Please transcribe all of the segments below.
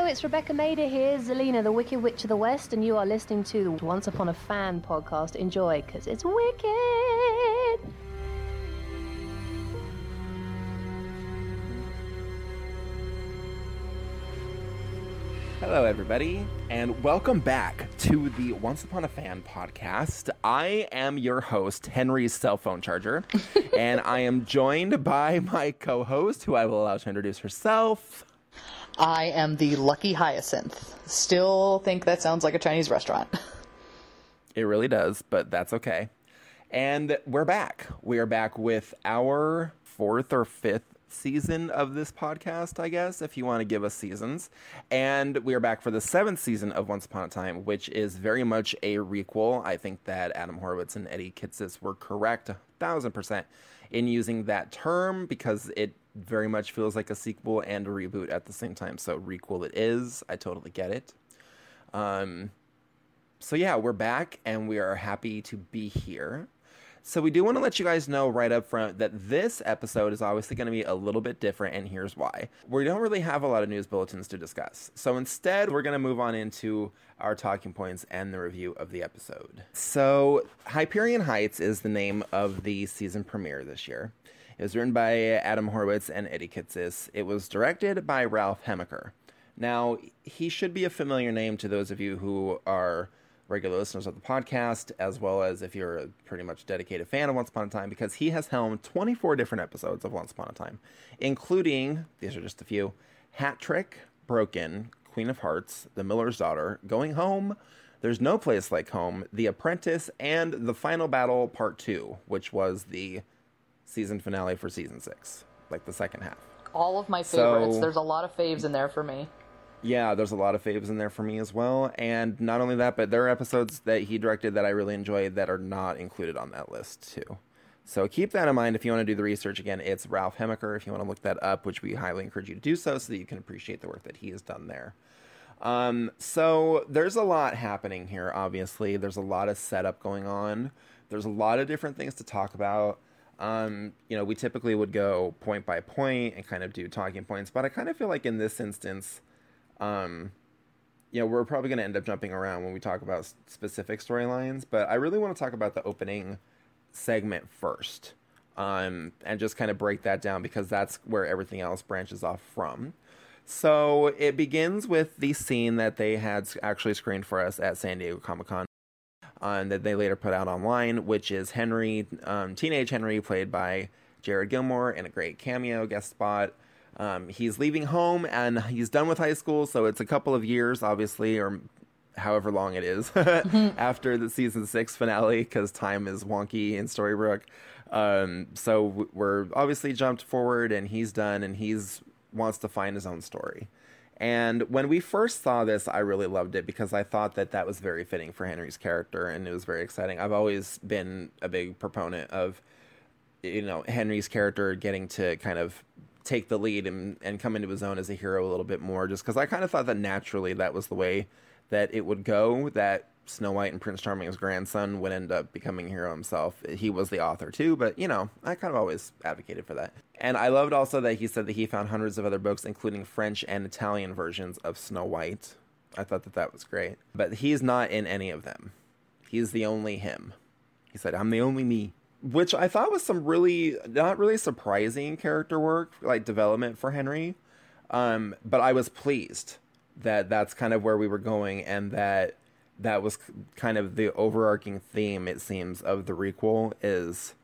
Hello, it's Rebecca Mader here, Zelena, the Wicked Witch of the West, and you are listening to the Once Upon a Fan podcast. Enjoy, because it's wicked! Hello, everybody, and welcome back to the Once Upon a Fan podcast. I am your host, Henry's cell phone charger, and I am joined by my co host, who I will allow to introduce herself. I am the Lucky Hyacinth. Still think that sounds like a Chinese restaurant. It really does, but that's okay. And we're back. We are back with our fourth or fifth season of this podcast, I guess, if you want to give us seasons. And we are back for the seventh season of Once Upon a Time, which is very much a requel. I think that Adam Horowitz and Eddie Kitsis were correct, a thousand percent, in using that term because it very much feels like a sequel and a reboot at the same time. So, requel it is. I totally get it. Um, so yeah, we're back and we are happy to be here. So we do want to let you guys know right up front that this episode is obviously going to be a little bit different, and here's why. We don't really have a lot of news bulletins to discuss. So instead, we're going to move on into our talking points and the review of the episode. So Hyperion Heights is the name of the season premiere this year. It was written by Adam Horowitz and Eddie Kitsis. It was directed by Ralph Hemecker. Now, he should be a familiar name to those of you who are regular listeners of the podcast, as well as if you're a pretty much dedicated fan of Once Upon a Time, because he has helmed 24 different episodes of Once Upon a Time, including, these are just a few, Hat Trick, Broken, Queen of Hearts, The Miller's Daughter, Going Home, There's No Place Like Home, The Apprentice, and The Final Battle Part 2, which was the season finale for season 6, like the second half. All of my So- favorites. There's a lot of faves in there for me. Yeah, there's a lot of faves in there for me as well. And not only that, but there are episodes that he directed that I really enjoyed that are not included on that list, too. So keep that in mind if you want to do the research. Again, it's Ralph Hemecker if you want to look that up, which we highly encourage you to do so so that you can appreciate the work that he has done there. Um, so there's a lot happening here, obviously. There's a lot of setup going on. There's a lot of different things to talk about. Um, you know, we typically would go point by point and kind of do talking points, but I kind of feel like in this instance, um, you know, we're probably going to end up jumping around when we talk about s- specific storylines, but I really want to talk about the opening segment first um, and just kind of break that down because that's where everything else branches off from. So it begins with the scene that they had actually screened for us at San Diego Comic Con. Uh, that they later put out online, which is Henry, um, teenage Henry, played by Jared Gilmore, in a great cameo guest spot. Um, he's leaving home and he's done with high school, so it's a couple of years, obviously, or however long it is after the season six finale, because time is wonky in Storybrooke. Um, so we're obviously jumped forward, and he's done, and he's wants to find his own story. And when we first saw this, I really loved it because I thought that that was very fitting for Henry's character, and it was very exciting. I've always been a big proponent of you know Henry's character getting to kind of take the lead and, and come into his own as a hero a little bit more just because I kind of thought that naturally that was the way that it would go that Snow White and Prince Charming's grandson would end up becoming a hero himself. He was the author too, but you know, I kind of always advocated for that. And I loved also that he said that he found hundreds of other books, including French and Italian versions of Snow White. I thought that that was great. But he's not in any of them. He's the only him. He said, I'm the only me. Which I thought was some really, not really surprising character work, like development for Henry. Um, but I was pleased that that's kind of where we were going and that that was kind of the overarching theme, it seems, of the requel is,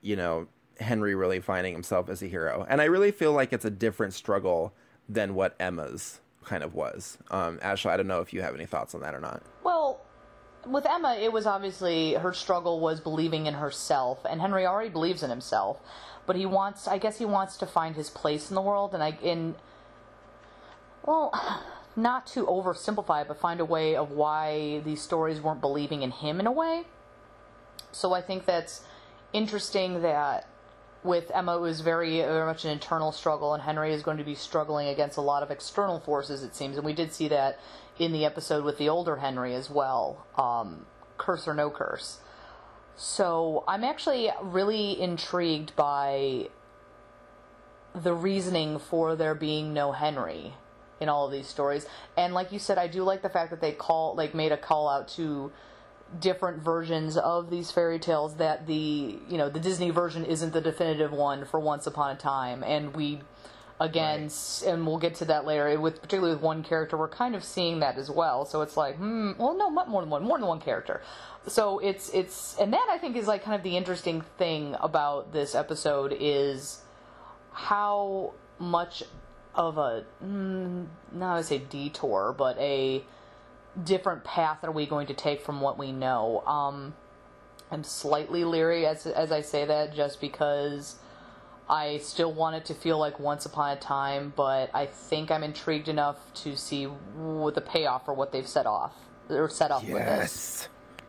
you know, Henry really finding himself as a hero. And I really feel like it's a different struggle than what Emma's kind of was. Um, Ashley, I don't know if you have any thoughts on that or not. Well, with Emma, it was obviously her struggle was believing in herself, and Henry already believes in himself, but he wants, I guess, he wants to find his place in the world, and I in, well, not to oversimplify it, but find a way of why these stories weren't believing in him in a way. So I think that's interesting that with Emma it was very, very much an internal struggle, and Henry is going to be struggling against a lot of external forces, it seems, and we did see that in the episode with the older Henry as well, um, curse or no curse. So I'm actually really intrigued by the reasoning for there being no Henry in all of these stories. And like you said, I do like the fact that they call like made a call out to different versions of these fairy tales that the you know the Disney version isn't the definitive one for Once Upon a Time, and we again, right. and we'll get to that later. With particularly with one character, we're kind of seeing that as well. So it's like, hmm, well, no, more than one, more than one character. So it's it's, and that I think is like kind of the interesting thing about this episode is how much of a mm, not to say detour, but a different path are we going to take from what we know. Um, I'm slightly leery as as I say that, just because I still want it to feel like Once Upon a Time, but I think I'm intrigued enough to see what the payoff for what they've set off or set up yes. with this.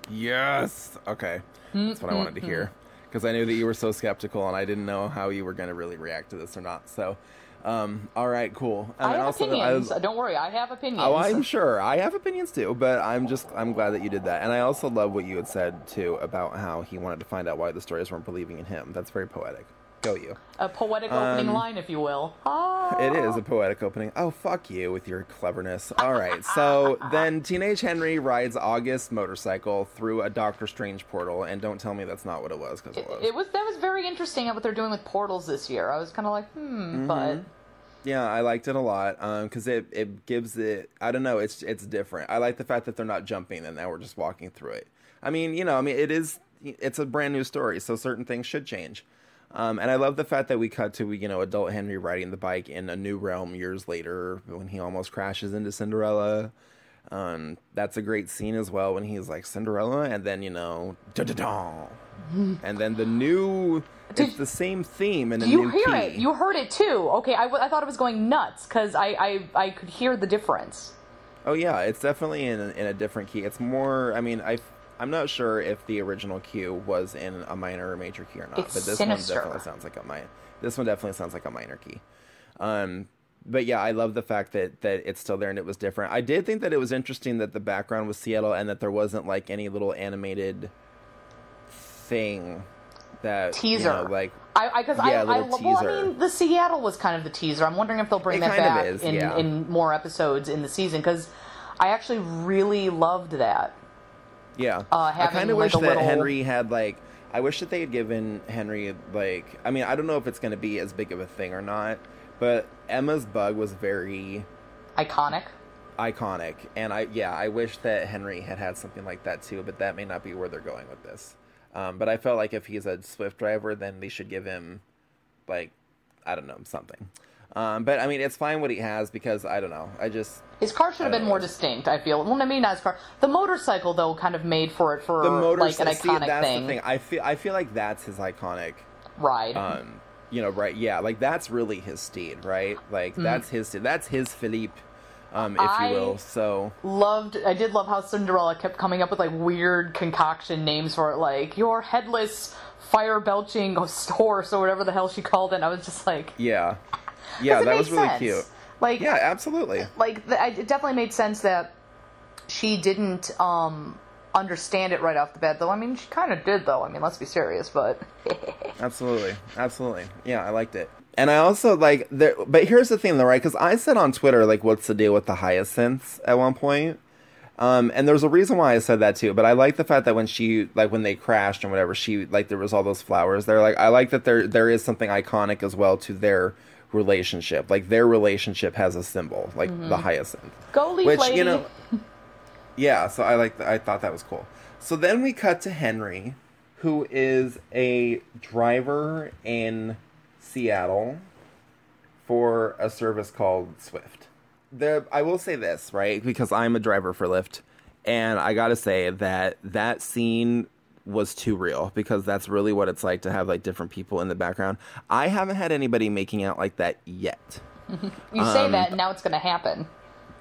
Yes. Okay. That's what I wanted to hear because I knew that you were so skeptical and I didn't know how you were going to really react to this or not. So, um, all right, cool. And I have also, opinions. I, Don't worry, I have opinions. Oh, I'm sure I have opinions too. But I'm just I'm glad that you did that, and I also love what you had said too about how he wanted to find out why the stories weren't believing in him. That's very poetic. Go you. A poetic opening um, line, if you will. Ah. It is a poetic opening. Oh, fuck you with your cleverness. All right. So then Teenage Henry rides August's motorcycle through a Doctor Strange portal, and don't tell me that's not what it was, because it, it, was. It was. That was very interesting at what they're doing with portals this year. I was kind of like, hmm, mm-hmm. but. Yeah, I liked it a lot because um, it, it gives it. I don't know. It's it's different. I like the fact that they're not jumping and now we're just walking through it. I mean, you know, I mean, it is. It's a brand new story, so certain things should change. Um, and I love the fact that we cut to you know adult Henry riding the bike in a new realm years later when he almost crashes into Cinderella. Um, that's a great scene as well when he's like Cinderella, and then you know, da da da, and then the new. Did, it's the same theme and you hear key. it? You heard it too. Okay, I, I thought it was going nuts because I, I I could hear the difference. Oh yeah, it's definitely in a, in a different key. It's more. I mean, I I'm not sure if the original cue was in a minor or major key or not, it's but this sinister. one definitely sounds like a minor. This one definitely sounds like a minor key. Um, but yeah, I love the fact that that it's still there and it was different. I did think that it was interesting that the background was Seattle and that there wasn't like any little animated thing that teaser you know, like I because I, yeah, I, I well I mean the Seattle was kind of the teaser. I'm wondering if they'll bring it that back is, in yeah. in more episodes in the season because I actually really loved that. Yeah, uh, I kind of like wish that little... Henry had like. I wish that they had given Henry like. I mean, I don't know if it's going to be as big of a thing or not, but Emma's bug was very iconic. Iconic, and I yeah, I wish that Henry had had something like that too, but that may not be where they're going with this. Um, but I felt like if he's a Swyft driver, then they should give him like I don't know something. Um, but I mean, it's fine what he has because I don't know. I just his car should have been know. more distinct. I feel. Well, I mean, not his car. The motorcycle though kind of made for it for the like an iconic see, that's thing. The thing. I feel. I feel like that's his iconic ride. Um, you know, right? Yeah, like that's really his steed, right? Like mm. that's his. That's his Philippe. Um, if I you will. So loved. I did love how Cinderella kept coming up with like weird concoction names for it, like your headless fire belching horse or whatever the hell she called it. And I was just like, yeah, yeah, that was really sense. cute. Like, yeah, absolutely. Like, it definitely made sense that she didn't um, understand it right off the bat. Though, I mean, she kind of did. Though, I mean, let's be serious. But absolutely, absolutely, yeah, I liked it. And I also like there, but here's the thing, though, right? Because I said on Twitter, like, what's the deal with the hyacinths at one point? Um, and there's a reason why I said that too. But I like the fact that when she, like, when they crashed and whatever, she, like, there was all those flowers there. Like, I like that there there is something iconic as well to their relationship. Like their relationship has a symbol, like mm-hmm. the hyacinth. Which lady. you know. Yeah, so I like. I thought that was cool. So then we cut to Henry, who is a driver in Seattle for a service called Swyft. the I will say this right because I'm a driver for Lyft, and I gotta say that that scene was too real because that's really what it's like to have like different people in the background. I haven't had anybody making out like that yet. You say um, that, and now it's going to happen.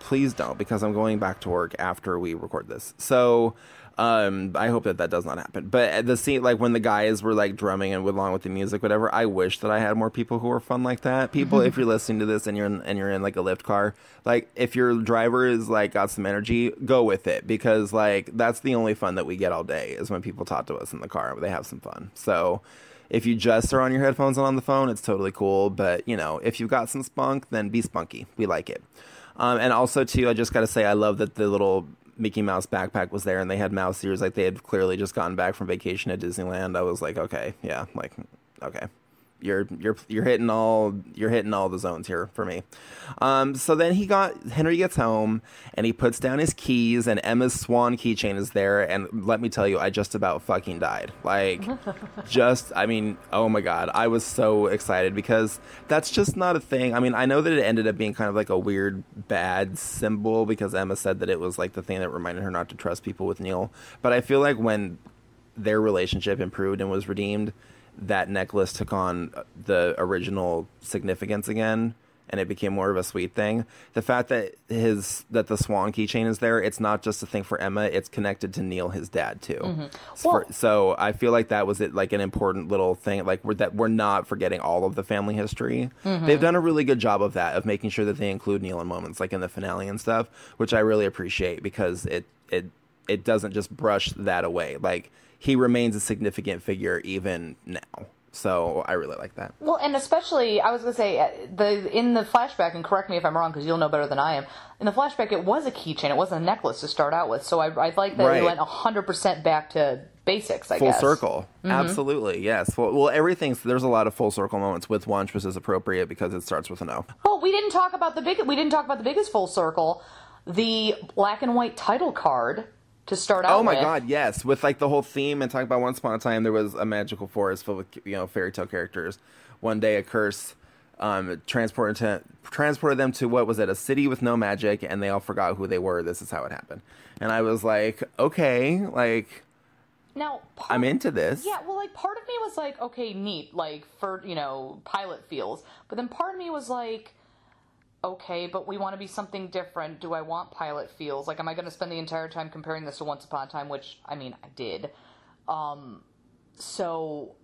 Please don't because I'm going back to work after we record this. So um, I hope that that does not happen. But the scene, like when the guys were like drumming and along with the music, whatever, I wish that I had more people who were fun like that. People, if you're listening to this and you're in, and you're in like a Lyft car, like if your driver is like got some energy, go with it because like that's the only fun that we get all day is when people talk to us in the car. And they have some fun. So if you just are on your headphones and on the phone, it's totally cool. But you know, if you've got some spunk, then be spunky. We like it. Um, and also too, I just got to say, I love that the little Mickey Mouse backpack was there, and they had mouse ears, like they had clearly just gotten back from vacation at Disneyland. I was like, okay, yeah, like, okay, you're you're you're hitting all you're hitting all the zones here for me. Um, so then he got Henry gets home and he puts down his keys, and Emma's swan keychain is there, and let me tell you, I just about fucking died. Like, just I mean, oh my god, I was so excited because that's just not a thing. I mean, I know that it ended up being kind of like a weird bad symbol because Emma said that it was like the thing that reminded her not to trust people with Neil, but I feel like when their relationship improved and was redeemed, that necklace took on the original significance again and it became more of a sweet thing. The fact that his that the swan keychain is there, it's not just a thing for Emma, it's connected to Neil, his dad too. Mm-hmm. So, for- so I feel like that was it like an important little thing like we're that we're not forgetting all of the family history. Mm-hmm. They've done a really good job of that of making sure that they include Neil in moments like in the finale and stuff, which I really appreciate because it it it doesn't just brush that away. Like he remains a significant figure even now. So I really like that. Well, and especially, I was gonna say uh, the in the flashback, and correct me if I'm wrong because you'll know better than I am. In the flashback, it was a keychain; it wasn't a necklace to start out with. So I, I like that Right. we went 100 percent back to basics. I guess. full guess. circle absolutely yes well, well everything's there's a lot of full circle moments with Once which is appropriate because it starts with an o Well, we didn't talk about the big. We didn't talk about the biggest full circle, the black and white title card to start out. oh my with. god yes with like the whole theme and talking about once upon a time there was a magical forest filled with you know fairy tale characters one day a curse um transported to transported them to what was it a city with no magic and they all forgot who they were this is how it happened and i was like okay like Now, part, i'm into this Yeah, well, like part of me was like, okay, neat, like for you know, pilot feels. But then part of me was like, okay, but we want to be something different. Do I want pilot feels? Like, am I going to spend the entire time comparing this to Once Upon a Time? Which I mean, I did. Um, so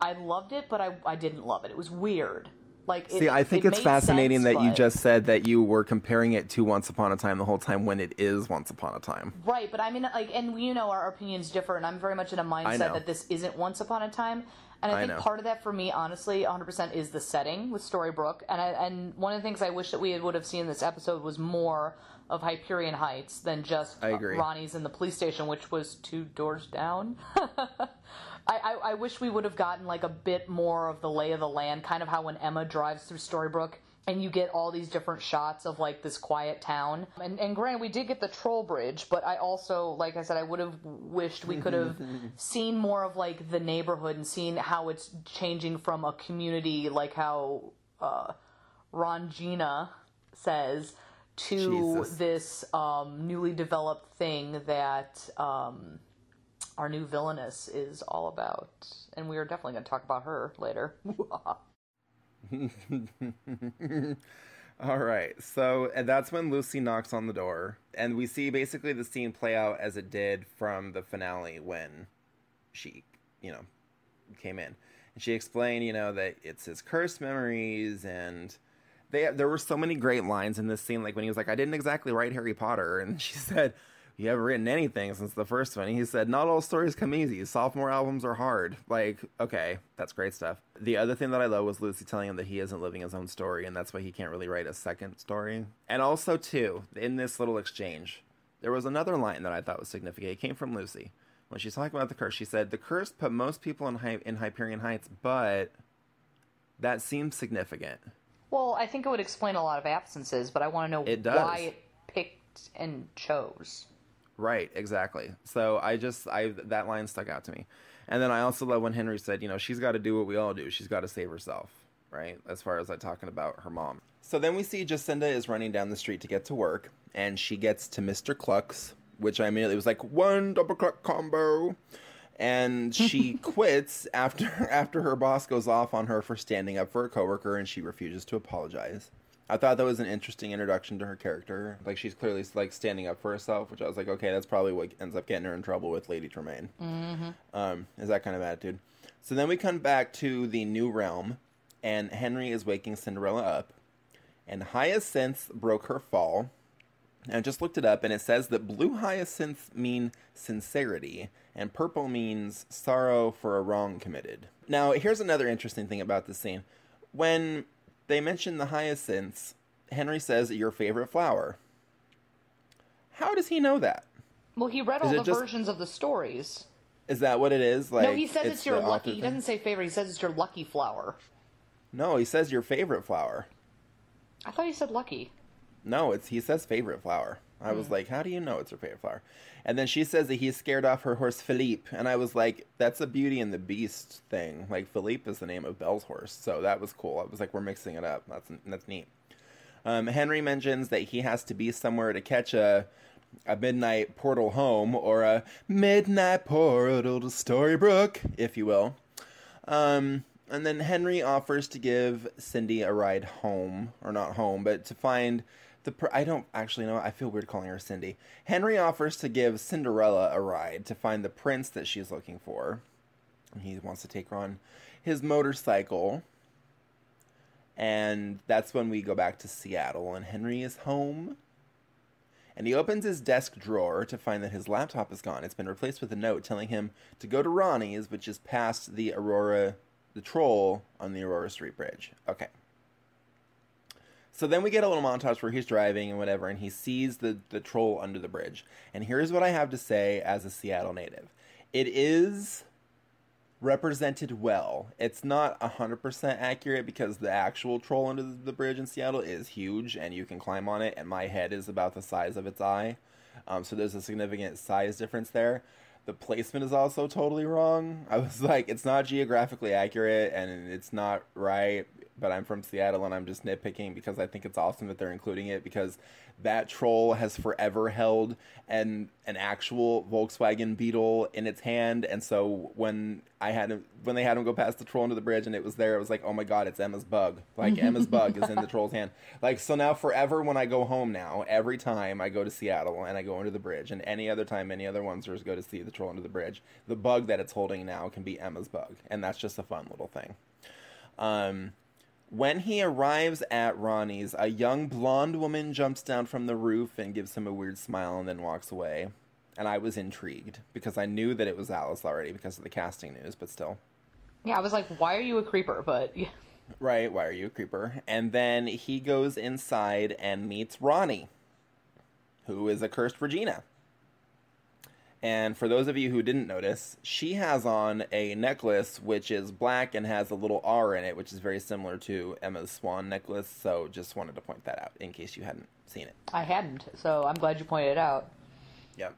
I loved it, but I I didn't love it. It was weird. Like, it, See, I think it it's fascinating sense, that you just said that you were comparing it to Once Upon a Time the whole time when it is Once Upon a Time. Right, but I mean, like, and you know, our opinions differ, and I'm very much in a mindset that this isn't Once Upon a Time. And I, I think know. part of that for me, honestly, 100% is the setting with Storybrooke. And I, and one of the things I wish that we would have seen in this episode was more of Hyperion Heights than just I agree. Roni's in the police station, which was two doors down. I, I, I wish we would have gotten like a bit more of the lay of the land, kind of how when Emma drives through Storybrooke and you get all these different shots of like this quiet town. And, and granted, we did get the troll bridge, but I also, like I said, I would have wished we could have seen more of like the neighborhood and seen how it's changing from a community, like how uh, Rongina says, to Jesus. this um, newly developed thing that. Um, our new villainess is all about. And we are definitely going to talk about her later. All right. So and that's when Lucy knocks on the door, and we see basically the scene play out as it did from the finale when she, you know, came in. And she explained, you know, that it's his cursed memories and they there were so many great lines in this scene like when he was like I didn't exactly write Harry Potter and she said you haven't written anything since the first one. He said, Not all stories come easy. Sophomore albums are hard. Like, okay, that's great stuff. The other thing that I love was Lucy telling him that he isn't living his own story, and that's why he can't really write a second story. And also, too, in this little exchange, there was another line that I thought was significant. It came from Lucy. When she's talking about the curse, she said, The curse put most people in, Hy- in Hyperion Heights, but that seems significant. well, I think it would explain a lot of absences, but I want to know It does. why it picked and chose. Right, exactly. So I just I that line stuck out to me. And then I also love when Henry said, you know, she's got to do what we all do. She's got to save herself, right? As far as like talking about her mom. So then we see Jacinda is running down the street to get to work, and she gets to Mr. Cluck's, which I immediately was like, one double cluck combo. And she quits after after her boss goes off on her for standing up for a coworker and she refuses to apologize. I thought that was an interesting introduction to her character. Like she's clearly like standing up for herself, which I was like, okay, that's probably what ends up getting her in trouble with Lady Tremaine. Mm-hmm. Um, is that kind of attitude? So then we come back to the new realm, and Henry is waking Cinderella up, and Hyacinth broke her fall. And I just looked it up, and it says that blue hyacinths mean sincerity, and purple means sorrow for a wrong committed. Now, here's another interesting thing about this scene. When they mention the hyacinths, Henry says your favorite flower. How does he know that? Well, he read Is all the just- versions of the stories. Is that what it is? Like no, he says it's, your lucky. He doesn't say favorite. He says it's your lucky flower. No, he says your favorite flower. I thought he said lucky. No, it's he says favorite flower. I Hmm. was like, how do you know it's your favorite flower? And then she says that he's scared off her horse Philippe, and I was like, that's a Beauty and the Beast thing. Like Philippe is the name of Belle's horse, so that was cool. I was like, we're mixing it up. That's that's neat. Um, Henry mentions that he has to be somewhere to catch a a midnight portal home or a midnight portal to Storybrooke, if you will. Um, and then Henry offers to give Cindy a ride home, or not home, but to find the. Pr- I don't actually know. I feel weird calling her Cindy. Henry offers to give Cinderella a ride to find the prince that she's looking for. He wants to take her on his motorcycle. And that's when we go back to Seattle, and Henry is home. And he opens his desk drawer to find that his laptop is gone. It's been replaced with a note telling him to go to Roni's, which is past the Aurora, the troll on the Aurora Street Bridge. Okay. So then we get a little montage where he's driving and whatever, and he sees the, the troll under the bridge. And here's what I have to say as a Seattle native it is represented well. It's not 100% accurate because the actual troll under the the bridge in Seattle is huge and you can climb on it, and my head is about the size of its eye. Um, so there's a significant size difference there. The placement is also totally wrong. I was like, it's not geographically accurate and it's not right, but I'm from Seattle and I'm just nitpicking because I think it's awesome that they're including it because that troll has forever held an an actual Volkswagen Beetle in its hand, and so when I had him, when they had him go past the troll under the bridge and it was there, it was like, oh my god, it's Emma's bug. Like Emma's bug is in the troll's hand. Like so now forever when I go home now, every time I go to Seattle and I go under the bridge, and any other time any other ones go to see the troll under the bridge, the bug that it's holding now can be Emma's bug, and that's just a fun little thing. Um, when he arrives at Roni's, a young blonde woman jumps down from the roof and gives him a weird smile and then walks away. And I was intrigued because I knew that it was Alice already because of the casting news, but still. Yeah, I was like, why are you a creeper? But yeah. Right, why are you a creeper? And then he goes inside and meets Roni, who is a cursed Regina. And for those of you who didn't notice, she has on a necklace which is black and has a little R in it, which is very similar to Emma's swan necklace. So just wanted to point that out in case you hadn't seen it. I hadn't, so I'm glad you pointed it out. Yep.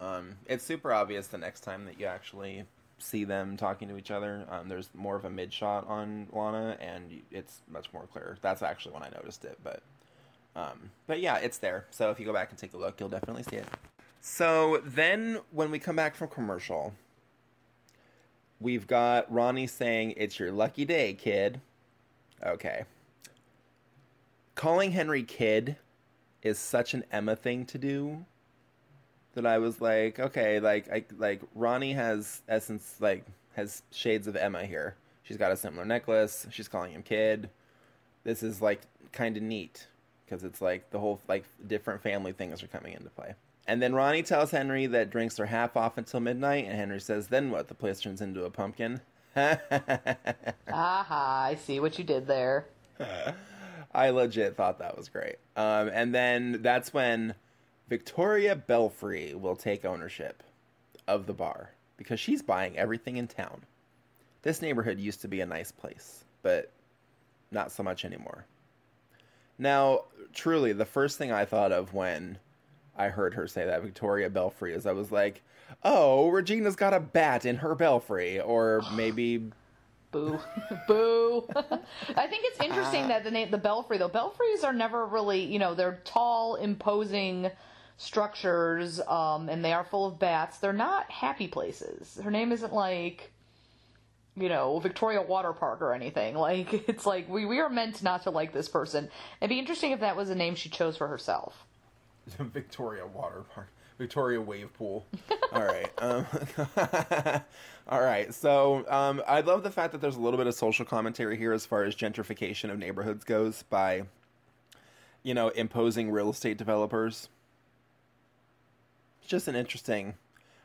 Um, it's super obvious the next time that you actually see them talking to each other. Um, there's more of a mid shot on Lana, and it's much more clear. That's actually when I noticed it, but um, but yeah, it's there. So if you go back and take a look, you'll definitely see it. So then, when we come back from commercial, we've got Roni saying, "It's your lucky day, kid." Okay. Calling Henry kid is such an Emma thing to do that I was like, okay, like I like Roni has essence like has shades of Emma here. She's got a similar necklace. She's calling him kid. This is like kind of neat because it's like the whole like different family things are coming into play. And then Roni tells Henry that drinks are half off until midnight, and Henry says, "Then what? The place turns into a pumpkin." Aha, I see what you did there. I legit thought that was great. Um, and then that's when Victoria Belfry will take ownership of the bar because she's buying everything in town. This neighborhood used to be a nice place, but not so much anymore. Now, truly, the first thing I thought of when I heard her say that Victoria Belfry is I was like, "Oh, Regina's got a bat in her belfry," or maybe Boo, boo. I think it's interesting that the name, the Belfry though. Belfries are never really, you know, they're tall, imposing structures, um, and they are full of bats. They're not happy places. Her name isn't like, you know, Victoria Water Park or anything. Like it's like we we are meant not to like this person. It'd be interesting if that was a name she chose for herself. Victoria Water Park. Victoria Wave Pool. All right. Um, all right. So um, I love the fact that there's a little bit of social commentary here as far as gentrification of neighborhoods goes by, you know, imposing real estate developers. It's just an interesting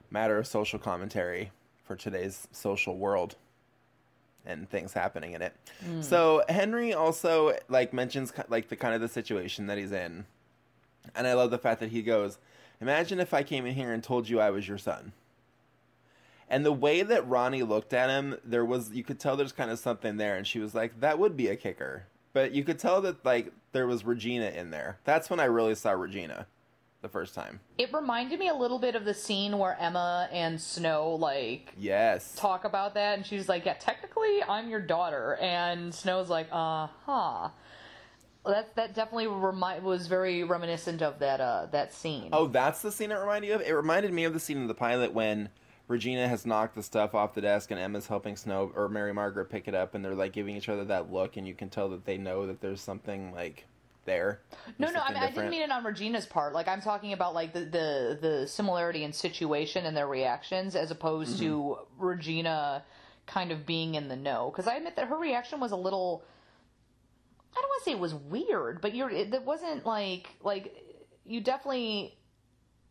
matter of social commentary for today's social world and things happening in it. So Henry also like mentions like the kind of the situation that he's in. And I love the fact that he goes, Imagine if I came in here and told you I was your son. And the way that Roni looked at him, there was you could tell there's kind of something there, and she was like, "That would be a kicker." But you could tell that like there was Regina in there. That's when I really saw Regina, the first time. It reminded me a little bit of the scene where Emma and Snow like Yes. talk about that, and she's like, "Yeah, technically, I'm your daughter," and Snow's like, "Uh huh." That that definitely remi- was very reminiscent of that uh that scene. Oh, that's the scene it reminded you of. It reminded me of the scene in the pilot when Regina has knocked the stuff off the desk and Emma's helping Snow or Mary Margaret pick it up, and they're like giving each other that look, and you can tell that they know that there's something like there. no, no, I, mean, I didn't mean it on Regina's part. Like I'm talking about like the the the similarity in situation and their reactions, as opposed to Mm-hmm. Regina kind of being in the know. Because I admit that her reaction was a little. I don't want to say it was weird, but you're it, it wasn't like like you definitely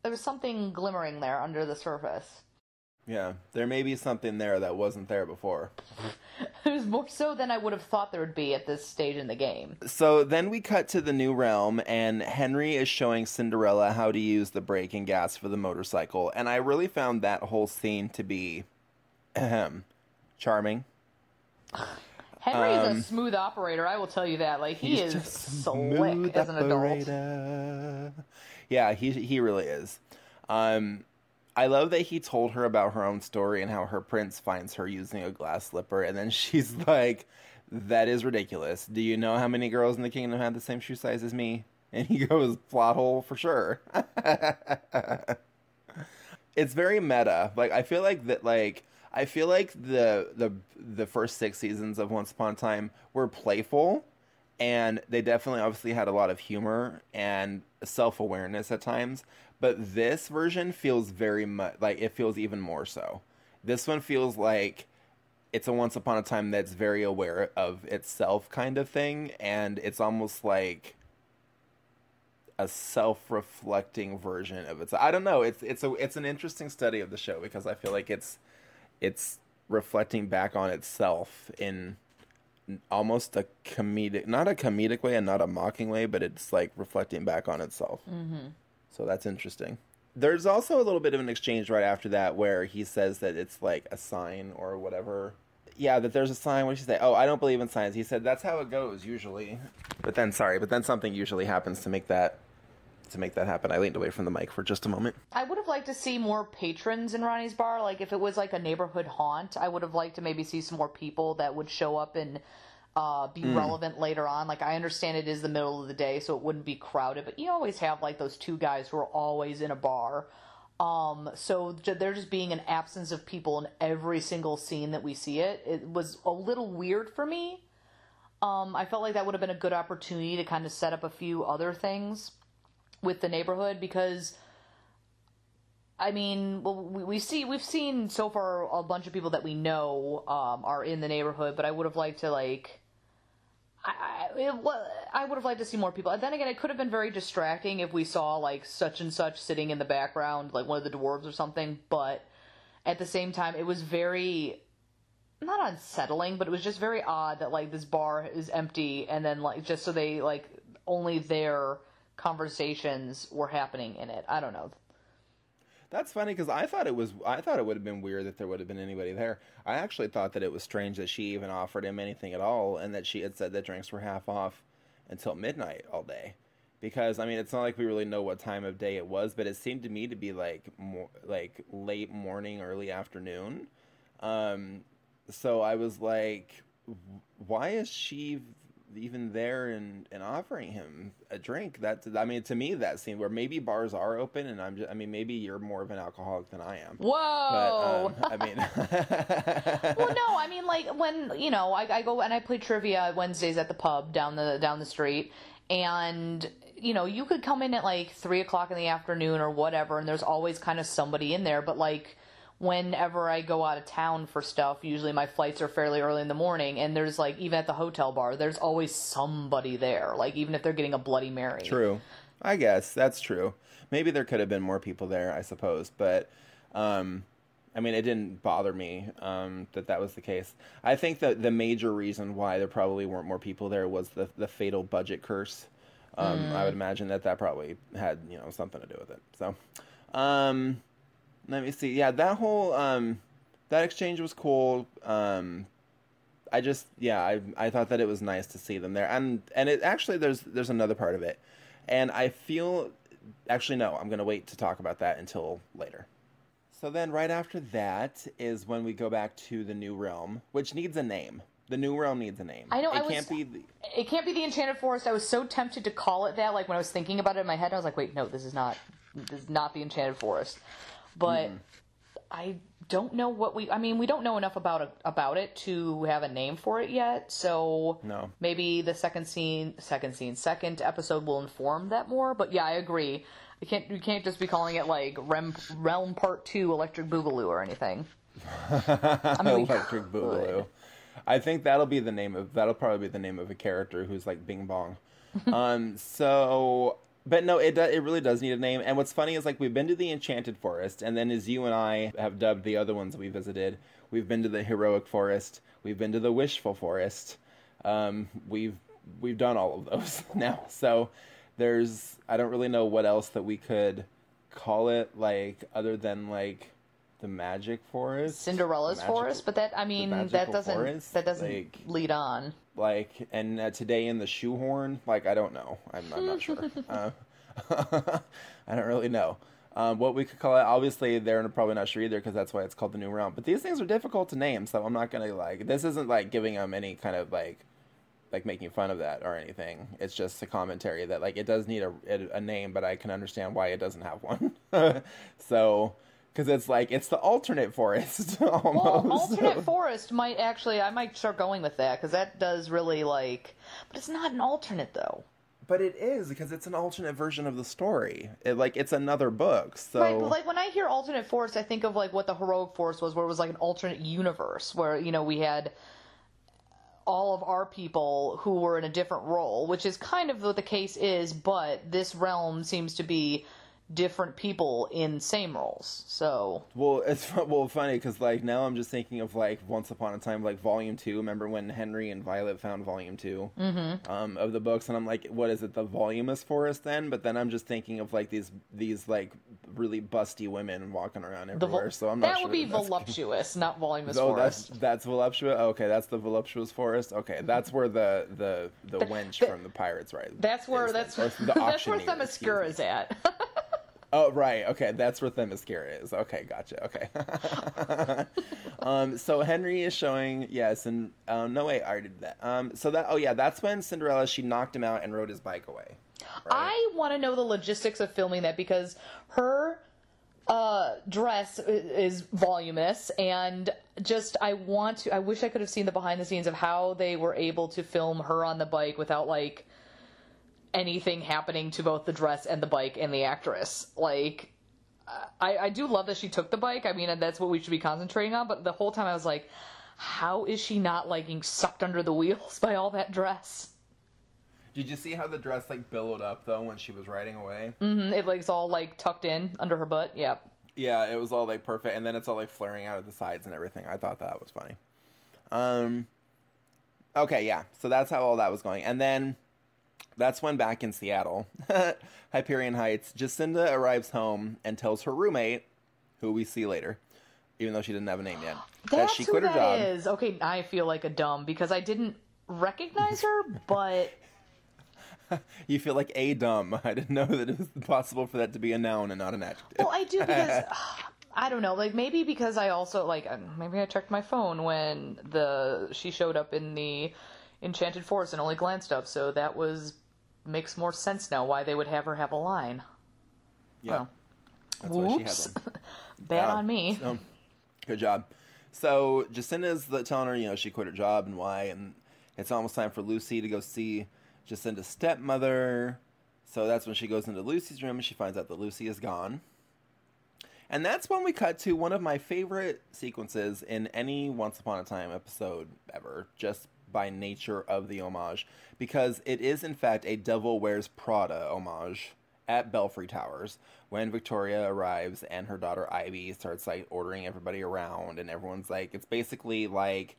there was something glimmering there under the surface. Yeah, there may be something there that wasn't there before. It was more so than I would have thought there would be at this stage in the game. So then we cut to the new realm, and Henry is showing Cinderella how to use the brake and gas for the motorcycle, and I really found that whole scene to be ahem, charming. Henry is a smooth operator, I will tell you that. Like he Um, is slick as an adult. Yeah, he he really is. Um, I love that he told her about her own story and how her prince finds her using a glass slipper, and then she's like, "That is ridiculous. Do you know how many girls in the kingdom had the same shoe size as me?" And he goes, "Plot hole for sure." it's very meta. Like I feel like that. Like I feel like the the the first six seasons of Once Upon a Time were playful, and they definitely obviously had a lot of humor and self awareness at times. But this version feels very much like it feels even more so. This one feels like it's a Once Upon a Time that's very aware of itself kind of thing, and it's almost like a self-reflecting version of it. I don't know. It's it's a it's an interesting study of the show because I feel like it's it's reflecting back on itself in almost a comedic, not a comedic way and not a mocking way, but it's like reflecting back on itself. Mm-hmm. So that's interesting. There's also a little bit of an exchange right after that where he says that it's like a sign or whatever. Yeah, that there's a sign. What did he say? Oh, I don't believe in signs. He said that's how it goes usually. But then, sorry, but then something usually happens to make that to make that happen. I leaned away from the mic for just a moment. I would have liked to see more patrons in Roni's bar. Like if it was like a neighborhood haunt, I would have liked to maybe see some more people that would show up and uh, be relevant later on. Like I understand it is the middle of the day, so it wouldn't be crowded, but you always have like those two guys who are always in a bar. Um, so j- there just being an absence of people in every single scene that we see it, it was a little weird for me. Um, I felt like that would have been a good opportunity to kind of set up a few other things with the neighborhood because I mean, well, we, we see we've seen so far a bunch of people that we know um, are in the neighborhood, but I would have liked to like. I, I, would have liked to see more people. And then again, it could have been very distracting if we saw like such and such sitting in the background, like one of the dwarves or something. But at the same time, it was very not unsettling, but it was just very odd that like this bar is empty, and then like just so they like only their conversations were happening in it. I don't know. That's funny because I thought it was. I thought it would have been weird that there would have been anybody there. I actually thought that it was strange that she even offered him anything at all, and that she had said that drinks were half off until midnight all day. Because I mean, it's not like we really know what time of day it was, but it seemed to me to be like more like late morning, early afternoon. Um, so I was like, why is she even there and, and offering him a drink? That I mean, to me, that scene where maybe bars are open, and I'm just, I mean, maybe you're more of an alcoholic than I am. Whoa. But um, I mean, well, no, I mean like when you know I, I go and I play trivia Wednesdays at the pub down the down the street, and you know you could come in at like three o'clock in the afternoon or whatever, and there's always kind of somebody in there. But like whenever I go out of town for stuff, usually my flights are fairly early in the morning, and there's like even at the hotel bar, there's always somebody there. Like even if they're getting a Bloody Mary. True. I guess that's true. Maybe there could have been more people there, I suppose, but um, I mean, it didn't bother me um, that that was the case. I think that the major reason why there probably weren't more people there was the the fatal budget curse. Um, I would imagine that that probably had you know something to do with it. So, um, let me see. Yeah, that whole um, that exchange was cool. Um, I just yeah, I I thought that it was nice to see them there, and and it actually there's there's another part of it, and I feel actually no, I'm gonna wait to talk about that until later. So then, right after that is when we go back to the new realm, which needs a name. The new realm needs a name. I know, It I was- can't be. The, It can't be the Enchanted Forest. I was so tempted to call it that. Like when I was thinking about it in my head, I was like, "Wait, no, this is not. This is not the Enchanted Forest." But I don't know what we. I mean, we don't know enough about it, about it to have a name for it yet. So No. maybe the second scene, second scene, second episode will inform that more. But yeah, I agree. I can't. You can't just be calling it like Rem, Realm Part Two Electric Boogaloo or anything. I mean, Electric Boogaloo. I think that'll be the name of that'll probably be the name of a character who's like Bing Bong. um. So, but no, it do, it really does need a name. And what's funny is like we've been to the Enchanted Forest, and then as you and I have dubbed the other ones we visited, we've been to the Heroic Forest, we've been to the Wishful Forest. Um. We've we've done all of those now. So there's I don't really know what else that we could call it like other than like the magic forest. Cinderella's Magical- Forest, but that I mean that doesn't forest? that doesn't Like- lead on. like and uh, today in the shoehorn like i don't know. I'm, I'm not sure. Uh, i don't really know. Um, what we could call it obviously they're probably not sure either because that's why it's called the new realm. But these things are difficult to name so i'm not gonna like this isn't like giving them any kind of like like making fun of that or anything. It's just a commentary that like it does need a, a name but i can understand why it doesn't have one. So because it's like it's the alternate forest almost Well, alternate forest might actually. I might start going with that because that does really like. But it's not an alternate though. But it is because it's an alternate version of the story. It, like it's another book. So Right, but like when I hear alternate forest, I think of like what the heroic forest was, where it was like an alternate universe, where you know we had all of our people who were in a different role, which is kind of what the case is. But this realm seems to be different people in same roles. So well, it's well funny because like now I'm just thinking of like Once Upon a Time, like Volume Two. Remember when Henry and Violet found Volume 2 mm-hmm. um, of the books, and I'm like, what is it, the voluminous forest then? But then I'm just thinking of like these these like really busty women walking around everywhere. vol- so I'm not that sure would be that's- voluptuous, not voluminous Oh, that's forest. that's voluptuous. Okay, that's the voluptuous forest. Okay, that's where the the the wench the- from the pirates, right? That's where is that's then. Or the that's where excuse me. At. Oh, right. Okay, that's where Themyscira is. Okay, gotcha. Okay. um, so Henry is showing yes, and um, no way I did that. Um, so that oh yeah, that's when Cinderella she knocked him out and rode his bike away. I want to know the logistics of filming that because her uh, dress is voluminous and just I want to I wish I could have seen the behind the scenes of how they were able to film her on the bike without like anything happening to both the dress and the bike and the actress. Like I, I do love that she took the bike. I mean, that's what we should be concentrating on. But the whole time I was like, how is she not like getting sucked under the wheels by all that dress? Did you see how the dress like billowed up though when she was riding away? Mm-hmm. It like, it's all like tucked in under her butt. Yep. Yeah, it was all like perfect, and then it's all like flaring out of the sides and everything. I thought that was funny. Um. Okay, yeah. So that's how all that was going, and then that's when back in Seattle, Hyperion Heights, Jacinda arrives home and tells her roommate, who we see later, even though she didn't have a name yet, that she who quit her job. is. Okay, I feel like a dumb because I didn't recognize her, but You feel like a dumb. I didn't know that it was possible for that to be a noun and not an adjective. well, I do because I don't know, like maybe because I also like uh, maybe I checked my phone when the she showed up in the Enchanted Forest and only glanced up, so that was makes more sense now why they would have her have a line. Yeah. Well, That's why she had Whoops. Bad on me. So, good job. So Jacinda's the, telling her, you know, she quit her job and why, and it's almost time for Lucy to go see Jacinda's stepmother. So that's when she goes into Lucy's room and she finds out that Lucy is gone. And that's when we cut to one of my favorite sequences in any Once Upon a Time episode ever, just by nature of the homage, because it is in fact a Devil Wears Prada homage at Belfry Towers when Victoria arrives and her daughter Ivy starts like ordering everybody around, and everyone's like, it's basically like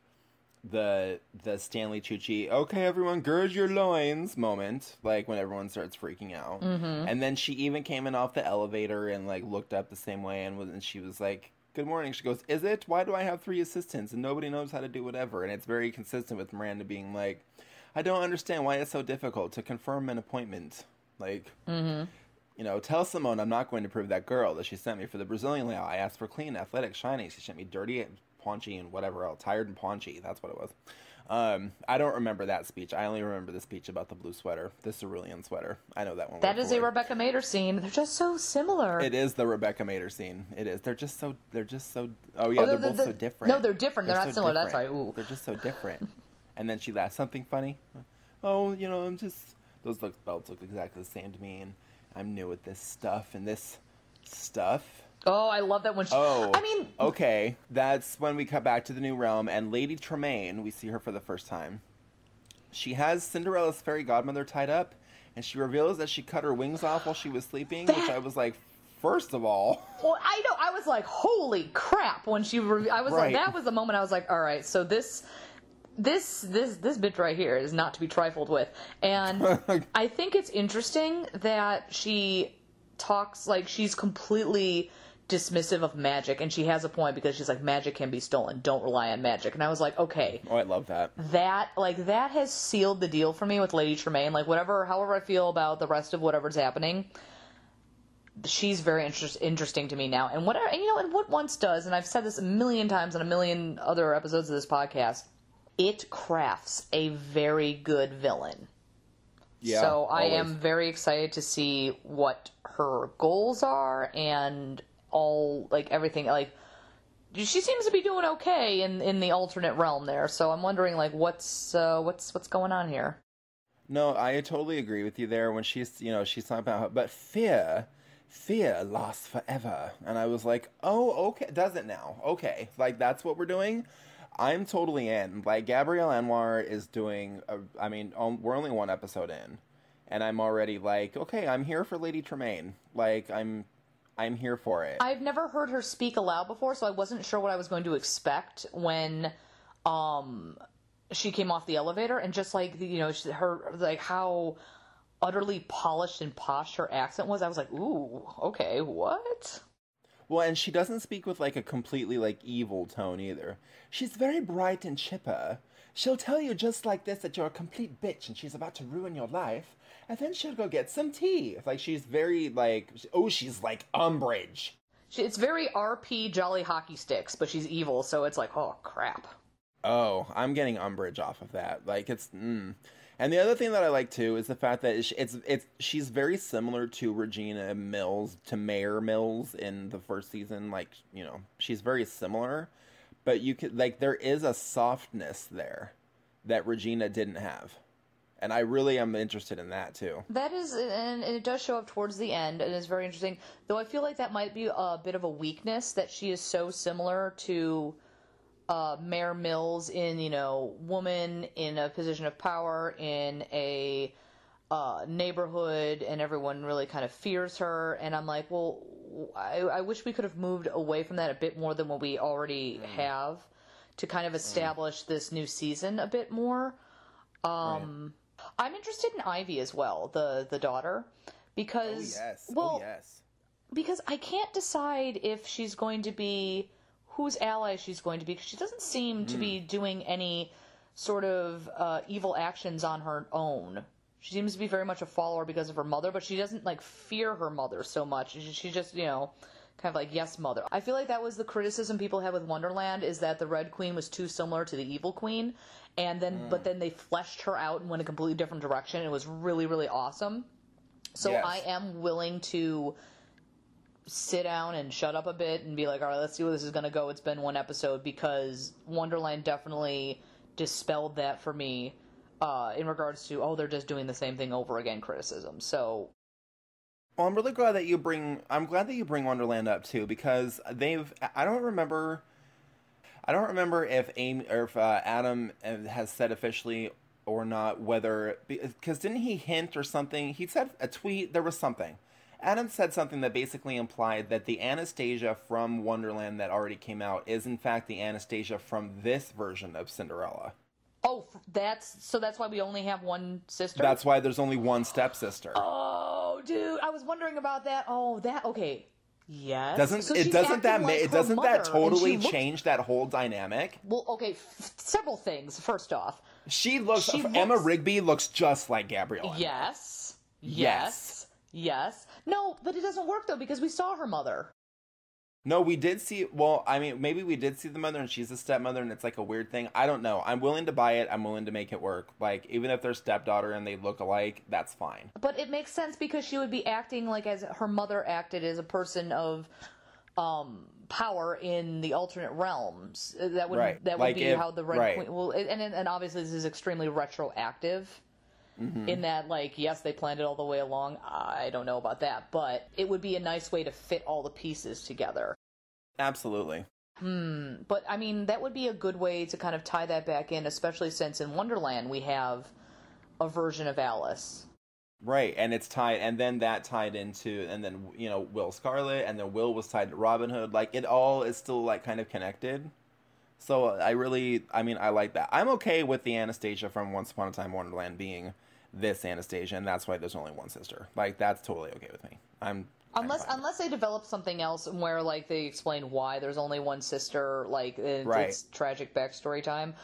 the the Stanley Tucci, okay, everyone, gird your loins moment, like when everyone starts freaking out. Mm-hmm. And then she even came in off the elevator and like looked up the same way, and, was, and she was like, "Good morning." She goes, "Is it? Why do I have three assistants and nobody knows how to do whatever?" And it's very consistent with Miranda being like, "I don't understand why it's so difficult to confirm an appointment." Like, mm-hmm. you know, tell Simone I'm not going to prove that girl that she sent me for the Brazilian layout. I asked for clean, athletic, shiny. She sent me dirty, and paunchy, and whatever else. Tired and paunchy. That's what it was. Um, I don't remember that speech. I only remember the speech about the blue sweater, the cerulean sweater. I know that one. That is word is for a. Rebecca Mader scene. They're just so similar. It is the Rebecca Mader scene. It is. They're just so. They're just so. Oh yeah, Oh, they're, they're- both they're- so different. no, they're different. They're not similar. That's different. right. Ooh. They're just so different. and then she laughs. Something funny. Oh, you know, I'm just. Those look, belts look exactly the same to me, and I'm new at this stuff and this stuff. Oh, I love that when she. Oh, I mean, okay. That's when we cut back to the new realm, and Lady Tremaine, we see her for the first time. She has Cinderella's fairy godmother tied up, and she reveals that she cut her wings off while she was sleeping, which I was like, first of all, Well, I know. I was like, "Holy crap!" When she, re- I was Right. like, that was the moment I was like, "All right, so this, this, this, this bitch right here is not to be trifled with." And I think it's interesting that she talks like she's completely dismissive of magic, and she has a point because she's like, "Magic can be stolen. Don't rely on magic." And I was like, "Okay." oh, I love that. that like that has sealed the deal for me with Lady Tremaine. Like whatever, however I feel about the rest of whatever's happening, she's very interest, interesting to me now. And whatever, and you know, and what once does, and I've said this a million times on a million other episodes of this podcast, it crafts a very good villain. Yeah. so I always. am very excited to see what her goals are and all like everything like she seems to be doing okay in in the alternate realm there. So I'm wondering like what's uh, what's what's going on here. No, I totally agree with you there. When she's, you know, she's talking about, but fear, fear lasts forever. And I was like, oh, okay, does it now? Okay, like that's what we're doing. I'm totally in. Like Gabrielle Anwar is doing. A, I mean, um, we're only one episode in, and I'm already like, okay, I'm here for Lady Tremaine. Like I'm, I'm here for it. I've never heard her speak aloud before, so I wasn't sure what I was going to expect when um she came off the elevator and just like you know her like how utterly polished and posh her accent was. I was like, "Ooh, okay, what?" Well, and she doesn't speak with like a completely like evil tone either. She's very bright and chipper. She'll tell you just like this that you're a complete bitch and she's about to ruin your life, and then she'll go get some tea. Like she's very like oh she's like Umbridge. She, it's very RP Jolly Hockey Sticks, but she's evil, so it's like, "Oh, crap." Oh, I'm getting Umbridge off of that. Like it's mm. And the other thing that I like too is the fact that it's it's, it's she's very similar to Regina Mills to Mayor Mills in the first season. Like you know, she's very similar, but you could like there is a softness there that Regina didn't have, and I really am interested in that too. That is, and it does show up towards the end, and it's very interesting. Though I feel like that might be a bit of a weakness that she is so similar to uh, Mayor Mills in, you know, woman in a position of power in a uh, neighborhood, and everyone really kind of fears her. And I'm like, well, I, I wish we could have moved away from that a bit more than what we already have to kind of establish this new season a bit more. Um, I'm interested in Ivy as well, the the daughter, because well, oh yes. because I can't decide if she's going to be whose ally she's going to be because she doesn't seem to be doing any sort of uh, evil actions on her own. She seems to be very much a follower because of her mother, but she doesn't like fear her mother so much. She just, you know, kind of like yes mother i feel like that was the criticism people had with wonderland is that the red queen was too similar to the evil queen and then Mm. but then they fleshed her out and went a completely different direction it was really really awesome so Yes. i am willing to sit down and shut up a bit and be like all right let's see where this is going to go it's been one episode because wonderland definitely dispelled that for me uh, in regards to oh they're just doing the same thing over again criticism so Well, I'm really glad that you bring. I'm glad that you bring Wonderland up too because they've. I don't remember. I don't remember if Amy or if uh, Adam uh, has said officially or not whether because didn't he hint or something? He said a tweet. There was something. Adam said something that basically implied that the Anastasia from Wonderland that already came out is in fact the Anastasia from this version of Cinderella. Oh, that's so. That's why we only have one sister. That's why there's only one stepsister. Oh, dude, I was wondering about that. Oh, that okay. Yes. Doesn't So it doesn't that ma- like it doesn't mother, that totally looks- change that whole dynamic? Well, okay, f- several things. First off, She looks She Emma Rigby looks just like Gabrielle. yes, Yes. yes, yes. No, but it doesn't work though because we saw her mother. No, we did see. Well, I mean, maybe we did see the mother, and she's a stepmother, and it's like a weird thing. I don't know. I'm willing to buy it. I'm willing to make it work. Like, even if they're stepdaughter and they look alike, that's fine. But it makes sense because she would be acting like as her mother acted as a person of um power in the alternate realms. That would Right. that would Like be if- how the Red right. Queen. Well, and and obviously this is extremely retroactive. Mm-hmm. In that, like, yes, they planned it all the way along. I don't know about that, but it would be a nice way to fit all the pieces together. Absolutely. Hmm. But I mean, that would be a good way to kind of tie that back in, especially since in Wonderland we have a version of Alice. Right, and it's tied, and then that tied into, and then you know Will Scarlet, and then Will was tied to Robin Hood. Like it all is still like kind of connected. So I really, I mean, I like that. I'm okay with the Anastasia from Once Upon a Time Wonderland being this Anastasia, and that's why there's only one sister. Like that's totally okay with me. I'm Unless unless they develop something else and where like they explain why there's only one sister, like it's, Right. it's tragic backstory time.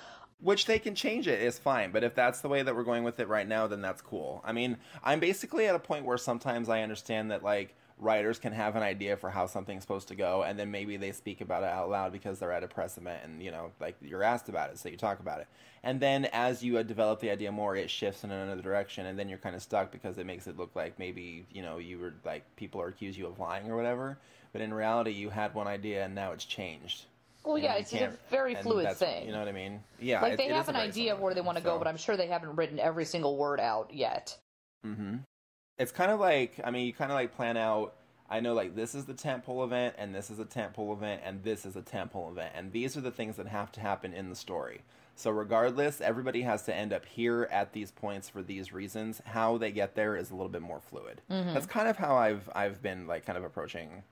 Which they can change it is fine, but if that's the way that we're going with it right now, then that's cool. I mean, I'm basically at a point where sometimes I understand that like writers can have an idea for how something's supposed to go, and then maybe they speak about it out loud because they're at a press event, and you know, like you're asked about it, so you talk about it. And then as you uh, develop the idea more, it shifts in another direction, and then you're kind of stuck because it makes it look like maybe you know you were like people are accuse you of lying or whatever, but in reality you had one idea and now it's changed. Well, You yeah, know, it's a very fluid thing. You know what I mean? Yeah. like they it have a an idea of where they want to go, but I'm sure they haven't written every single word out yet. hmm It's kind of like I mean, you kind of like plan out. I know like this is the tentpole event, and this is a tentpole event, and this is a tentpole event, and these are the things that have to happen in the story. So regardless, everybody has to end up here at these points for these reasons. How they get there is a little bit more fluid. That's kind of how I've I've been like kind of approaching,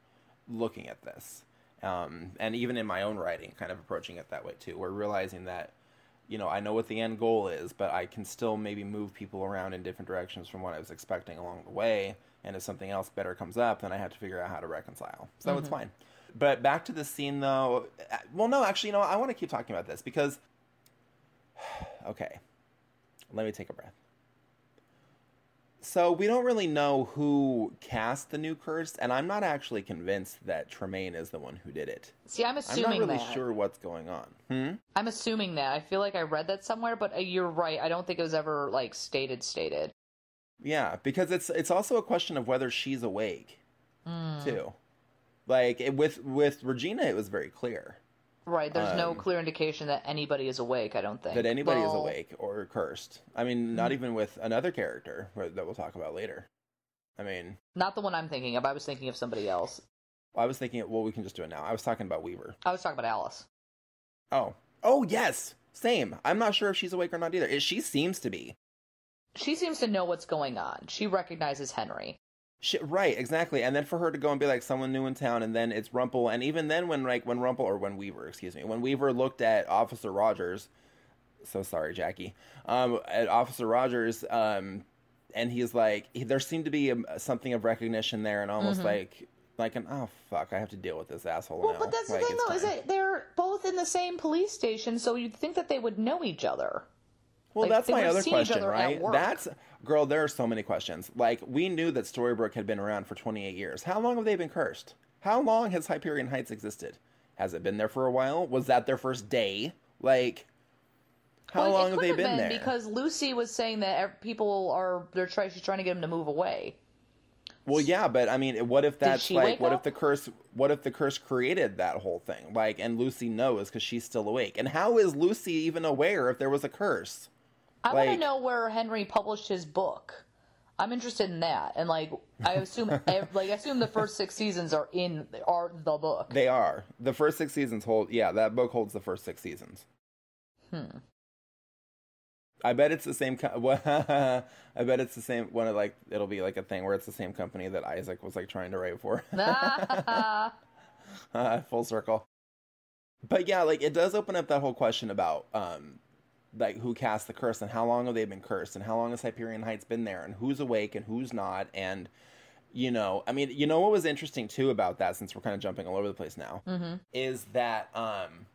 looking at this, um, and even in my own writing, kind of approaching it that way too. We're realizing that you know, I know what the end goal is, but I can still maybe move people around in different directions from what I was expecting along the way. And if something else better comes up, then I have to figure out how to reconcile. So it's fine. But back to the scene, though. uh, Well, no, actually, you know, I want to keep talking about this because. Okay. Let me take a breath. So we don't really know who cast the new curse, and I'm not actually convinced that Tremaine is the one who did it. See, I'm assuming I'm not really that. sure what's going on. Hmm? I'm assuming that. I feel like I read that somewhere, but uh, you're right. I don't think it was ever like stated. Stated. Yeah, because it's it's also a question of whether she's awake, Hmm. too. Like it, with with Regina, it was very clear Right. There's no Um, clear indication that anybody is awake. I don't think that anybody is awake or cursed. I mean, not even with another character that we'll talk about later. I mean, Not the one I'm thinking of. I was thinking of somebody else. I was thinking, well, we can just do it now. I was talking about Weaver. I was talking about Alice. Oh, oh yes, same. I'm not sure if she's awake or not either. She seems to be. She seems to know what's going on. She recognizes Henry. She, right, exactly. And then for her to go and be like someone new in town, and then it's Rumple, and even then when like when Rumple or when Weaver, excuse me, when Weaver looked at Officer Rogers, so sorry, Jackie, um, at Officer Rogers, um, and he's like, he, there seemed to be a, something of recognition there, and almost like like an oh fuck, I have to deal with this asshole Well, now. but that's the Like, thing, it's though, is time. that they're both in the same police station, so you'd think that they would know each other. Well, Like, that's my other question, other right? That's girl. There are so many questions. Like we knew that Storybrooke had been around for 28 years. How long have they been cursed? How long has Hyperion Heights existed? Has it been there for a while? Was that their first day? Like, how Well, long have they been been there? Because Lucy was saying that people are they're trying she's trying to get them to move away. Well, yeah, but I mean, what if that's like, what up? if the curse, what if the curse created that whole thing? Like, and Lucy knows because she's still awake. And how is Lucy even aware if there was a curse? I want to know where Henry published his book. I'm interested in that, and like I assume, ev- like I assume the first six seasons are in are the book. They are the first six seasons hold. Yeah, that book holds the first six seasons. Hmm. I bet it's the same. Co- I bet it's the same one. Of like it'll be like a thing where it's the same company that Isaac was like trying to write for. uh, full circle. But yeah, like it does open up that whole question about um like who cast the curse and how long have they been cursed and how long has Hyperion Heights been there and who's awake and who's not and you know, I mean, you know what was interesting too about that since we're kind of jumping all over the place now is that um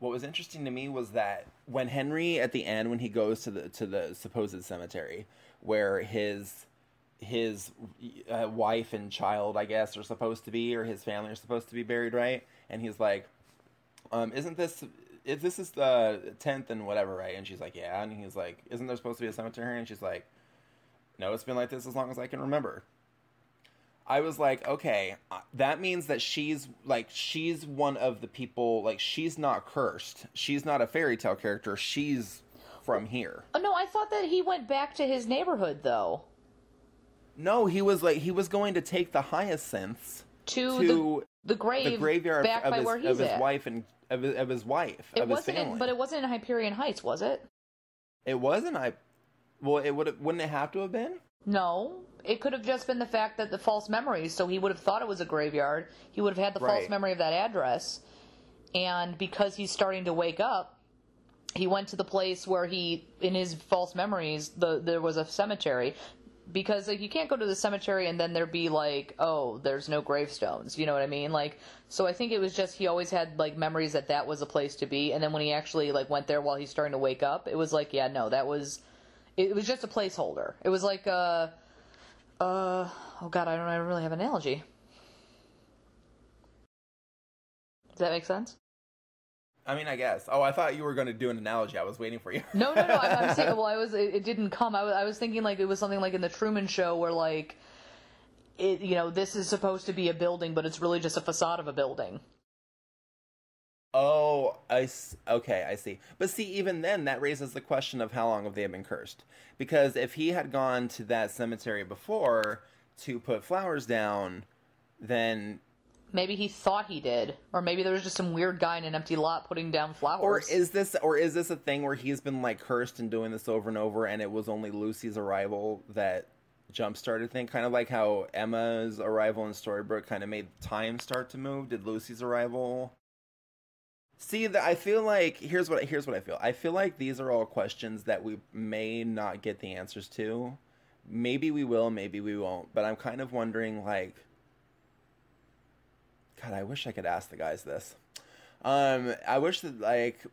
what was interesting to me was that when Henry at the end when he goes to the to the supposed cemetery where his his uh, wife and child I guess are supposed to be or his family are supposed to be buried right? And he's like um isn't this if this is the 10th and whatever right and she's like yeah and he's like isn't there supposed to be a cemetery and she's like no it's been like this as long as I can remember I was like, okay, uh, that means that she's like she's one of the people like she's not cursed. She's not a fairy tale character. She's from here. Oh, no, I thought that he went back to his neighborhood though. No, he was like he was going to take the hyacinths To, to the, the grave, the graveyard back of by his, where of he's his at. wife and of his, of his wife It of his family. in, but it wasn't in Hyperion Heights, was it? it wasn't. I well, it would wouldn't it have to have been? No, it could have just been the fact that the false memories. So he would have thought it was a graveyard. He would have had the false memory of that address, and because he's starting to wake up, he went to the place where he, in his false memories, the there was a cemetery. Because like you can't go to the cemetery and then there be like, oh, there's no gravestones. You know what I mean? Like, so I think it was just he always had like memories that that was a place to be, and then when he actually like went there while he's starting to wake up, it was like, yeah, no, that was it was just a placeholder. It was like uh uh oh god, I don't I don't really have an analogy. Does that make sense? I mean, I guess. Oh, I thought you were going to do an analogy. I was waiting for you. No, no, no. I'm, I'm saying, well, I was. It, it didn't come. I was, I was thinking like it was something like in the Truman Show where like, it, you know, this is supposed to be a building, but it's really just a facade of a building. Oh, I okay, I see. But see, even then, that raises the question of how long have they been cursed? Because if he had gone to that cemetery before to put flowers down, then Maybe he thought he did, or maybe there was just some weird guy in an empty lot putting down flowers. or is this or is this a thing where he's been like cursed and doing this over and over, and it was only Lucy's arrival that jump started thing? Kind of like how Emma's arrival in Storybrooke kind of made time start to move. Did Lucy's arrival? See, that I feel like here's what here's what I feel. I feel like these are all questions that we may not get the answers to. Maybe we will, maybe we won't. But I'm kind of wondering, like, God, I wish I could ask the guys this. Um, I wish that like,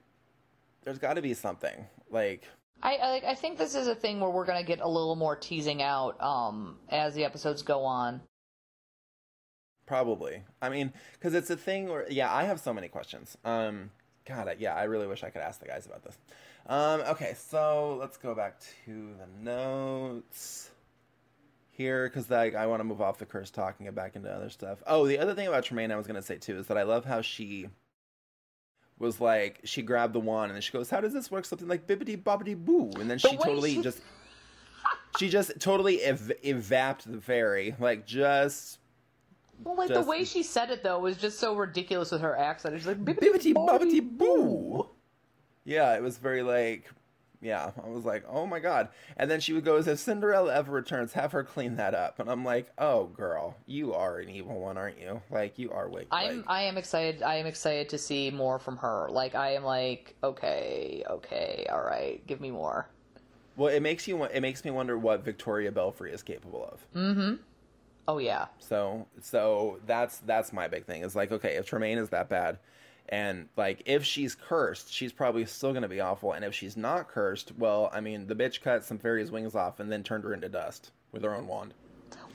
there's got to be something like. I, I. I think this is a thing where we're gonna get a little more teasing out um as the episodes go on. Probably. I mean, because it's a thing where, yeah, I have so many questions. Um, God, I, yeah, I really wish I could ask the guys about this. Um, okay, so let's go back to the notes here because like I want to move off the curse talking and get back into other stuff. Oh, the other thing about Tremaine I was gonna say too is that I love how she was like she grabbed the wand and then she goes, "How does this work?" Something like bibbity bobbity boo, and then she way totally she- just she just totally ev- evapped the fairy, like just Well, like Just- the way she said it though was just so ridiculous with her accent. She's like bibbity bobbity boo. Yeah, it was very like, yeah, I was like, oh my god. And then she would go, if Cinderella ever returns, have her clean that up. And I'm like, oh girl, you are an evil one, aren't you? Like you are wicked. I'm like, I am excited. I am excited to see more from her. Like I am like okay, okay, all right, give me more. well, it makes you. It makes me wonder what Victoria Belfry is capable of. Mm-hmm. Oh yeah, So, so that's that's my big thing. Is like, okay, if Tremaine is that bad, and like if she's cursed, she's probably still gonna be awful. And if she's not cursed, well, I mean, the bitch cut some fairy's wings off and then turned her into dust with her own wand.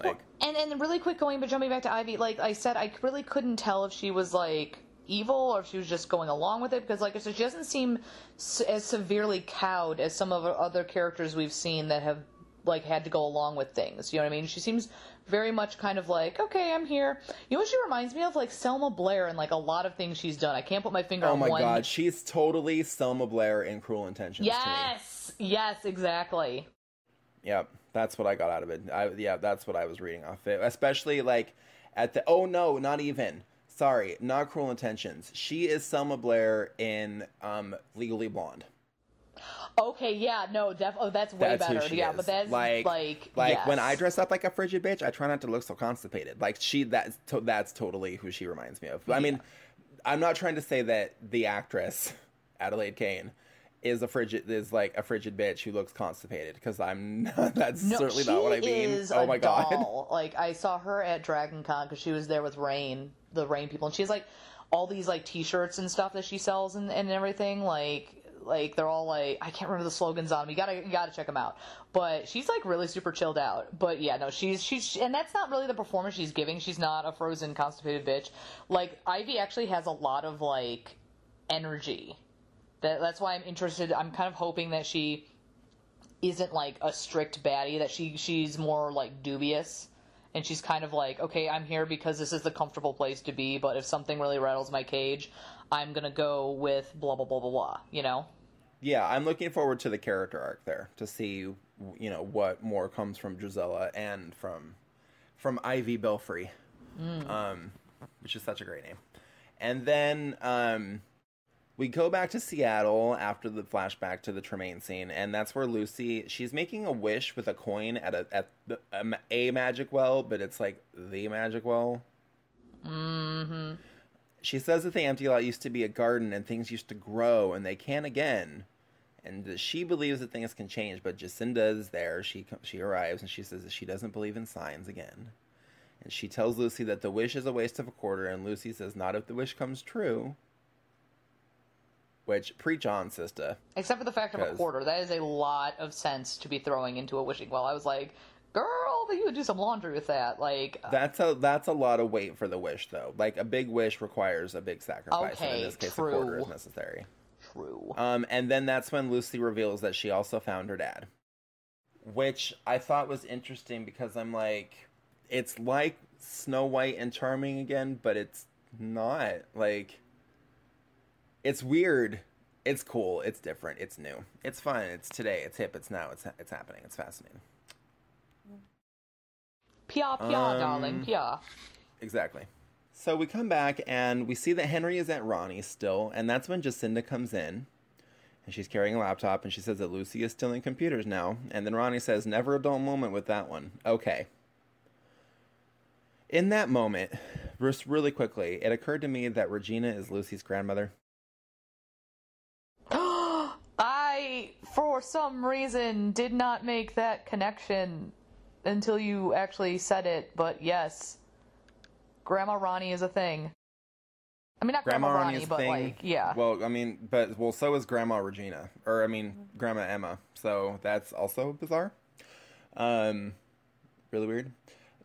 Like, And and really quick going, but jumping back to Ivy, like I said, I really couldn't tell if she was like evil or if she was just going along with it because, like I said, she doesn't seem as severely cowed as some of the other characters we've seen that have like had to go along with things. You know what I mean? She seems very much kind of like, okay, I'm here. You know what she reminds me of? Like Selma Blair and like a lot of things she's done. I can't put my finger oh on my one. god, she's totally Selma Blair in Cruel Intentions. Yes, yes, exactly. Yep, that's what I got out of it. I, yeah, that's what I was reading off it. Especially like at the oh no, not even. Sorry, not Cruel Intentions. She is Selma Blair in um, Legally Blonde. Okay, yeah, no, def- oh, that's way That's better. yeah, is. but that's like like like when. I dress up like a frigid bitch, I try not to look so constipated. Like she, that's to, that's totally who she reminds me of. I mean, I'm not trying to say that the actress Adelaide Kane is a frigid is like a frigid bitch who looks constipated because I'm not, that's No, certainly not what I mean. Is oh my god. Like I saw her at Dragon Con because she was there with Reign, the Reign people, and she has like all these like T-shirts and stuff that she sells and, and everything. Like like they're all like I can't remember the slogans on them. You gotta you gotta check them out. But she's like really super chilled out. But yeah, no, she's she's and that's not really the performance she's giving. She's not a frozen constipated bitch. Like Ivy actually has a lot of like energy. That that's why I'm interested. I'm kind of hoping that she isn't like a strict baddie that she she's more like dubious and she's kind of like okay i'm here because this is the comfortable place to be but if something really rattles my cage i'm gonna go with blah blah blah blah blah you know Yeah, I'm looking forward to the character arc there to see you know what more comes from Drizella and from from Ivy Belfry, um, which is such a great name. And then um, we go back to Seattle after the flashback to the Tremaine scene, and that's where Lucy she's making a wish with a coin at a at the, a, a magic well, but it's like the magic well. mm-hmm She says that the empty lot used to be a garden and things used to grow and they can again. And she believes that things can change, but Jacinda is there. She she arrives and she says that she doesn't believe in signs again. And she tells Lucy that the wish is a waste of a quarter, and Lucy says, "Not if the wish comes true." Which preach on, sister. except for the fact of a quarter that is a lot of sense to be throwing into a wishing well i was like girl that you would do some laundry with that like uh, That's a that's a lot of weight for the wish, though. Like a big wish requires a big sacrifice, and Okay, in this case, true. a quarter is necessary. True Um, and then that's when Lucy reveals that she also found her dad, which I thought was interesting because I'm like, it's like Snow White and Charming again, but it's not. Like, it's weird. It's cool. It's different. It's new. It's fun. It's today. It's hip. It's now. It's it's happening. It's fascinating. pia pia Um, darling pia Exactly. So we come back and we see that Henry is at Roni's still, and that's when Jacinda comes in. And she's carrying a laptop and she says that Lucy is stealing computers now. And then Roni says, Never a dull moment with that one. Okay. In that moment, just really quickly, it occurred to me that Regina is Lucy's grandmother. I, for some reason, did not make that connection until you actually said it, but yes. Grandma Roni is a thing. I mean, not Grandma, Grandma Roni, Roni's but thing. like, yeah. Well, I mean, but well, so is Grandma Regina, or I mean, Grandma Emma. So that's also bizarre. Um, really weird.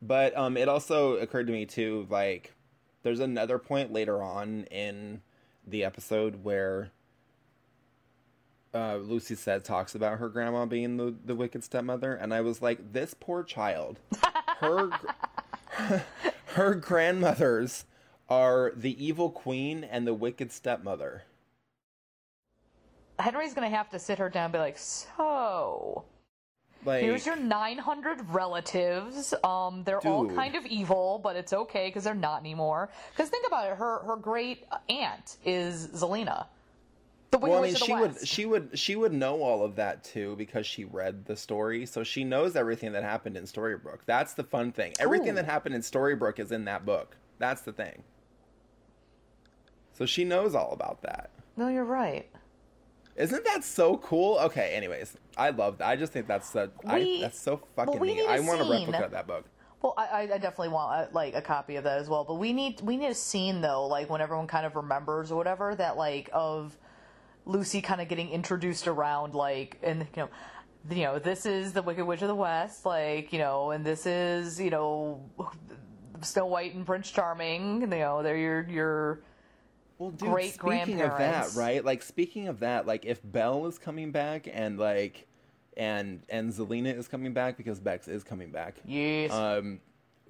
But um, it also occurred to me too, like, there's another point later on in the episode where uh, Lucy said talks about her grandma being the the wicked stepmother, and I was like, this poor child, her her grandmothers are the evil queen and the wicked stepmother. Henry's gonna have to sit her down and be like, so. Like, Here's your 900 relatives. Um, they're all kind of evil, but it's okay because they're not anymore. Because think about it, her her great aunt is Zelena, the well, I mean, she West. would she would she would know all of that too because she read the story, so she knows everything that happened in Storybrooke. That's the fun thing. Everything Ooh. that happened in Storybrooke is in that book. That's the thing. So she knows all about that. No, you're right. Isn't that so cool? Okay, anyways, I love that. I just think that's so, I, that's so fucking well, we neat. a I want a scene. replica of that book. Well, I, I definitely want uh, like a copy of that as well. But we need we need a scene though, like when everyone kind of remembers or whatever that like of Lucy kind of getting introduced around, like and you know you know, this is the Wicked Witch of the West, like, you know, and this is, you know, Snow White and Prince Charming, you know, they're your, your, Well, dude, great speaking of that, right? Like speaking of that, like if Belle is coming back and like and and Zelena is coming back because Bex is coming back. yes. Um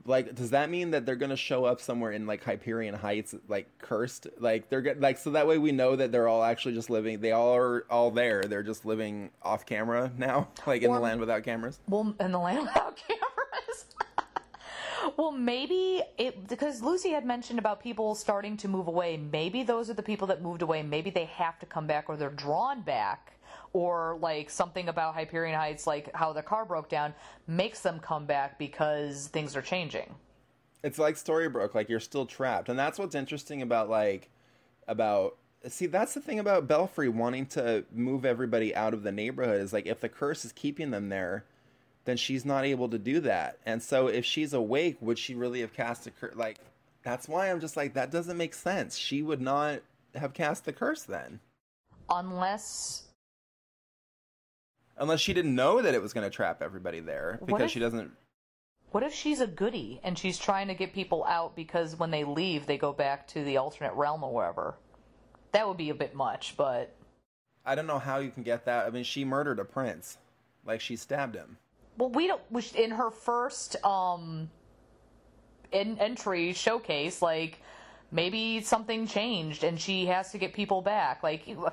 like does that mean that they're going to show up somewhere in like Hyperion Heights like cursed? Like they're get, like so that way we know that they're all actually just living they all are all there. They're just living off camera now, like in Or- the land without cameras. Well, in the land without cameras. well, maybe it because Lucy had mentioned about people starting to move away. Maybe those are the people that moved away. Maybe they have to come back or they're drawn back. Or like something about Hyperion Heights, like how the car broke down, makes them come back because things are changing. It's like Storybrooke, like you're still trapped. And that's what's interesting about like about see that's the thing about Belfry wanting to move everybody out of the neighborhood is like if the curse is keeping them there, then she's not able to do that. And so if she's awake, would she really have cast a curse like that's why I'm just like that doesn't make sense. She would not have cast the curse then. Unless Unless she didn't know that it was going to trap everybody there because if- she doesn't What if she's a goody and she's trying to get people out because when they leave, they go back to the alternate realm or wherever? That would be a bit much, but I don't know how you can get that. I mean, she murdered a prince. Like she stabbed him. well, we don't. In her first um, in, entry showcase, like maybe something changed and she has to get people back. Like you,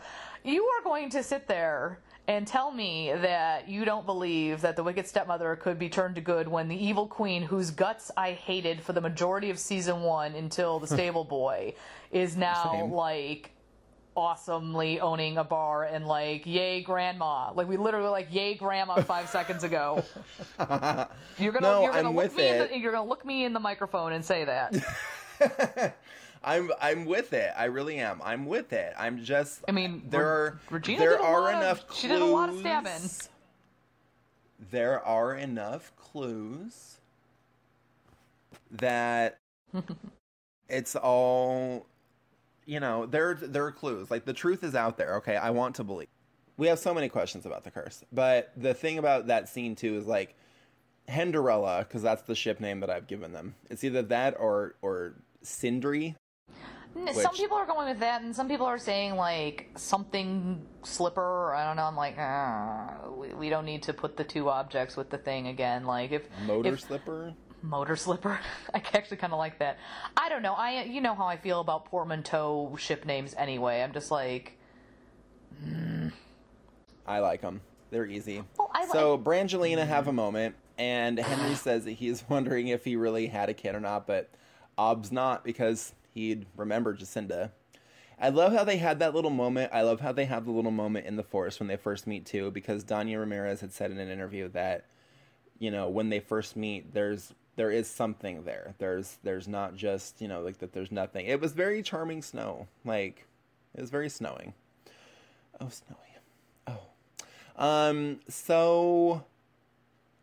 you are going to sit there and tell me that you don't believe that the wicked stepmother could be turned to good when the evil queen, whose guts I hated for the majority of season one until the hmm. stable boy, is now Same. like awesomely owning a bar and like yay grandma. Like we literally were like yay grandma five seconds ago. You're gonna No, you're gonna I'm look me in the, you're gonna look me in the microphone and say that I'm I'm with it. I really am. I'm with it. I'm just. I mean, there Re- are Regina there are lot of- enough. she did a lot of stabbing. There are enough clues that it's all. You know, there there are clues. Like the truth is out there. Okay, I want to believe. We have so many questions about the curse, but the thing about that scene too is like Henderella, because that's the ship name that I've given them. It's either that or or Sindri. Which- some people are going with that and some people are saying like something slipper i don't know i'm like ah, we, we don't need to put the two objects with the thing again like if Motor if, slipper. motor slipper. I actually kind of like that. I don't know. I you know how I feel about portmanteau ship names anyway. I'm just like, I like them. They're easy. Well, I so like- Brangelina have a moment, and Henry says that he is wondering if he really had a kid or not, but Ob's not because he'd remember Jacinda. I love how they had that little moment. I love how they have the little moment in the forest when they first meet too, because Dania Ramirez had said in an interview that, you know, when they first meet, there's there is something there. There's there's not just you know like that. There's nothing. It was very charming snow. Like it was very snowing. Oh, snowy. Oh. Um, so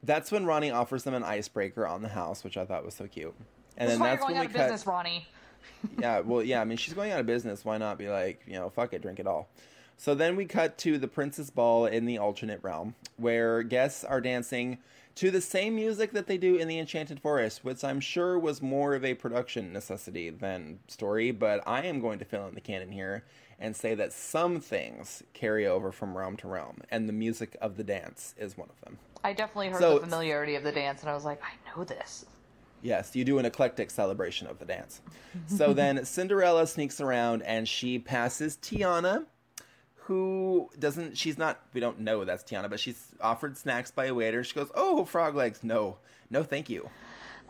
that's when Roni offers them an icebreaker on the house, which I thought was so cute. And then that's when we cut. business, Roni. yeah, well, yeah. I mean, she's going out of business. Why not be like, you know, fuck it, drink it all. So then we cut to the Princess Ball in the alternate realm, where guests are dancing to the same music that they do in the Enchanted Forest, which I'm sure was more of a production necessity than story. But I am going to fill in the canon here and say that some things carry over from realm to realm, and the music of the dance is one of them. I definitely heard So- the familiarity of the dance, and I was like, I know this. Yes, you do an eclectic celebration of the dance. So then Cinderella sneaks around and she passes Tiana, who doesn't, she's not, we don't know that's Tiana, but she's offered snacks by a waiter. She goes, Oh, frog legs. No, no, thank you.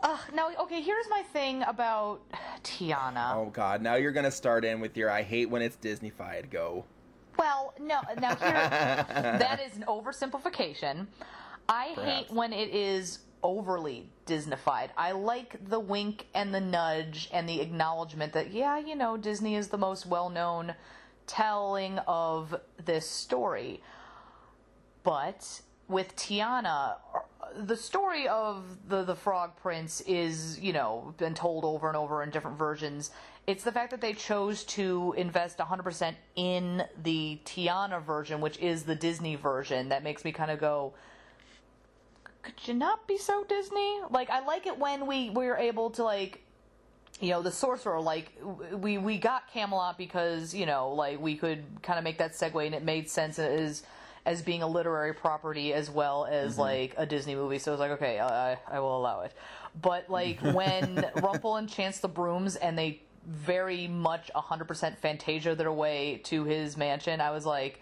Uh, now, okay, here's my thing about Tiana. Oh, God. Now you're going to start in with your I hate when it's Disneyfied. Go. Well, no, now here, that is an oversimplification. I Perhaps. hate when it is overly Disneyfied. I like the wink and the nudge and the acknowledgement that, yeah, you know, Disney is the most well known telling of this story. But with Tiana, the story of the the Frog Prince is you know been told over and over in different versions. It's the fact that they chose to invest 100% in the Tiana version, which is the Disney version, that makes me kind of go. Could you not be so Disney? Like I like it when we we're able to like you know the sorcerer like we we got camelot because you know like we could kind of make that segue and it made sense as as being a literary property as well as mm-hmm. like a disney movie. So I was like okay i i will allow it. But like when rumple enchants the brooms and they very much 100% fantasia their way to his mansion i was like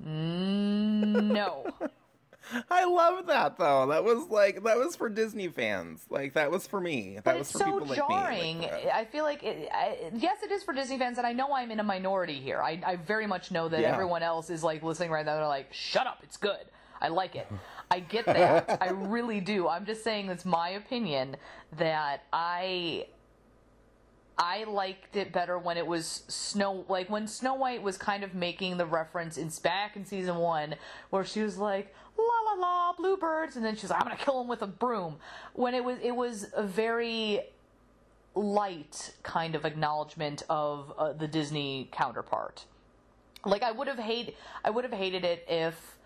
no I love that though. That was like that was for Disney fans. Like that was for me. That but was it's for so people jarring. like me. Like. Uh, I feel like, it, I, yes, it is for Disney fans, and I know I'm in a minority here. I, I very much know that Yeah. everyone else is like listening right now. They're like, "Shut up, it's good. I like it." I get that. I really do. I'm just saying it's my opinion that I I liked it better when it was Snow, like when Snow White was kind of making the reference in back in season one, where she was like, "La la la, bluebirds," and then she's like, "I'm gonna kill him with a broom." When it was, it was a very light kind of acknowledgement of uh, the Disney counterpart. Like I would have hate, I would have hated it if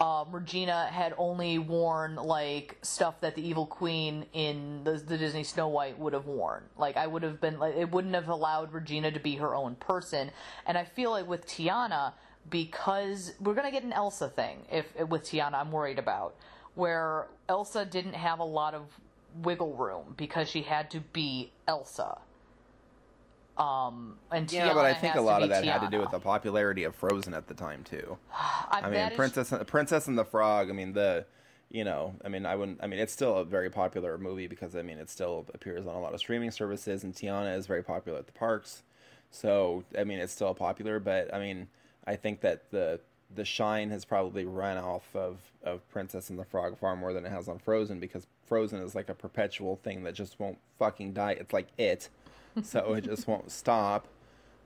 um, Regina had only worn like stuff that the evil queen in the, the Disney Snow White would have worn. Like I would have been like it wouldn't have allowed Regina to be her own person. And I feel like with Tiana, because we're gonna get an Elsa thing if with Tiana, I'm worried about where Elsa didn't have a lot of wiggle room because she had to be Elsa. Um, and Yeah, but I think a lot of that had to do with the popularity of Frozen at the time too. I, I mean, that is- Princess Princess and the Frog. I mean, the you know, I mean, I wouldn't. I mean, it's still a very popular movie because I mean, it still appears on a lot of streaming services, and Tiana is very popular at the parks. So I mean, it's still popular, but I mean, I think that the the shine has probably run off of of Princess and the Frog far more than it has on Frozen because Frozen is like a perpetual thing that just won't fucking die. It's like it, so it just won't stop.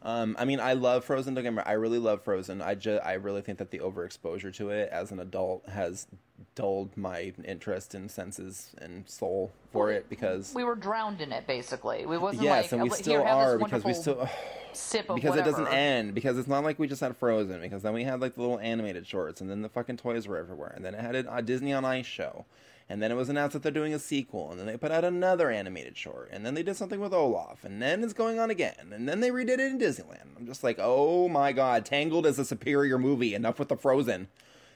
Um, I mean, I love Frozen. Don't get me wrong, I really love Frozen. I just, I really think that the overexposure to it as an adult has dulled my interest and senses and soul for it because we were drowned in it basically. We wasn't yes, like and we "Oh, still are because we still sip of because it doesn't end because it's not like we just had Frozen because then we had like the little animated shorts and then the fucking toys were everywhere and then it had a Disney on Ice show and then it was announced that they're doing a sequel and then they put out another animated short and then they did something with Olaf and then it's going on again and then they redid it in Disneyland. I'm just like, oh my god, Tangled is a superior movie. Enough with the Frozen.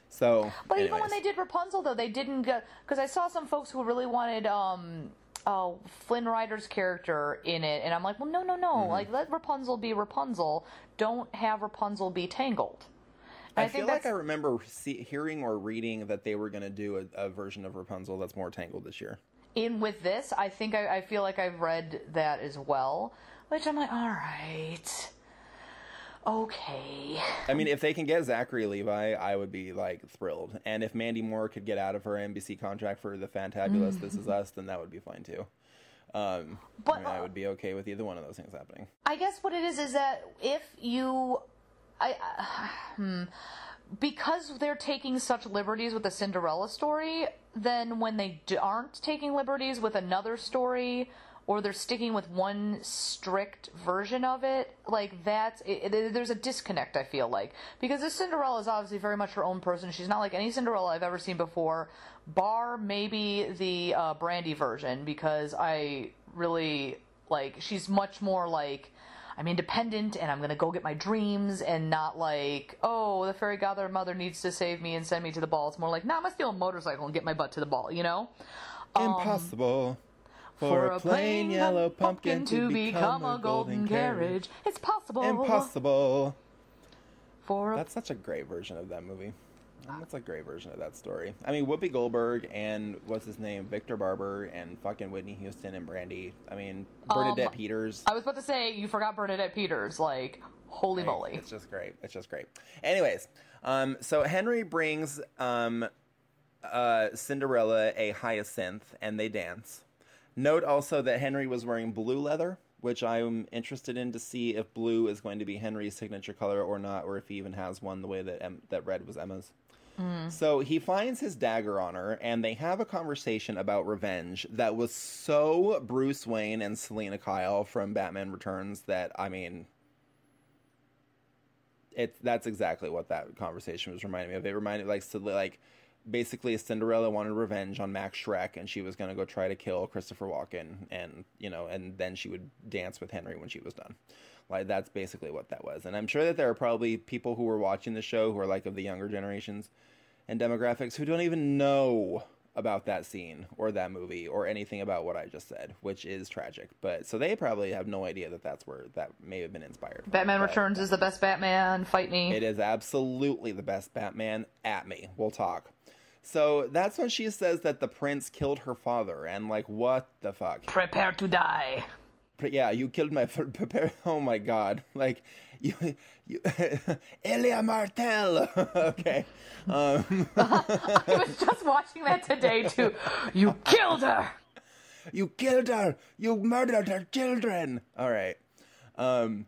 So, But even when they did Rapunzel, though, they didn't go because I saw some folks who really wanted um, oh, Flynn Rider's character in it, and I'm like, well, no, no, no, Mm-hmm. like let Rapunzel be Rapunzel. Don't have Rapunzel be Tangled. I, think feel like I remember see, hearing or reading that they were going to do a, a version of Rapunzel that's more Tangled this year. in with this, I think I, I feel like I've read that as well, which I'm like, all right, okay. I mean, if they can get Zachary Levi, I would be like thrilled. And if Mandy Moore could get out of her NBC contract for the Fantabulous This Is Us, then that would be fine too. Um, But, I, mean, I uh, would be okay with either one of those things happening. I guess what it is is that if you, I, uh, hmm, because they're taking such liberties with the Cinderella story, then when they d- aren't taking liberties with another story, or they're sticking with one strict version of it, like that's it, it, there's a disconnect. I feel like because this Cinderella is obviously very much her own person. She's not like any Cinderella I've ever seen before, bar maybe the uh, Brandy version because I really like she's much more like I'm independent and I'm gonna go get my dreams and not like, oh, the fairy godmother needs to save me and send me to the ball. It's more like, nah, I'm gonna steal a motorcycle and get my butt to the ball, you know? Impossible um, for, a plain yellow pumpkin to become a golden carriage. It's possible. Impossible. For a That's such a great version of that movie. That's a great version of that story. I mean, Whoopi Goldberg and what's his name, Victor Garber, and fucking Whitney Houston and Brandy. I mean, Bernadette Um, Peters. I was about to say you forgot Bernadette Peters. Like, holy Hey, moly! It's just great. It's just great. Anyways, um, so Henry brings um, uh, Cinderella a hyacinth and they dance. Note also that Henry was wearing blue leather, which I'm interested in to see if blue is going to be Henry's signature color or not, or if he even has one the way that em- that red was Emma's. So he finds his dagger on her, and they have a conversation about revenge that was so Bruce Wayne and Selina Kyle from Batman Returns that I mean, it that's exactly what that conversation was reminding me of. It reminded like like basically Cinderella wanted revenge on Max Shreck, and she was gonna go try to kill Christopher Walken, and you know, and then she would dance with Henry when she was done. Like that's basically what that was. And I'm sure that there are probably people who were watching the show who are like of the younger generations and demographics who don't even know about that scene or that movie or anything about what I just said, which is tragic. But so they probably have no idea that that's where that may have been inspired. from. Batman But Returns is the best Batman. Fight me. It is absolutely the best Batman at me. We'll talk. So that's when she says that the prince killed her father, and like, what the fuck? Prepare to die. Yeah, you killed my. Prepare. Oh my god! Like you, you, Elia Martell. okay. Um, I was just watching that today too. You killed her. you killed her. You murdered her children. All right. Um,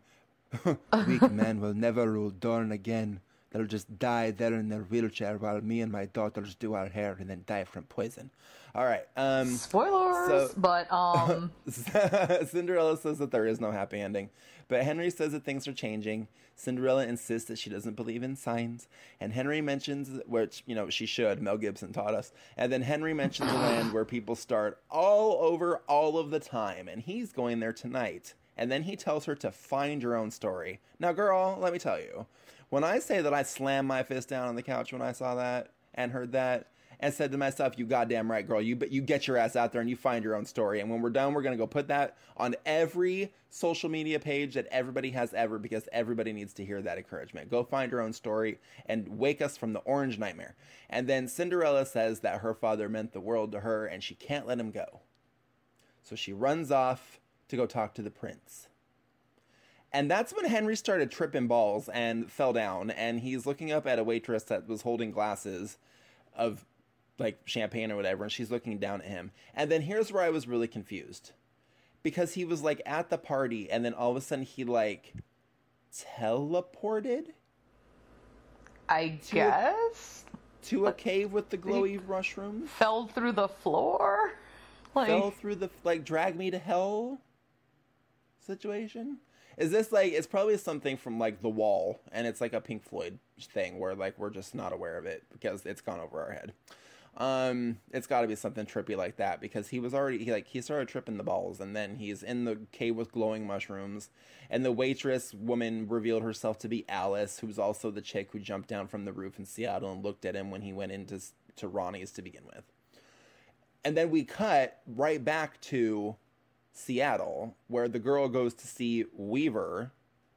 weak men will never rule Dorne again. They'll just die there in their wheelchair while me and my daughters do our hair and then die from poison. All right. Um, Spoilers, So- but um, Cinderella says that there is no happy ending, but Henry says that things are changing. Cinderella insists that she doesn't believe in signs, and Henry mentions, which, you know, she should, Mel Gibson taught us, and then Henry mentions a land where people start all over all of the time, and he's going there tonight. And then he tells her to find your own story. Now, girl, let me tell you, when I say that I slammed my fist down on the couch when I saw that and heard that, and said to myself, "You goddamn right, girl. You but you get your ass out there and you find your own story. And when we're done, we're gonna go put that on every social media page that everybody has ever, because everybody needs to hear that encouragement. Go find your own story and wake us from the orange nightmare." And then Cinderella says that her father meant the world to her, and she can't let him go. So she runs off to go talk to the prince. And that's when Henry started tripping balls and fell down. And he's looking up at a waitress that was holding glasses of like champagne or whatever. And she's looking down at him. And then here's where I was really confused because he was like at the party. And then all of a sudden he like teleported I guess to a cave with the glowy mushrooms. fell through the floor. Like fell through the like drag me to hell situation is this like it's probably something from like the wall and it's like a pink floyd thing where like we're just not aware of it because it's gone over our head. Um it's got to be something trippy like that because he was already he like he started tripping the balls and then he's in the cave with glowing mushrooms and the waitress woman revealed herself to be alice who's also the chick who jumped down from the roof in seattle and looked at him when he went into to Roni's to begin with. And then we cut right back to Seattle, where the girl goes to see Weaver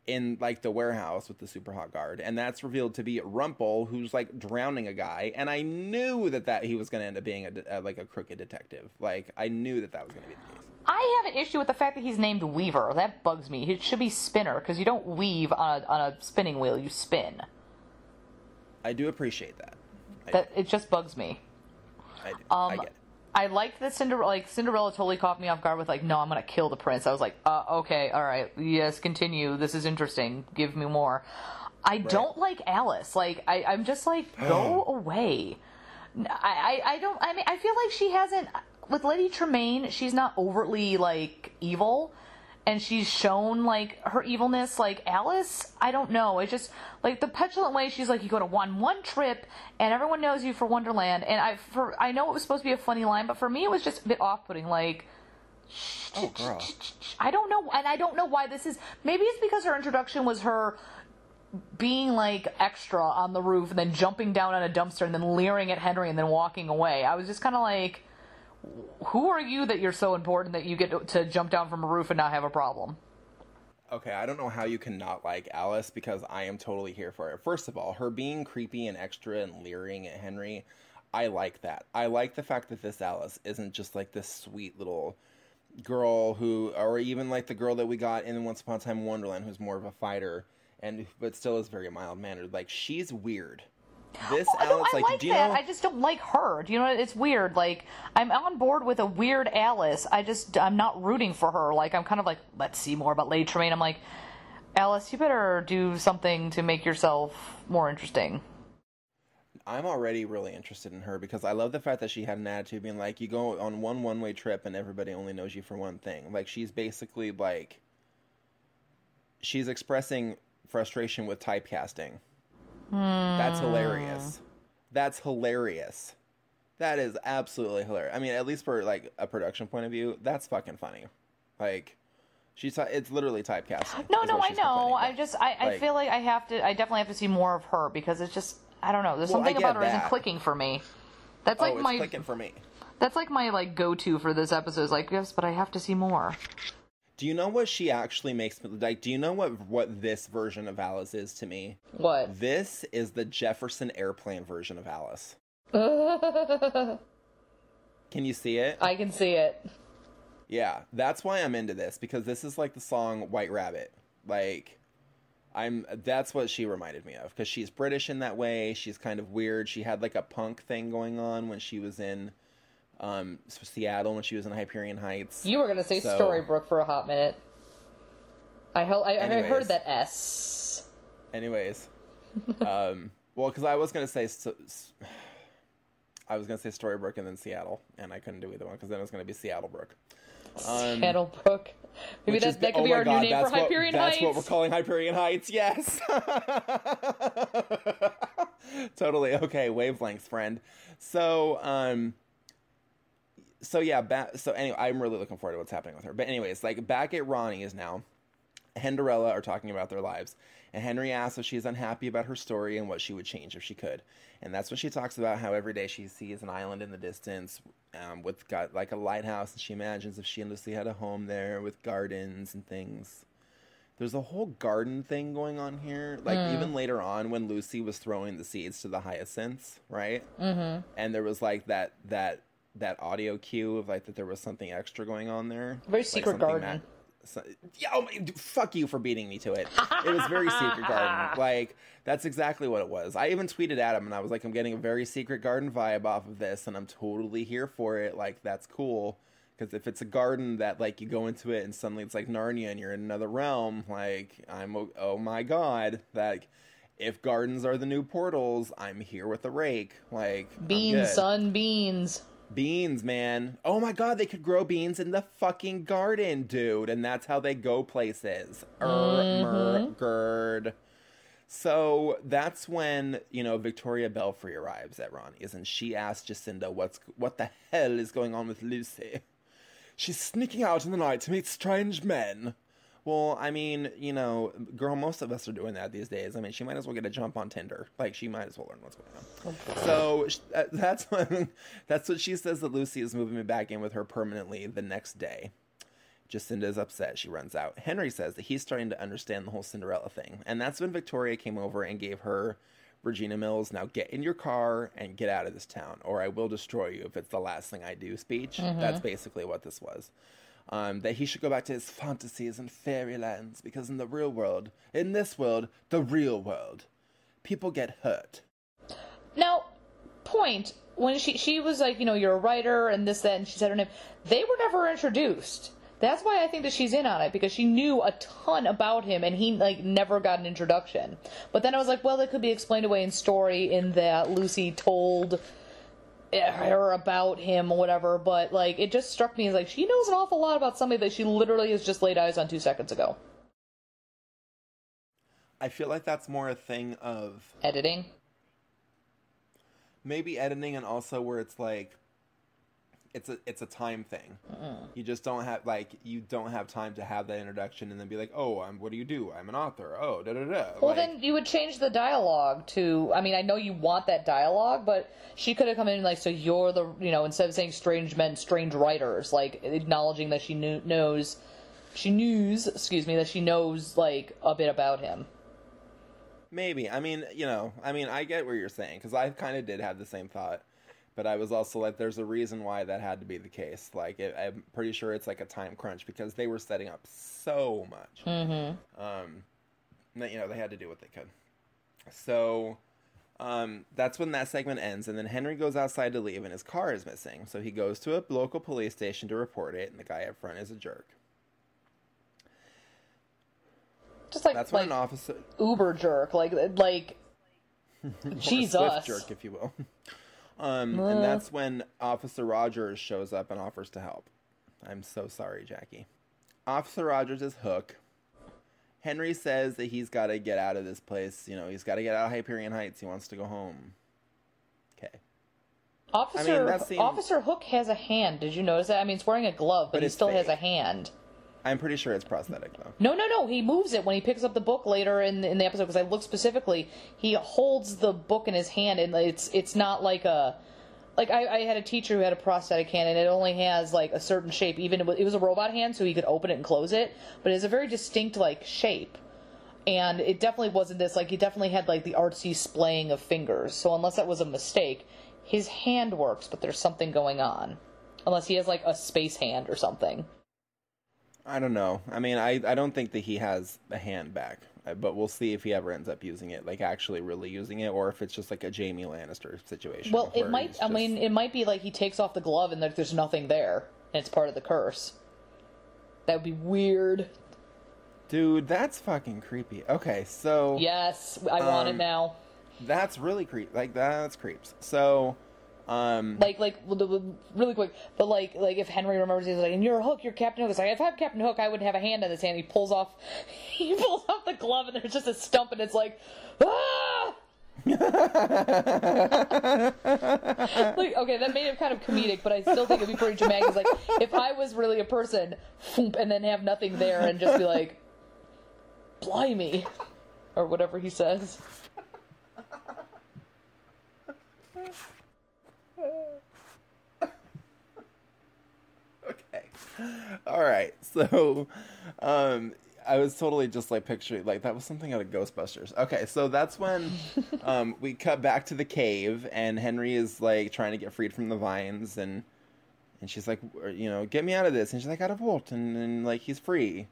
in like the warehouse with the super hot guard, and that's revealed to be Rumple, who's like drowning a guy. And I knew that that he was going to end up being a, de- uh, like a crooked detective. Like I knew that that was going to be the case. I have an issue with the fact that he's named Weaver. That bugs me. It should be Spinner because you don't weave on a, on a spinning wheel. You spin. I do appreciate that. I, That it just bugs me. I, do. I Um, get it. I liked that Cinderella, like Cinderella, totally caught me off guard with like, "No, I'm gonna kill the prince." I was like, uh, "Okay, all right, yes, continue. This is interesting. Give me more." I don't like Alice. Like, I, I'm just like, go away. I, I, I don't. I mean, I feel like she hasn't. With Lady Tremaine, she's not overtly like evil, and she's shown like her evilness. Like Alice, I don't know. It's just like the petulant way she's like, you go to one one trip, and everyone knows you for Wonderland. And I, for I know it was supposed to be a funny line, but for me, it was just a bit off putting. Like. Oh, girl. I don't know, and I don't know why this is. Maybe it's because her introduction was her being like extra on the roof and then jumping down on a dumpster and then leering at Henry and then walking away. I was just kind of like, who are you that you're so important that you get to, jump down from a roof and not have a problem? Okay, I don't know how you can not like Alice because I am totally here for it. First of all, her being creepy and extra and leering at Henry, I like that. I like the fact that this Alice isn't just like this sweet little girl who, or even like the girl that we got in Once Upon a Time Wonderland, who's more of a fighter and but still is very mild mannered. Like she's weird. This oh, I, don't, Alice, I like, like do that. know? I just don't like her. Do you know? what? It's weird. Like I'm on board with a weird Alice. I just I'm not rooting for her. Like I'm kind of like let's see more about Lady Tremaine. I'm like Alice, you better do something to make yourself more interesting. I'm already really interested in her because I love the fact that she had an attitude being like, you go on one one way trip and everybody only knows you for one thing. Like she's basically like, she's expressing frustration with typecasting. That's hmm. hilarious. That's hilarious. That is absolutely hilarious. I mean, at least for like a production point of view, that's fucking funny. Like, she's it's literally typecasting. No, no, I know. I just, I, I Like- feel like I have to, I definitely have to see more of her because it's just, I don't know. There's Well, something about her isn't clicking for me. That's oh, like oh, it's my, clicking for me. that's like my like go-to for this episode. Is like, yes, but I have to see more. Do you know what she actually makes me like? Do you know what what this version of Alice is to me? What? This is the Jefferson Airplane version of Alice. Can you see it? I can see it. Yeah, that's why I'm into this because this is like the song White Rabbit. Like I'm that's what she reminded me of cuz she's British in that way. She's kind of weird. She had like a punk thing going on when she was in um Seattle when she was in Hyperion Heights. You were gonna say So- Storybrooke for a hot minute. I held, I, I heard that S. Anyways, um well cuz I was going to say so, s- I was going to say Storybrooke and then Seattle and I couldn't do either one cuz then it was going to be Seattlebrook. Um, Seattlebrook. Maybe that, is- that could oh be our God, new name that's for what- Hyperion That's Heights. what we're calling Hyperion Heights. Yes. totally okay. Wavelengths, friend. So, um, so yeah. Ba- so anyway, I'm really looking forward to what's happening with her. But anyways, like back at Roni's now. Henderella are talking about their lives, and Henry asks if she's unhappy about her story and what she would change if she could. And that's when she talks about how every day she sees an island in the distance um, with got like a lighthouse, and she imagines if she and Lucy had a home there with gardens and things. There's a whole garden thing going on here. Like even later on, when Lucy was throwing the seeds to the hyacinths, right? Mm-hmm. And there was like that that that audio cue of like that there was something extra going on there. Very Like secret garden. so, yeah, oh my, fuck you for beating me to it. It was very secret garden. Like that's exactly what it was. I even tweeted at him and I was like, I'm getting a very secret garden vibe off of this, and I'm totally here for it. Like that's cool. Because if it's a garden that like you go into it and suddenly it's like Narnia and you're in another realm, like I'm oh, oh my god, like if gardens are the new portals, I'm here with a rake. Like Beans, son, beans. Beans, man. Oh my god, they could grow beans in the fucking garden, dude. And that's how they go places. Er, gerd. So that's when, you know, Victoria Belfry arrives at Roni's and she asks Jacinda what's what the hell is going on with Lucy. She's sneaking out in the night to meet strange men. Well, I mean, you know, girl, most of us are doing that these days. I mean, she might as well get a jump on Tinder. Like, she might as well learn what's going on. So uh, that's when, that's what she says that Lucy is moving me back in with her permanently the next day. Jacinda is upset. She runs out. Henry says that he's starting to understand the whole Cinderella thing. And that's when Victoria came over and gave her Regina Mills, now get in your car and get out of this town, or I will destroy you if it's the last thing I do speech. That's basically what this was. Um, that he should go back to his fantasies and fairylands because in the real world, in this world, the real world, people get hurt. Now, point when she she was like, you know, you're a writer and this that, and she said her name. They were never introduced. That's why I think that she's in on it because she knew a ton about him and he like never got an introduction. But then I was like, well, that could be explained away in story in that Lucy told Eh, her about him or whatever. But like, it just struck me as like she knows an awful lot about somebody that she literally has just laid eyes on two seconds ago. I feel like that's more a thing of Editing. maybe editing and also where it's like it's a it's a time thing. Mm. You just don't have like you don't have time to have that introduction and then be like, "Oh, I'm what do you do? I'm an author." Oh, da da da. Well, Like, then you would change the dialogue to. I mean, I know you want that dialogue, but she could have come in like, "So you're the," you know, instead of saying "strange men, strange writers," like acknowledging that she knew, knows, she knows, excuse me, that she knows like a bit about him. Maybe. I mean, you know, I mean, I get what you're saying because I kind of did have the same thought, but I was also like, there's a reason why that had to be the case. Like, it, I'm pretty sure it's like a time crunch because they were setting up so much. Mm-hmm. Um, that you know they had to do what they could. So, um, that's when that segment ends, and then Henry goes outside to leave, and his car is missing. So he goes to a local police station to report it, and the guy up front is a jerk. Just like That's like when an officer. uber jerk, like like Jesus. jerk, if you will. Um, and that's when Officer Rogers shows up and offers to help. I'm so sorry, Jackie. Officer Rogers is Hook. Henry says that he's got to get out of this place. You know, he's got to get out of Hyperion Heights. He wants to go home. Okay. Officer that seemed- Officer Hook has a hand. Did you notice that? I mean, he's wearing a glove, but, But he it's still has a hand. I'm pretty sure it's prosthetic, though. No, no, no. He moves it when he picks up the book later in in the episode. Because I look specifically, he holds the book in his hand, and it's it's not like a like I, I had a teacher who had a prosthetic hand, and it only has like a certain shape. Even it was, it was a robot hand, so he could open it and close it, but it's a very distinct like shape. And it definitely wasn't this. Like he definitely had like the artsy splaying of fingers. So unless that was a mistake, his hand works, but there's something going on. Unless he has like a space hand or something. I don't know. I mean, I, I don't think that he has a hand back, Uh, but we'll see if he ever ends up using it, like actually really using it, or if it's just like a Jaime Lannister situation. Well, it might. I just- mean, it might be like he takes off the glove and like there's nothing there, and it's part of the curse. That would be weird. dude, that's fucking creepy. Okay, so Yes, I want it Um, now. that's really creep. Like that's creeps. So, um, Like, like really quick, but like, like if Henry remembers, he's like, "And you're Hook, you're Captain Hook." It's like if I'm Captain Hook, I would have a hand in his hand. He pulls off, he pulls off the glove, and there's just a stump, and it's like, ah. like okay, that made it kind of comedic, but I still think it'd be pretty dramatic. It's like if I was really a person, and then have nothing there, and just be like, "Blimey," or whatever he says. okay, all right. So, um, I was totally just like picturing like that was something out of Ghostbusters. Okay, so that's when um, we cut back to the cave, and Henry is like trying to get freed from the vines, and and she's like, you know, get me out of this, and she's like, out of? And, and like he's free.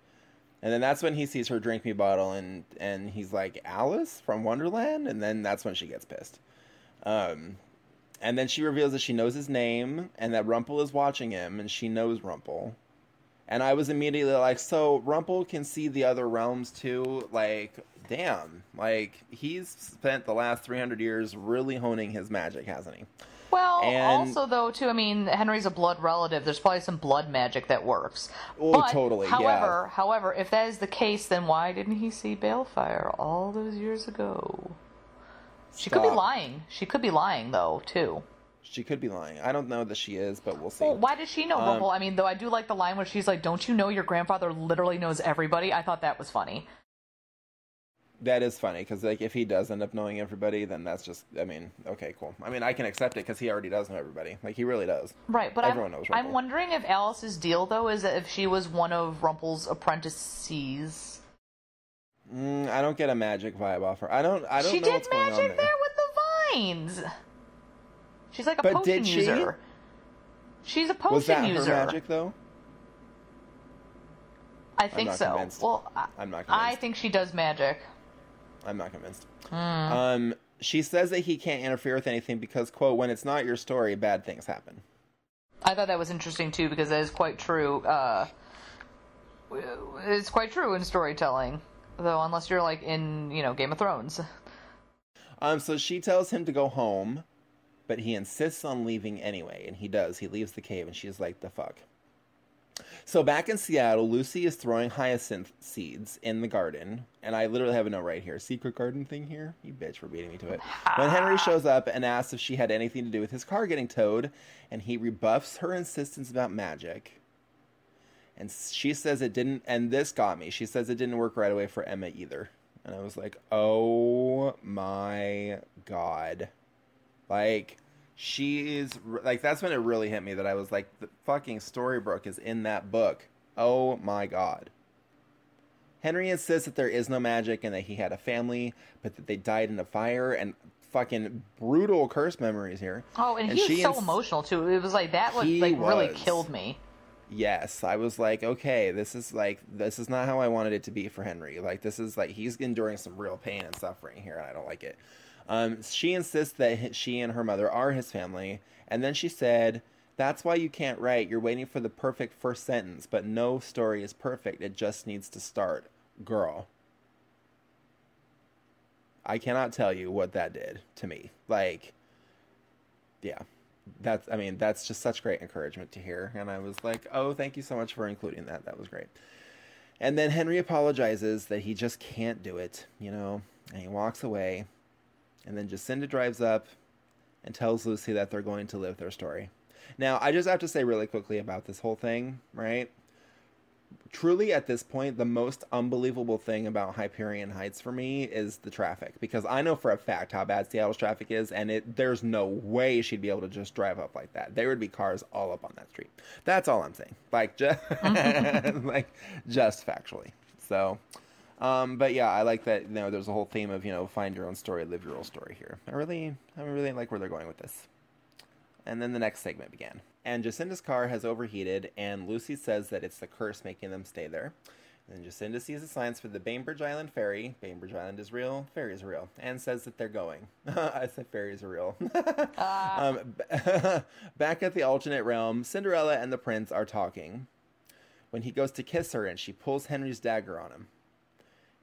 And then that's when he sees her drink me bottle, and and he's like Alice from Wonderland, and then that's when she gets pissed. Um, and then she reveals that she knows his name and that Rumple is watching him, and she knows Rumple. And I was immediately like, so Rumple can see the other realms too. Like, damn, like he's spent the last three hundred years really honing his magic, hasn't he? Well, And- also though, too. I mean, Henry's a blood relative. There's probably some blood magic that works. Oh, But, totally, yeah. However, however, if that is the case, then why didn't he see Baelfire all those years ago? She could be lying. She could be lying though, too. She could be lying. I don't know that she is, but we'll see. Well, why does she know Um, Rumple? I mean, though I do like the line where she's like, "Don't you know your grandfather literally knows everybody?" I thought that was funny. That is funny because like if he does end up knowing everybody, then that's just I mean okay cool. I mean I can accept it because he already does know everybody. Like he really does. Right, but Everyone I'm, knows I'm wondering if Alice's deal though is that if she was one of Rumple's apprentices. Mm, I don't get a magic vibe off her. I don't. I don't she know did what's going on magic there. there with the vines. She's like a But potion did she? user. She's a potion Was that user. her magic though? I think so. convinced. Well, I, I'm not Convinced. I think she does magic. I'm not convinced. Hmm. Um, she says that he can't interfere with anything because quote when it's not your story, bad things happen. I thought that was interesting too because that is quite true. Uh, it's quite true in storytelling, though, unless you're like in you know Game of Thrones. Um, so she tells him to go home, but he insists on leaving anyway, and he does. He leaves the cave, and she's like, "The fuck." So back in Seattle, Lucy is throwing hyacinth seeds in the garden, and I literally have a note right here: "Secret garden thing here." You bitch for beating me to it. When Henry ah. shows up and asks if she had anything to do with his car getting towed, and he rebuffs her insistence about magic. And she says it didn't, and this got me. She says it didn't work right away for Emma either. And I was like, oh my god. Like, she is, like, that's when it really hit me that I was like, the fucking Storybrooke is in that book. Oh my god. Henry insists that there is no magic and that he had a family, but that they died in a fire and fucking brutal curse memories here. Oh, and, he was she so ins- emotional too. It was like that was like really killed me. yes i was like okay this is like this is not how i wanted it to be for henry like this is like he's enduring some real pain and suffering here and i don't like it um, she insists that she and her mother are his family and then she said that's why you can't write you're waiting for the perfect first sentence but no story is perfect it just needs to start girl I cannot tell you what that did to me. Like, yeah, that's, I mean, that's just such great encouragement to hear. And I was like, oh, thank you so much for including that. That was great. And then Henry apologizes that he just can't do it, you know, and he walks away. And then Jacinda drives up and tells Lucy that they're going to live their story. Now, I just have to say really quickly about this whole thing, right? Truly, at this point, the most unbelievable thing about Hyperion Heights for me is the traffic because I know for a fact how bad Seattle's traffic is, and it there's no way she'd be able to just drive up like that. There would be cars all up on that street. That's all I'm saying. Like just mm-hmm. like just factually. So, um, but yeah, I like that. You know, there's a whole theme of you know find your own story, live your own story here. I really, I really like where they're going with this. And then the next segment began. And Jacinda's car has overheated, and Lucy says that it's the curse making them stay there. And then Jacinda sees the signs for the Bainbridge Island ferry. Bainbridge Island is real, ferry is real, and says that they're going. I said ferries are real. um, back at the alternate realm, Cinderella and the prince are talking. When he goes to kiss her, and she pulls Henry's dagger on him.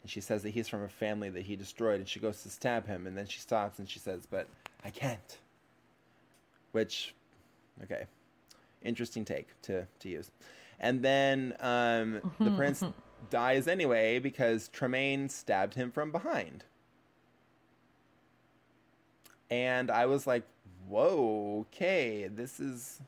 And she says that he's from a family that he destroyed, and she goes to stab him, and then she stops and she says, But I can't. Which, okay, interesting take to, to use. And then um, the prince dies anyway because Tremaine stabbed him from behind. And I was like, whoa, okay, this is,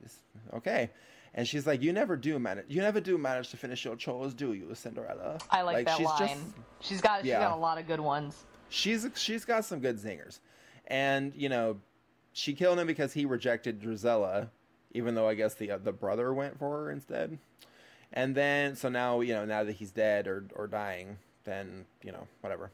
this, okay. And she's like, "You never do manage. You never do manage to finish your chores, do you, Cinderella?" I like, that she's line. just- she's got Yeah. she's got a lot of good ones. she's she's got some good zingers, and you know, she killed him because he rejected Drizella, even though I guess the uh, the brother went for her instead. And then so now you know now that he's dead or or dying, then you know whatever.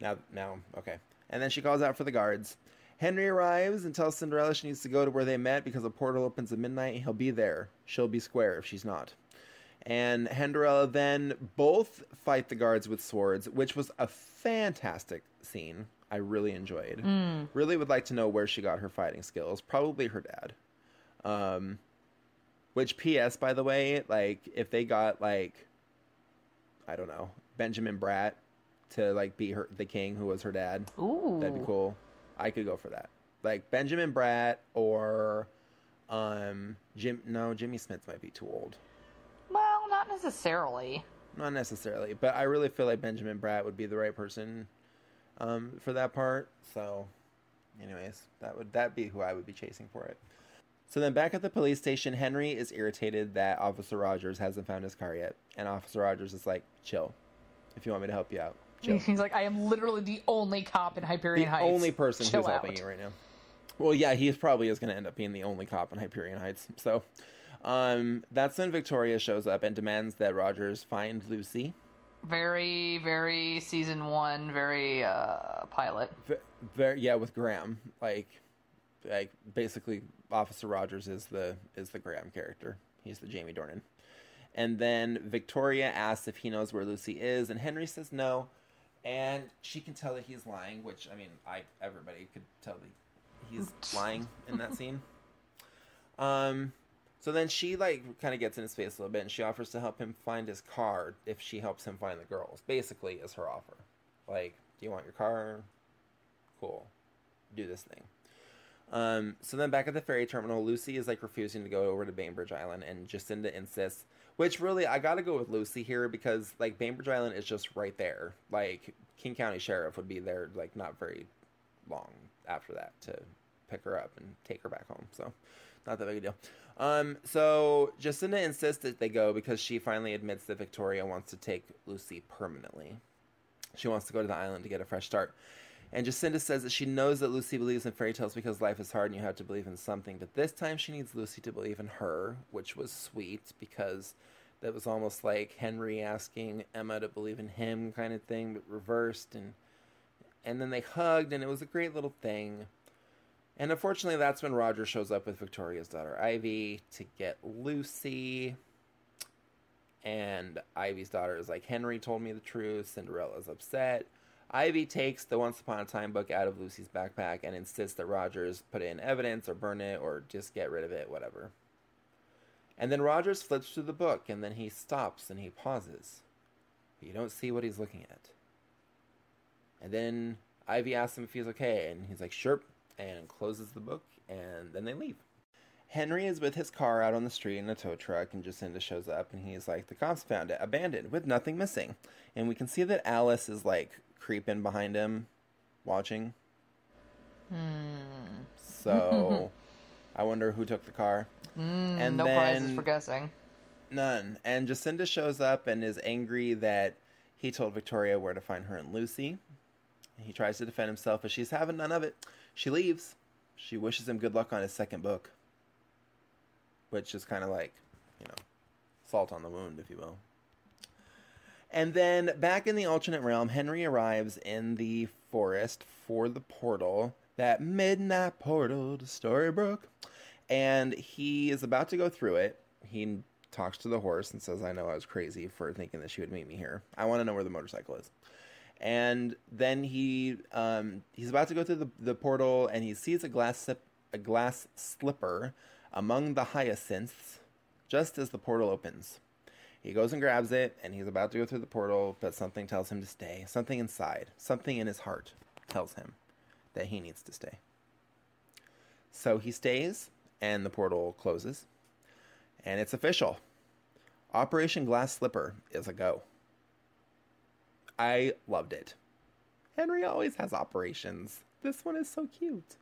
Now now okay. And then she calls out for the guards. Henry arrives and tells Cinderella she needs to go to where they met because a portal opens at midnight. He'll be there. She'll be square if she's not. And Henderella then both fight the guards with swords, which was a fantastic scene. I really enjoyed. Really would like to know where she got her fighting skills. Probably her dad. Um, which, P.S. By the way, like if they got like, I don't know, Benjamin Bratt to like be her the king who was her dad, Ooh, that'd be cool. I could go for that. Like Benjamin Bratt or um Jim. No, Jimmy Smits might be too old. Well, not necessarily. Not necessarily, but I really feel like Benjamin Bratt would be the right person um, for that part. So, anyways, that would that be who I would be chasing for it. So then, back at the police station, Henry is irritated that Officer Rogers hasn't found his car yet, and Officer Rogers is like, "Chill, if you want me to help you out, chill." He's like, I am literally the only cop in Hyperion the Heights. only person Chill who's helping out. you right now. Well, yeah, he probably is going to end up being the only cop in Hyperion Heights. So, um, that's when Victoria shows up and demands that Rogers find Lucy. Very, very season one, very uh, pilot. V- very yeah with graham like like basically officer rogers is the is the graham character he's the jamie dornan and then victoria asks if he knows where lucy is and henry says no and she can tell that he's lying which i mean i everybody could tell that he's lying in that scene. Um so then she like kind of gets in his face a little bit and she offers to help him find his car if she helps him find the girls. Basically is her offer. Like do you want your car? Cool. Do this thing. Um, so then back at the ferry terminal lucy is like refusing to go over to bainbridge island and jacinda insists which really i gotta go with lucy here because like bainbridge island is just right there. Like king county sheriff would be there like not very long after that to pick her up and take her back home. So not that big a deal. Um, so jacinda insists that they go because she finally admits that victoria wants to take lucy permanently. She wants to go to the island to get a fresh start. And Jacinda says that she knows that Lucy believes in fairy tales because life is hard and you have to believe in something. But this time she needs Lucy to believe in her, which was sweet because that was almost like Henry asking Emma to believe in him kind of thing, but reversed. And and then they hugged, and it was a great little thing. And unfortunately, that's when Roger shows up with Victoria's daughter Ivy to get Lucy. And Ivy's daughter is like, Henry told me the truth. Cinderella's upset. Ivy takes the Once Upon a Time book out of Lucy's backpack and insists that Rogers put it in evidence or burn it or just get rid of it, whatever. And then Rogers flips through the book and then he stops and he pauses. But you don't see what he's looking at. And then Ivy asks him if he's okay, and he's like, sure, and closes the book, and then they leave. Henry is with his car out on the street in a tow truck, and Jacinda shows up, and he's like, the cops found it, abandoned, with nothing missing. And we can see that Alice is like creeping behind him, watching. Hmm. So, I wonder who took the car. and Hmm, no then prizes for guessing. None. And Jacinda shows up and is angry that he told Victoria where to find her and Lucy. He tries to defend himself, but she's having none of it. She leaves. She wishes him good luck on his second book, which is kind of like, you know, salt on the wound, if you will. And then back in the alternate realm, Henry arrives in the forest for the portal, that midnight portal to Storybrooke. And he is about to go through it. He talks to the horse and says, I know I was crazy for thinking that she would meet me here. I want to know where the motorcycle is. And then he um, he's about to go through the, the portal and he sees a glass a glass slipper among the hyacinths just as the portal opens. He goes and grabs it, and he's about to go through the portal, but something tells him to stay. Something inside, something in his heart tells him that he needs to stay. So he stays, and the portal closes, and it's official. Operation Glass Slipper is a go. I loved it. Henry always has operations. This one is so cute.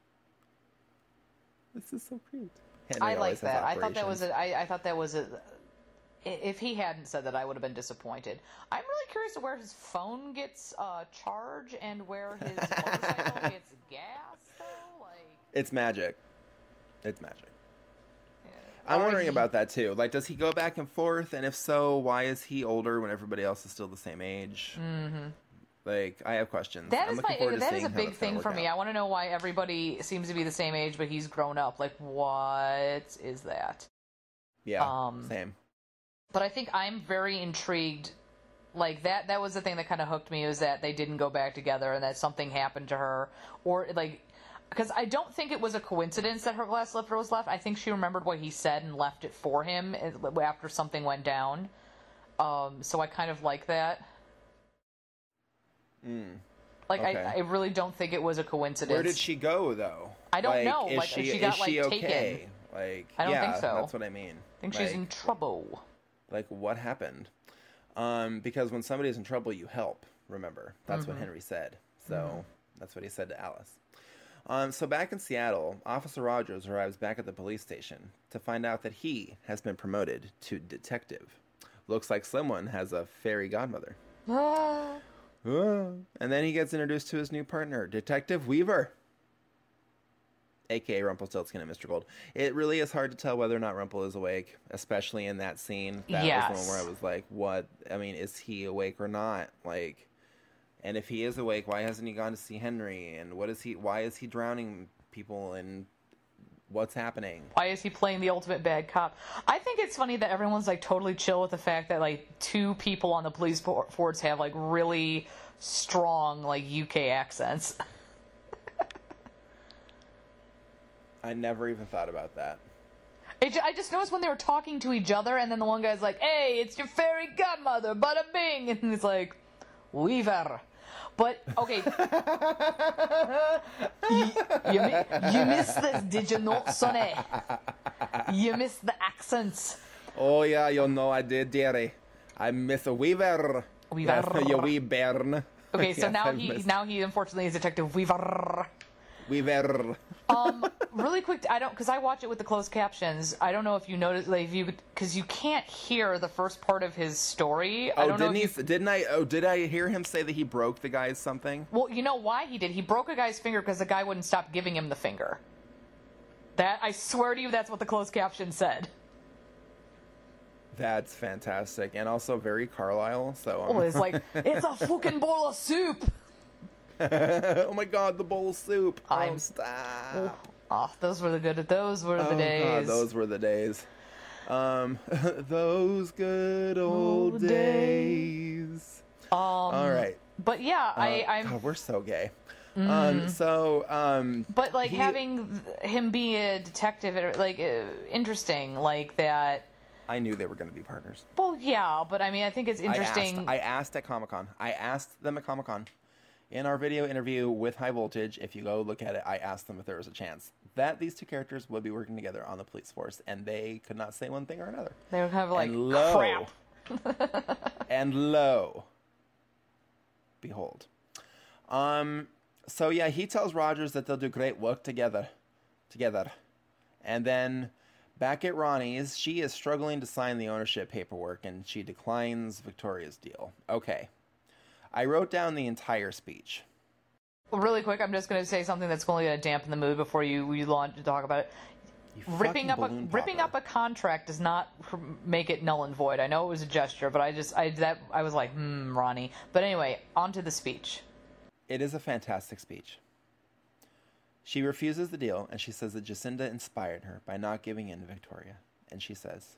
This is so cute. Henry I like that. I thought that was operations. a. I, I thought that was a. i- If he hadn't said that, I would have been disappointed. I'm really curious to where his phone gets uh, charge and where his motorcycle gets gas. Though, like, It's magic. It's magic. yeah. I'm Or wondering he- about that too. Like, does he go back and forth? And if so, why is he older when everybody else is still the same age? Mm-hmm. Like, I have questions. That is my. forward to That is a big thing for me. I want to know why everybody seems to be the same age, but he's grown up. Like, what is that? Yeah, um, same. but I think I'm very intrigued. Like that that was the thing that kind of hooked me was that they didn't go back together and that something happened to her or like because I don't think it was a coincidence that her glass slipper was left. I think she remembered what he said and left it for him uh, after something went down. Um, so I kind of like that. Like okay. I, I really don't think it was a coincidence. Where did she go though? I don't like, know. Is Like, she, she got, is she like, okay? Like, I don't yeah, think so. That's what I mean. I think she's in trouble. like what happened um, because when somebody's in trouble you help remember that's Mm-hmm. what henry said so that's what he said to alice um, so back in seattle officer rogers arrives back at the police station to find out that he has been promoted to detective looks like someone has a fairy godmother. and then he gets introduced to his new partner detective weaver aka Rumpelstiltskin and Mr. Gold. It really is hard to tell whether or not Rumple is awake, especially in that scene. That was the one where I was like, "What? I mean, is he awake or not?" Like, and if he is awake, why hasn't he gone to see Henry? And what is he? Why is he drowning people? And what's happening? why is he playing the ultimate bad cop? I think it's funny that everyone's like totally chill with the fact that like two people on the police for- force have like really strong like UK accents. I never even thought about that. It, I just noticed when they were talking to each other, and then the one guy's like, "Hey, it's your fairy godmother, bada bing," and it's like, "Weaver." But okay, you, you, you missed this, did you not, Sonny? You missed the accents. Oh yeah, you know I did, dearie. I miss a Weaver. Weaver. You wee bairn. Okay, so Yes, now I he miss now he unfortunately is Detective Weaver. Weaver. Um, really quick, I don't because I watch it with the closed captions. I don't know if you noticed, like, if you because you can't hear the first part of his story. I Oh, don't know didn't he? you, Didn't I? Oh, did I hear him say that he broke the guy's something? Well, you know why he did? He broke a guy's finger because the guy wouldn't stop giving him the finger. That I swear to you, that's what the closed caption said. That's fantastic, and also very Carlyle. So, um, Oh, it's like it's a fucking bowl of soup. oh my God, the bowl of soup. Oh, I'm- stop. Oh, those were the good. Those were the Oh days. God, those were the days. Um, those good old Old days. Um, All right. But yeah, I, Uh, I'm. God, we're so gay. Um, so, um, But like he- having him be a detective, like uh, interesting, like that. I knew they were going to be partners. Well, yeah, but I mean, I think it's interesting. I asked, I asked at Comic Con. I asked them at Comic Con In our video interview with High Voltage, if you go look at it, I asked them if there was a chance that these two characters would be working together on the police force, and they could not say one thing or another. They kind of like, and lo, crap. and lo, behold. Um. So yeah, he tells Rogers that they'll do great work together, together, and then back at Roni's, she is struggling to sign the ownership paperwork, and she declines Victoria's deal. Okay, I wrote down the entire speech. Really quick, I'm just going to say something that's only going to dampen the mood before you you launch to talk about it. You ripping up a balloon ripping up a contract does not make it null and void. I know it was a gesture, but I just I that I was like, hmm, Roni. But anyway, on to the speech. It is a fantastic speech. She refuses the deal and she says that Jacinda inspired her by not giving in to Victoria. And she says,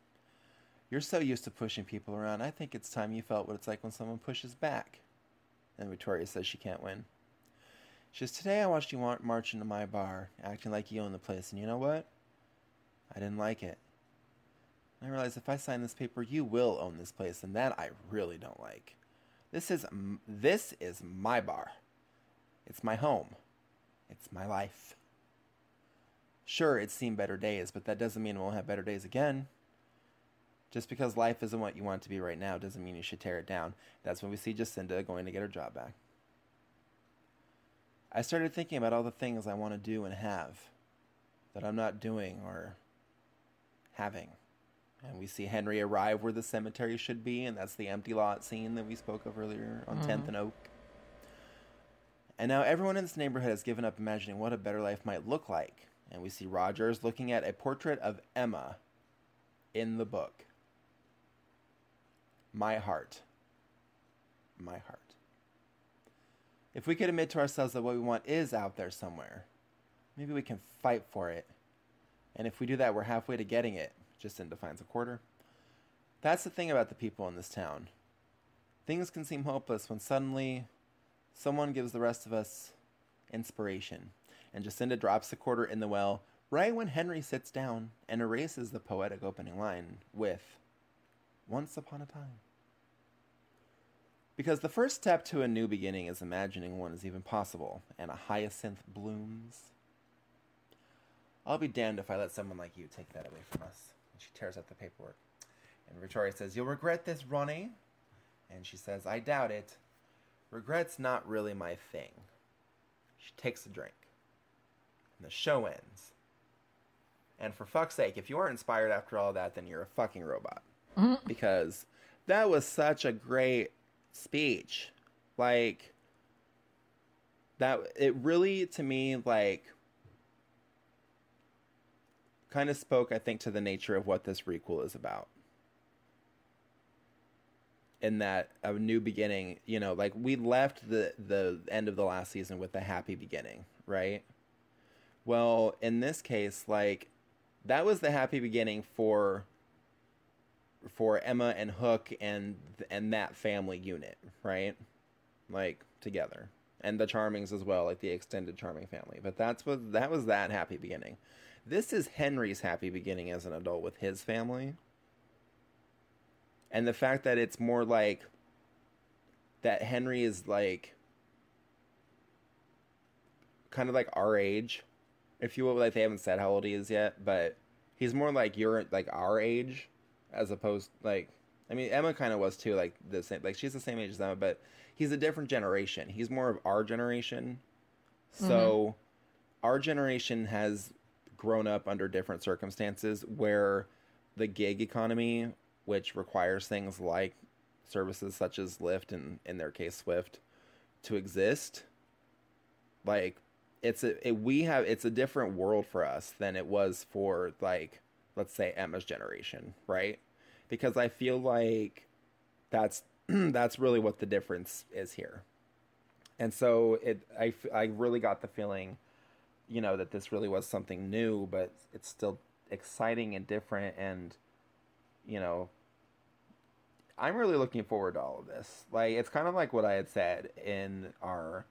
You're so used to pushing people around, I think it's time you felt what it's like when someone pushes back. And Victoria says she can't win. She says, Today I watched you march into my bar, acting like you own the place, and you know what? I didn't like it. I realized if I sign this paper, you will own this place, and that I really don't like. This is this is my bar. It's my home. It's my life. Sure, it's seen better days, but that doesn't mean we won't have better days again. Just because life isn't what you want it to be right now doesn't mean you should tear it down. That's when we see Jacinda going to get her job back. I started thinking about all the things I want to do and have that I'm not doing or having. And we see Henry arrive where the cemetery should be, and that's the empty lot scene that we spoke of earlier on 10th mm-hmm. and Oak. And now everyone in this neighborhood has given up imagining what a better life might look like. And we see Rogers looking at a portrait of Emma in the book. My heart. My heart. If we could admit to ourselves that what we want is out there somewhere, maybe we can fight for it. And if we do that, we're halfway to getting it. Jacinda finds a quarter. That's the thing about the people in this town. Things can seem hopeless when suddenly someone gives the rest of us inspiration. And Jacinda drops the quarter in the well right when Henry sits down and erases the poetic opening line with Once upon a time. Because the first step to a new beginning is imagining one is even possible, and a hyacinth blooms. I'll be damned if I let someone like you take that away from us. And she tears up the paperwork. And Victoria says, You'll regret this, Roni. And she says, I doubt it. Regret's not really my thing. She takes a drink. And the show ends. And for fuck's sake, if you aren't inspired after all that, then you're a fucking robot. Mm-hmm. Because that was such a great speech. Like, that, it really, to me, like, kind of spoke, I think, to the nature of what this requel is about. In that a new beginning, you know, like we left the the end of the last season with a happy beginning, right? Well, in this case, like that was the happy beginning for for Emma and Hook and and that family unit, right? Like together. And the Charmings as well, like the extended Charming family. But that's what that was that happy beginning. This is Henry's happy beginning as an adult with his family. And the fact that it's more like that Henry is like kind of like our age, if you will. Like they haven't said how old he is yet, but he's more like your like our age, as opposed like I mean Emma kind of was too, like the same like she's the same age as Emma, but he's a different generation. He's more of our generation. So mm-hmm. our generation has grown up under different circumstances where the gig economy, which requires things like services such as Lyft and in their case Swyft to exist, like it's a it, we have it's a different world for us than it was for like let's say Emma's generation, right? Because I feel like that's that's really what the difference is here. And so it I I really got the feeling you know that this really was something new, but it's still exciting and different and you know I'm really looking forward to all of this. Like it's kind of like what I had said in our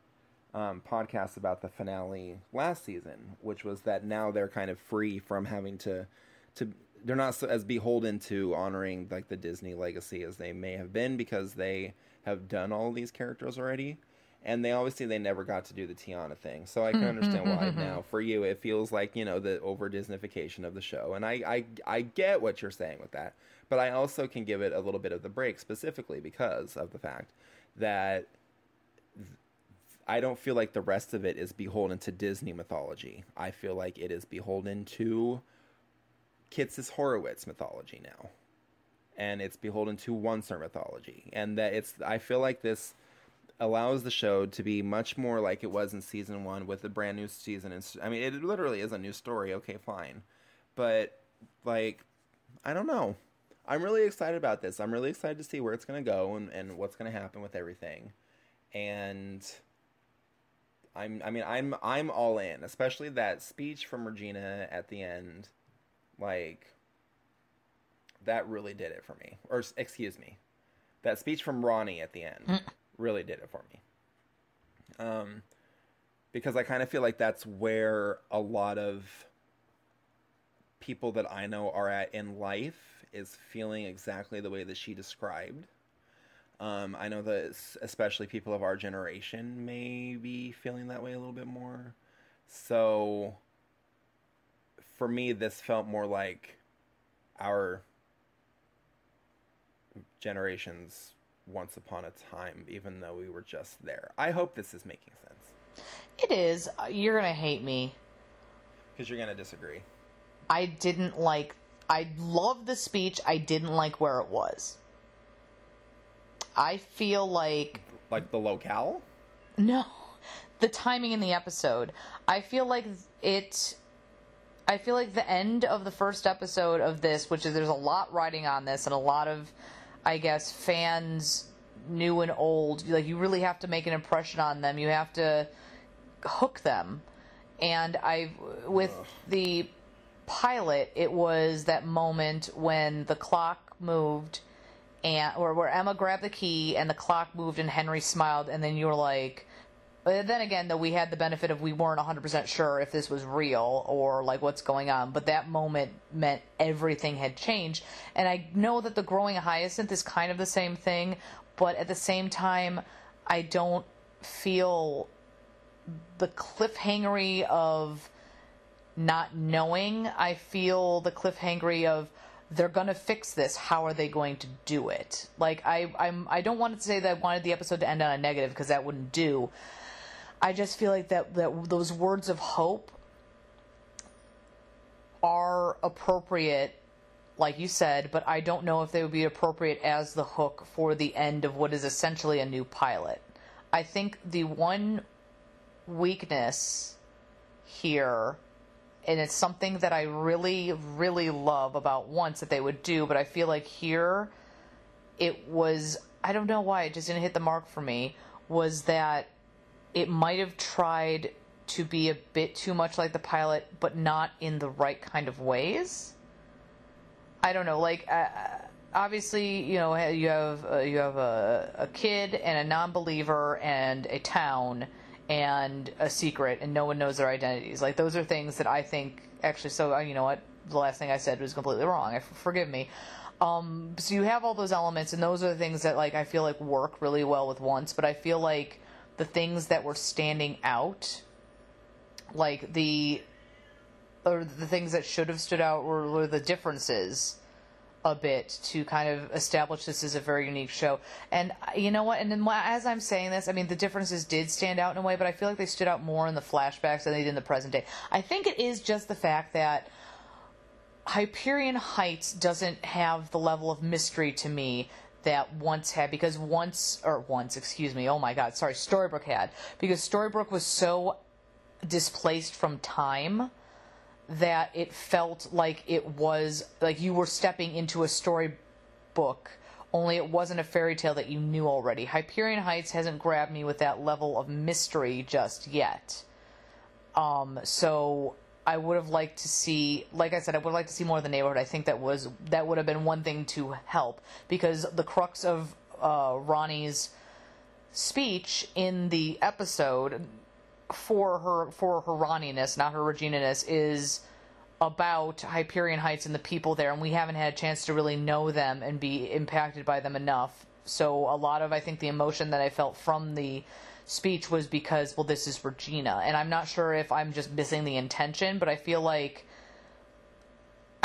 um, podcast about the finale last season, which was that now they're kind of free from having to to they're not so, as beholden to honoring like the Disney legacy as they may have been because they have done all these characters already. and they obviously they never got to do the Tiana thing. So I can mm, understand mm, mm, why now for you it feels like you know the over Disneyfication of the show, and I, I I get what you're saying with that, but I also can give it a little bit of the break specifically because of the fact that I don't feel like the rest of it is beholden to Disney mythology. I feel like it is beholden to Kitsis Horowitz mythology now. And it's beholden to Once mythology. And that it's I feel like this allows the show to be much more like it was in season one with a brand new season. And I mean, it literally is a new story. Okay, fine, but like, I don't know. I'm really excited about this. I'm really excited to see where it's going to go and, and what's going to happen with everything. And I'm I mean I'm I'm all in, especially that speech from Regina at the end. Like that really did it for me. Or excuse me. That speech from Roni at the end really did it for me. Um because I kind of feel like that's where a lot of people that I know are at in life is feeling exactly the way that she described. Um, I know that especially people of our generation may be feeling that way a little bit more. So for me, this felt more like our generation's once upon a time, even though we were just there. I hope this is making sense It is. You're gonna hate me. because you're going to disagree. I didn't like. I loved the speech. I didn't like where it was. I feel like Like the locale? no, the timing in the episode. I feel like it. I feel like the end of the first episode of this, which is there's a lot riding on this, and a lot of, I guess, fans, new and old. Like you really have to make an impression on them. You have to hook them. And I, with the pilot, it was that moment when the clock moved, and or where Emma grabbed the key and the clock moved and Henry smiled, and then you were like. But then again, though, we had the benefit of we weren't 100% sure if this was real or like what's going on. But that moment meant everything had changed. And I know that the growing hyacinth is kind of the same thing, but at the same time, I don't feel the cliffhangery of not knowing. I feel the cliffhangery of they're gonna fix this. How are they going to do it? Like I, I'm, I don't want to say that I wanted the episode to end on a negative because that wouldn't do. I just feel like that that those words of hope are appropriate, like you said, but I don't know if they would be appropriate as the hook for the end of what is essentially a new pilot. I think the one weakness here and it's something that I really, really love about once that they would do, but I feel like here it was I don't know why it just didn't hit the mark for me, was that it might have tried to be a bit too much like the pilot, but not in the right kind of ways. I don't know, like uh, obviously, you know, you have uh, you have a, a kid and a non-believer and a town and a secret, and no one knows their identities. Like those are things that I think actually. So uh, you know what, the last thing I said was completely wrong. I, forgive me. Um, so you have all those elements, and those are the things that like I feel like work really well with once. But I feel like the things that were standing out, like the or the things that should have stood out were, were the differences a bit to kind of establish this as a very unique show. And uh, you know what? And then as I'm saying this, I mean the differences did stand out in a way, but I feel like they stood out more in the flashbacks than they did in the present day. I think it is just the fact that Hyperion Heights doesn't have the level of mystery to me that once had because once or once, excuse me. Oh my God, sorry, Storybrooke had because Storybrooke was so displaced from time that it felt like it was like you were stepping into a storybook only it wasn't a fairy tale that you knew already hyperion heights hasn't grabbed me with that level of mystery just yet um so i would have liked to see like i said i would like to see more of the neighborhood i think that was that would have been one thing to help because the crux of uh, roni's speech in the episode for her for her Ronniness, not her Reginaness, is about Hyperion Heights and the people there, and we haven't had a chance to really know them and be impacted by them enough. So a lot of I think the emotion that I felt from the speech was because, well, this is Regina. And I'm not sure if I'm just missing the intention, but I feel like.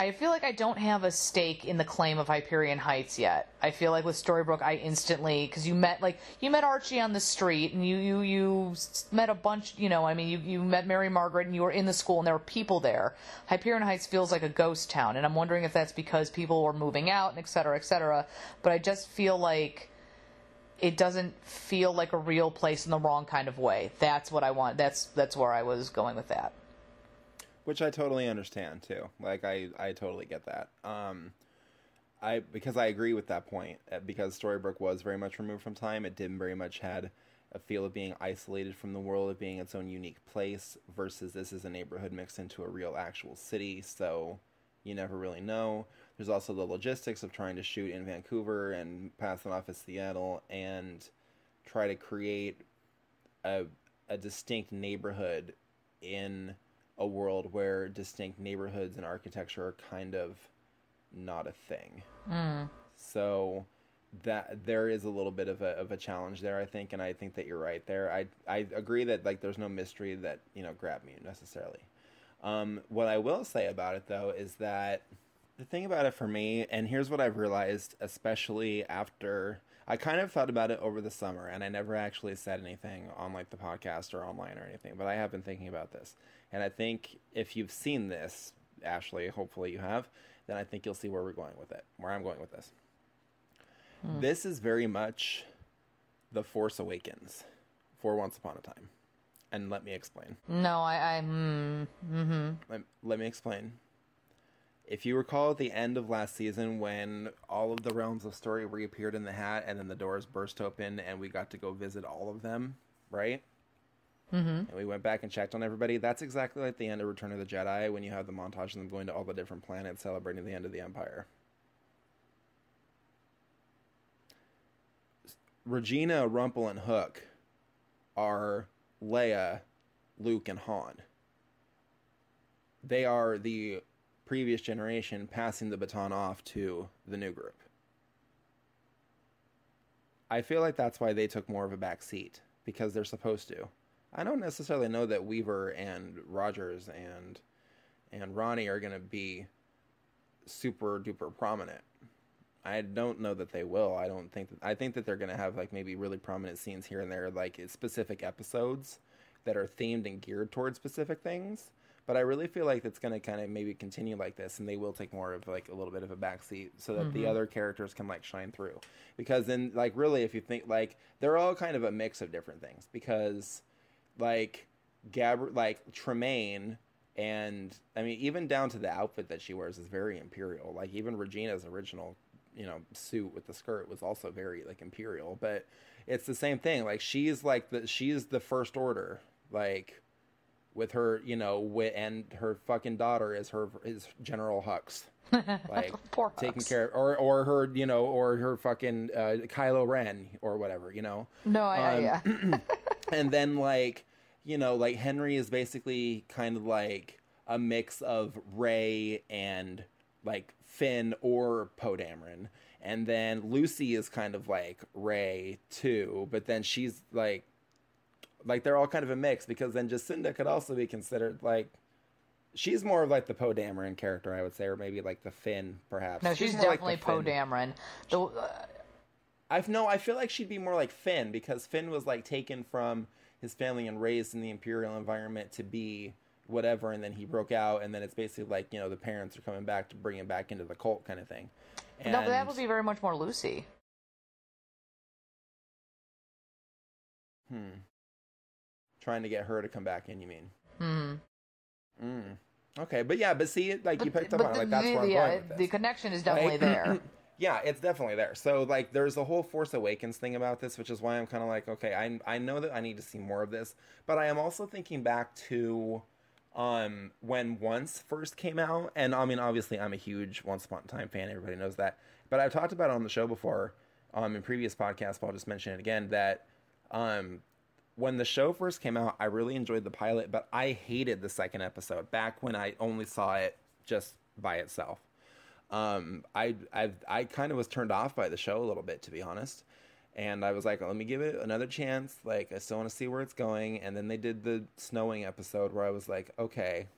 I feel like I don't have a stake in the claim of Hyperion Heights yet. I feel like with Storybrooke, I instantly because you met like you met Archie on the street and you you you met a bunch. You know, I mean, you you met Mary Margaret and you were in the school and there were people there. Hyperion Heights feels like a ghost town, and I'm wondering if that's because people were moving out and et cetera, et cetera. But I just feel like it doesn't feel like a real place in the wrong kind of way. That's what I want. That's that's where I was going with that. which I totally understand too. Like I, I totally get that. Um, I because I agree with that point. uh, Because Storybrooke was very much removed from time. It didn't very much had a feel of being isolated from the world, of being its own unique place. Versus this is a neighborhood mixed into a real actual city. So you never really know. There's also the logistics of trying to shoot in Vancouver and pass it off as Seattle and try to create a a distinct neighborhood in a world where distinct neighborhoods and architecture are kind of not a thing. So that there is a little bit of a of a challenge there, I think, and I think that you're right there. I I agree that like there's no mystery that you know grabbed me necessarily. Um, what I will say about it though is that the thing about it for me, and here's what I've realized, especially after I kind of thought about it over the summer, and I never actually said anything on like the podcast or online or anything, but I have been thinking about this, and I think if you've seen this, Ashley, hopefully you have, then I think you'll see where we're going with it, where I'm going with this. This is very much the Force Awakens for Once Upon a Time, and let me explain. No, I, I mm, mm-hmm. Let, let me explain. If you recall at the end of last season when all of the realms of story reappeared in the hat and then the doors burst open and we got to go visit all of them, right? Mm-hmm. And we went back and checked on everybody. That's exactly like the end of Return of the Jedi when you have the montage of them going to all the different planets celebrating the end of the Empire. Regina, Rumple, and Hook are Leia, Luke, and Han they are the previous generation passing the baton off to the new group. I feel like that's why they took more of a back seat because they're supposed to. I don't necessarily know that Weaver and Rogers and and Roni are going to be super duper prominent. I don't know that they will. I don't think that, I think that they're going to have like maybe really prominent scenes here and there like specific episodes that are themed and geared towards specific things but I really feel like it's going to kind of maybe continue like this, and they will take more of like a little bit of a backseat so that the mm-hmm. other characters can like shine through. Because then, like, really, if you think like they're all kind of a mix of different things. Because like Gab, like Tremaine, and I mean, even down to the outfit that she wears is very imperial. Like even Regina's original, you know, suit with the skirt was also very like imperial. But it's the same thing. Like she's like the she's the first order. Like with her, you know, wi- and her fucking daughter is her is General Hux, like Poor taking Hux. care, or or her, you know, or her fucking uh, Kylo Ren or whatever, you know. No, I, Um, yeah. and then like you know, like Henry is basically kind of like a mix of Rey and like Finn or Poe Dameron. And then Lucy is kind of like Rey too, but then she's like like they're all kind of a mix because then Jacinda could also be considered like she's more of like the Poe Dameron character, I would say, or maybe like the Finn, perhaps. No, she's, like definitely the Poe. Dameron. The, uh, I've no, I feel like she'd be more like Finn because Finn was like taken from his family and raised in the imperial environment to be whatever, and then he broke out, and then it's basically like you know the parents are coming back to bring him back into the cult kind of thing. And, no, but that would be very much more Lucy. hmm, trying to get her to come back in. You mean? Hmm. Mm. Okay, but yeah, but see, like you picked up on it, the, like that's the, where I'm the, going with this. the connection is definitely Right? there. yeah, it's definitely there. So like there's the whole Force Awakens thing about this, which is why I'm kind of like, okay, I I know that I need to see more of this, but I am also thinking back to um when Once first came out, and I mean obviously I'm a huge Once Upon a Time fan, everybody knows that. But I've talked about it on the show before, um in previous podcasts, but I'll just mention it again that um when the show first came out, I really enjoyed the pilot, but I hated the second episode back when I only saw it just by itself um, I I I kind of was turned off by the show a little bit, to be honest. and I was like, let me give it another chance. Like, I still want to see where it's going. And then they did the snowing episode where I was like, okay,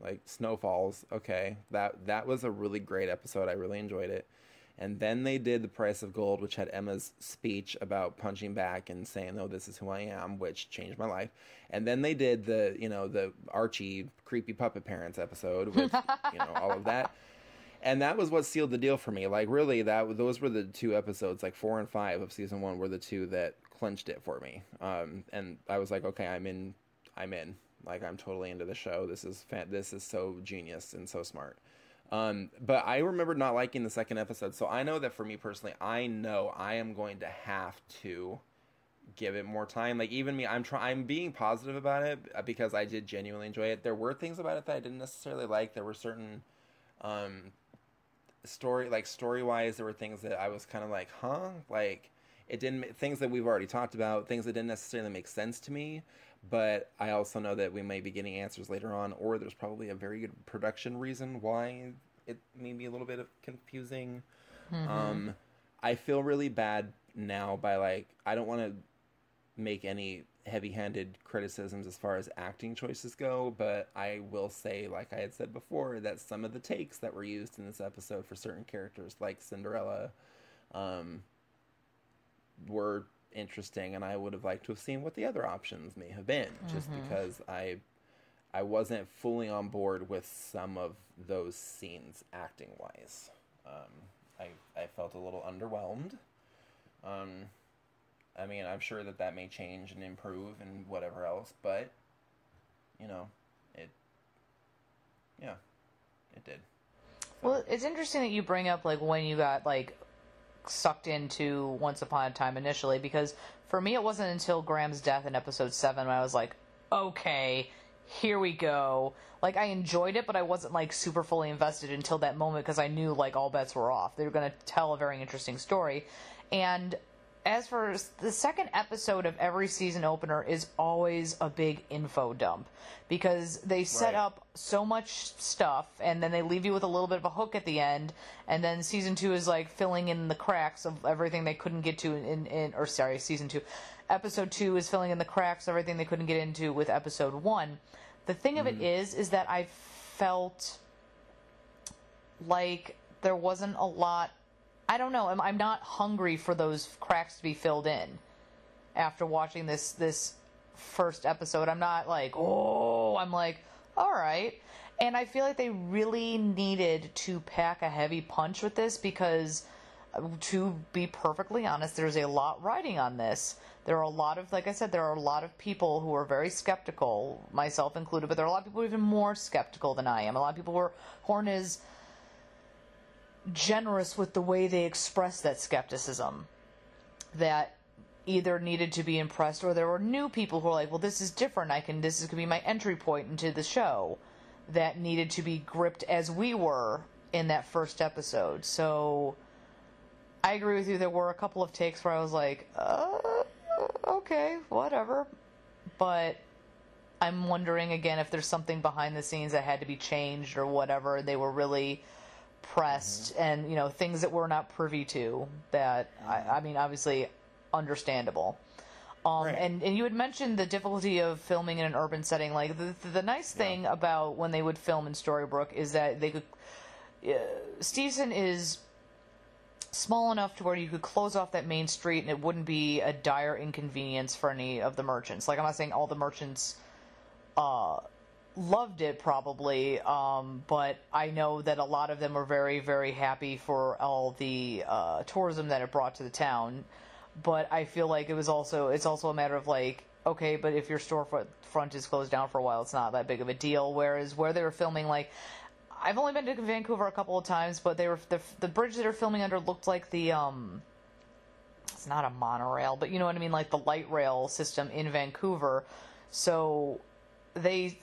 like snowfalls. Okay, that that was a really great episode. I really enjoyed it. And then they did the price of gold, which had Emma's speech about punching back and saying, "No, this is who I am," which changed my life. And then they did the, you know, the Archie creepy puppet parents episode with, you know, all of that and that was what sealed the deal for me. Like really, that those were the two episodes, like four and five of season one, were the two that clinched it for me. Um, and I was like, okay, I'm in, I'm in. Like I'm totally into the show. This is fan- this is so genius and so smart. Um, but I remember not liking the second episode, so I know that for me personally, I know I am going to have to give it more time. Like even me, I'm trying. I'm being positive about it uh, because I did genuinely enjoy it. There were things about it that I didn't necessarily like. There were certain um, story like story wise there were things that i was kind of like huh like it didn't things that we've already talked about things that didn't necessarily make sense to me but i also know that we may be getting answers later on or there's probably a very good production reason why it may be a little bit of confusing. Um i feel really bad now by like i don't want to make any heavy-handed criticisms as far as acting choices go but i will say like i had said before that some of the takes that were used in this episode for certain characters like cinderella um, were interesting and i would have liked to have seen what the other options may have been just because i i wasn't fully on board with some of those scenes acting wise um, i i felt a little underwhelmed. Um, I mean, I'm sure that that may change and improve and whatever else, but you know, it yeah, it did. Well, it's interesting that you bring up like when you got like sucked into Once Upon a Time initially, because for me it wasn't until Graham's death in episode seven when I was like, okay, here we go. Like I enjoyed it, but I wasn't like super fully invested until that moment because I knew like all bets were off. They were going to tell a very interesting story, and as for the second episode of every season opener is always a big info dump because they set Right. up so much stuff and then they leave you with a little bit of a hook at the end and then season two is like filling in the cracks of everything they couldn't get to in, in or sorry season two. Episode two is filling in the cracks of everything they couldn't get into with episode one. The thing of it mm. is is that i felt like there wasn't a lot I don't know. I'm, I'm not hungry for those cracks to be filled in after watching this this first episode. I'm not like, oh, I'm like, all right. And I feel like they really needed to pack a heavy punch with this because, uh, to be perfectly honest, there's a lot riding on this. There are a lot of, like I said, there are a lot of people who are very skeptical, myself included, but there are a lot of people even more skeptical than I am. A lot of people were, Horn is generous with the way they expressed that skepticism that either needed to be impressed or there were new people who were like well this is different. I can this is going to be my entry point into the show that needed to be gripped as we were in that first episode. So i agree with you. There were a couple of takes where i was like uh, okay whatever. But i'm wondering again if there's something behind the scenes that had to be changed or whatever. They were really pressed and you know things that we're not privy to that I, I mean obviously understandable. Um, Right. and, and you had mentioned the difficulty of filming in an urban setting. Like the, the, the nice thing about when they would film in Storybrooke is that they could uh, Steveston is small enough to where you could close off that main street and it wouldn't be a dire inconvenience for any of the merchants. Like I'm not saying all the merchants uh, loved it probably, um, but I know that a lot of them were very, very happy for all the uh, tourism that it brought to the town. But I feel like it was also it's also a matter of like okay, but if your storefront front is closed down for a while, it's not that big of a deal. Whereas where they were filming, like I've only been to Vancouver a couple of times, but they were the the bridge they were filming under looked like the um it's not a monorail, but you know what I mean, like the light rail system in Vancouver. So they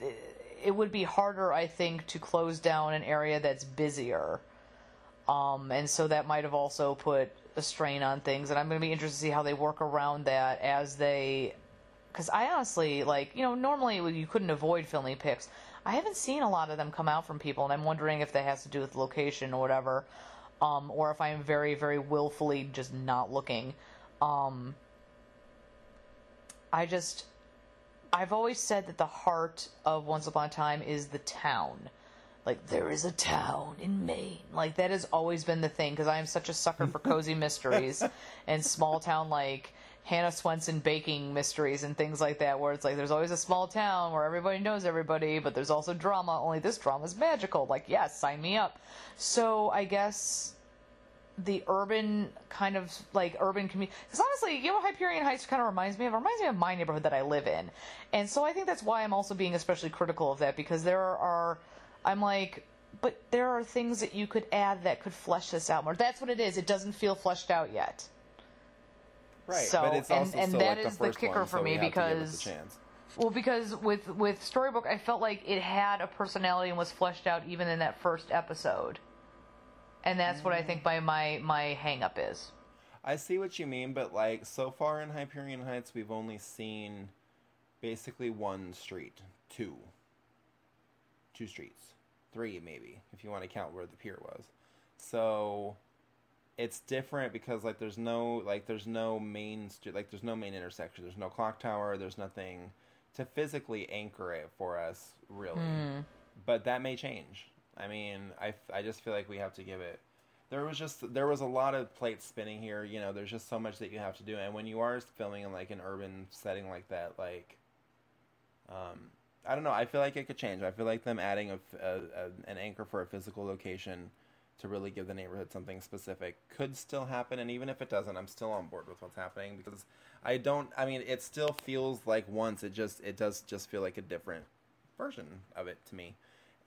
it would be harder, I think, to close down an area that's busier. Um, and so that might have also put a strain on things. And I'm going to be interested to see how they work around that as they. Because I honestly, like, you know, normally you couldn't avoid filming pics. I haven't seen a lot of them come out from people, and I'm wondering if that has to do with location or whatever. Um, or if I am very, very willfully just not looking. Um, I just, I've always said that the heart of Once Upon a Time is the town. Like there is a town in Maine. Like that has always been the thing because I am such a sucker for cozy mysteries and small town like Hannah Swensen baking mysteries and things like that, where it's like there's always a small town where everybody knows everybody, but there's also drama. Only this drama is magical. Like yes, sign me up. So I guess the urban kind of like urban community. Because honestly, you know, Hyperion Heights kind of reminds me of reminds me of my neighborhood that I live in, and so I think that's why I'm also being especially critical of that because there are, I'm like, but there are things that you could add that could flesh this out more. That's what it is. It doesn't feel fleshed out yet. Right, So, but it's and- also and still that like is the the kicker one, for so me we have to give it the because- Well, because with with Storybrooke, I felt like it had a personality and was fleshed out even in that first episode, and that's what I think mm. my my my hang up is. I see what you mean, but like so far in Hyperion Heights, we've only seen basically one street, two, two streets, three maybe if you want to count where the pier was. So it's different because like there's no like there's no main street like there's no main intersection. There's no clock tower. There's nothing to physically anchor it for us really. Hmm. But that may change. I mean, I, I just feel like we have to give it there was just there was a lot of plates spinning here you know there's just so much that you have to do and when you are filming in like an urban setting like that like um i don't know i feel like it could change i feel like them adding a, a- a- an anchor for a physical location to really give the neighborhood something specific could still happen and even if it doesn't i'm still on board with what's happening because i don't i mean it still feels like once it just it does just feel like a different version of it to me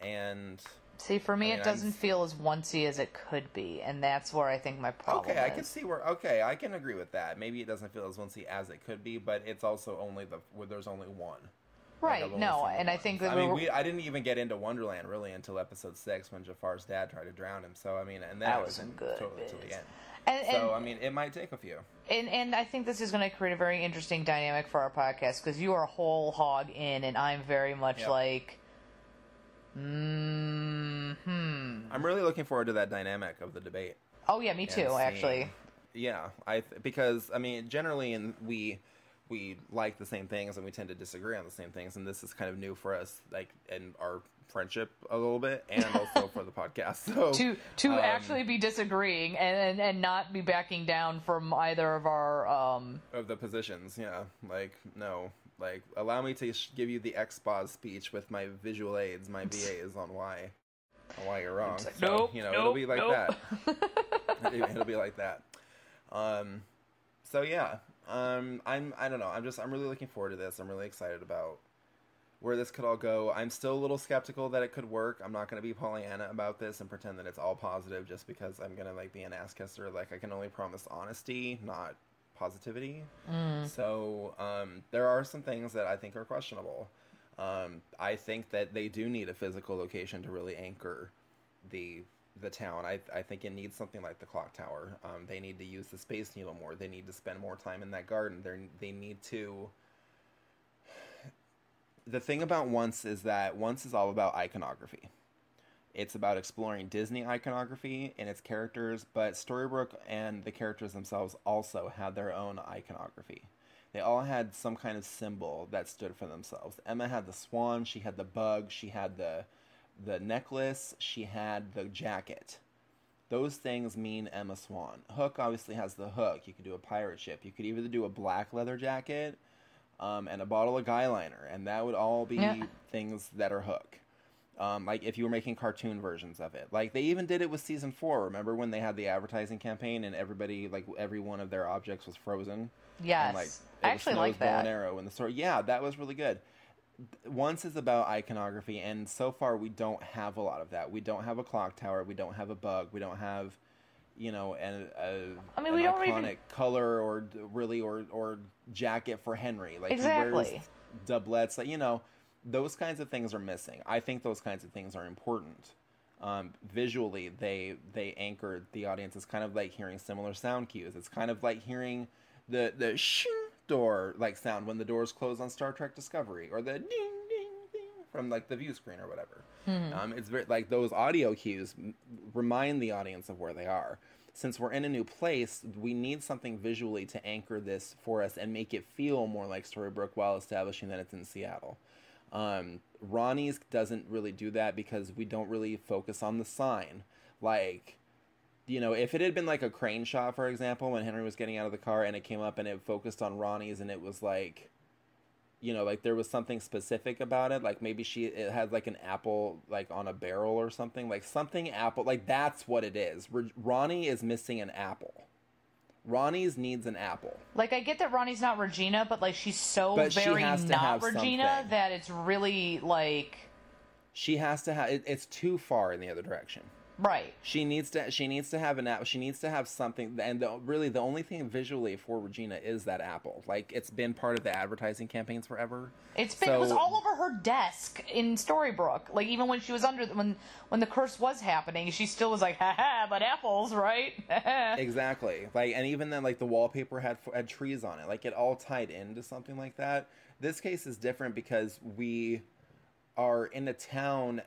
and See, for me, I mean, it doesn't I'm- feel as oncey as it could be, and that's where I think my problem Okay, I is. can see where. Okay, I can agree with that. Maybe it doesn't feel as oncy as it could be, but it's also only the where there's only one. Right? I've no, and I think that I mean, we I didn't even get into Wonderland really until episode six when Jafar's dad tried to drown him. So I mean, and That it was good totally to the end. And, and, So I mean, it might take a few. and and I think this is going to create a very interesting dynamic for our podcast because you are a whole hog in, and I'm very much Yep. like, hmm. I'm really looking forward to that dynamic of the debate. Oh yeah, me too. seeing- Actually, Yeah, I th- because I mean generally and we we like the same things and we tend to disagree on the same things and this is kind of new for us like in our friendship a little bit and also for the podcast. So to to um, actually be disagreeing and, and and not be backing down from either of our um of the positions, yeah, like no, like allow me to sh- give you the XBOS speech with my visual aids, my VAs on why on why you're wrong. like, so, nope, you know, it'll be like nope. that. It- it'll be like that. Um, so yeah, um, I'm I don't know. I'm just I'm really looking forward to this. I'm really excited about where this could all go. I'm still a little skeptical that it could work. I'm not going to be Pollyanna about this and pretend that it's all positive just because I'm going to like be an ass kisser. Like I can only promise honesty, not positivity. So um, there are some things that I think are questionable. Um, I think that they do need a physical location to really anchor the the town. I I think it needs something like the clock tower. Um, they need to use the space needle more. They need to spend more time in that garden. They they need to. The thing about Once is that Once is all about iconography. It's about exploring Disney iconography and its characters, but Storybrooke and the characters themselves also had their own iconography. They all had some kind of symbol that stood for themselves. Emma had the swan, she had the bug, she had the the necklace, she had the jacket. Those things mean Emma Swan. Hook obviously has the hook. You could do a pirate ship. You could either do a black leather jacket um, and a bottle of guy liner, and that would all be Yeah. things that are Hook. Um, like if you were making cartoon versions of it, like they even did it with season four. Remember when they had the advertising campaign and everybody, like every one of their objects was frozen. yes. And, like, I actually like bow and arrow in the story. Yeah, that was really good. Once is about iconography, and so far we don't have a lot of that. We don't have a clock tower. We don't have a bug. We don't have, you know, an, a I mean, an we don't iconic even- color or really or or jacket for Henry. Like Exactly. wears doublets. Like you know, those kinds of things are missing. I think those kinds of things are important. Um, visually, they they anchor the audience. It's kind of like hearing similar sound cues. It's kind of like hearing the the shing door like sound when the doors close on Star Trek Discovery, or the ding ding ding from like the view screen or whatever. Um, it's very like those audio cues remind the audience of where they are. Since we're in a new place, we need something visually to anchor this for us and make it feel more like Storybrooke while establishing that it's in Seattle. Um, Roni's doesn't really do that because we don't really focus on the sign. Like, you know, if it had been like a crane shot, for example, when Henry was getting out of the car and it came up and it focused on Roni's and it was like, you know, like there was something specific about it, like maybe she it had like an apple like on a barrel or something, like something apple, like that's what it is. Roni is missing an apple. Roni's needs an apple. Like I get that Roni's not Regina, but like she's so But she very to not Regina something. that it's really like She has to have. It, it's too far in the other direction. Right. She needs to. She needs to have an apple. She needs to have something. And the, really, the only thing visually for Regina is that apple. Like it's been part of the advertising campaigns forever. It's been it was all over her desk in Storybrooke. Like even when she was under when when the curse was happening, she still was like, "Ha ha!" But apples, right? Exactly. Like, and even then, like the wallpaper had had trees on it. Like it all tied into something like that. This case is different because we are in a town,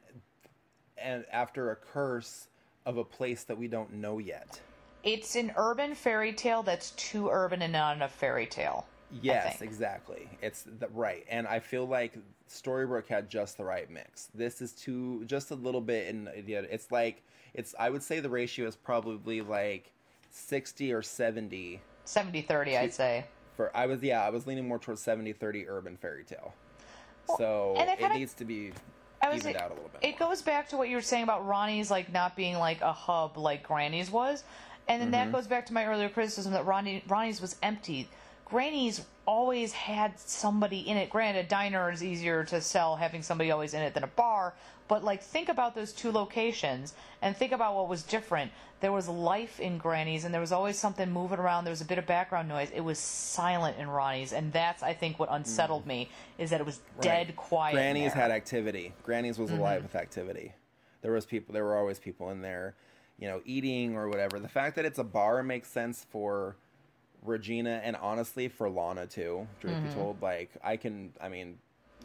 and after a curse of a place that we don't know yet. it's an urban fairy tale that's too urban and not enough fairy tale. Yes, exactly. It's the, right, and I feel like Storybrooke had just the right mix. This is too just a little bit, and it's like it's. I would say the ratio is probably like sixty or seventy 70-30, I'd say. for. I was yeah, I was leaning more towards 70-30 urban fairy tale. So it it kinda- needs to be was evened out a little bit. It more. goes back to what you were saying about Roni's like not being like a hub like Granny's was, and then Mm-hmm. that goes back to my earlier criticism that Roni Roni's was empty. Granny's always had somebody in it. Granted, a diner is easier to sell having somebody always in it than a bar, but like think about those two locations and think about what was different. There was life in Granny's and there was always something moving around. There was a bit of background noise. It was silent in Roni's, and that's I think what unsettled me is that it was dead quiet. Granny's had activity. Granny's was mm-hmm. alive with activity. There was people. There were always people in there, you know, eating or whatever. The fact that it's a bar makes sense for Regina and honestly for Lana too. Truth be told, like I can. I mean,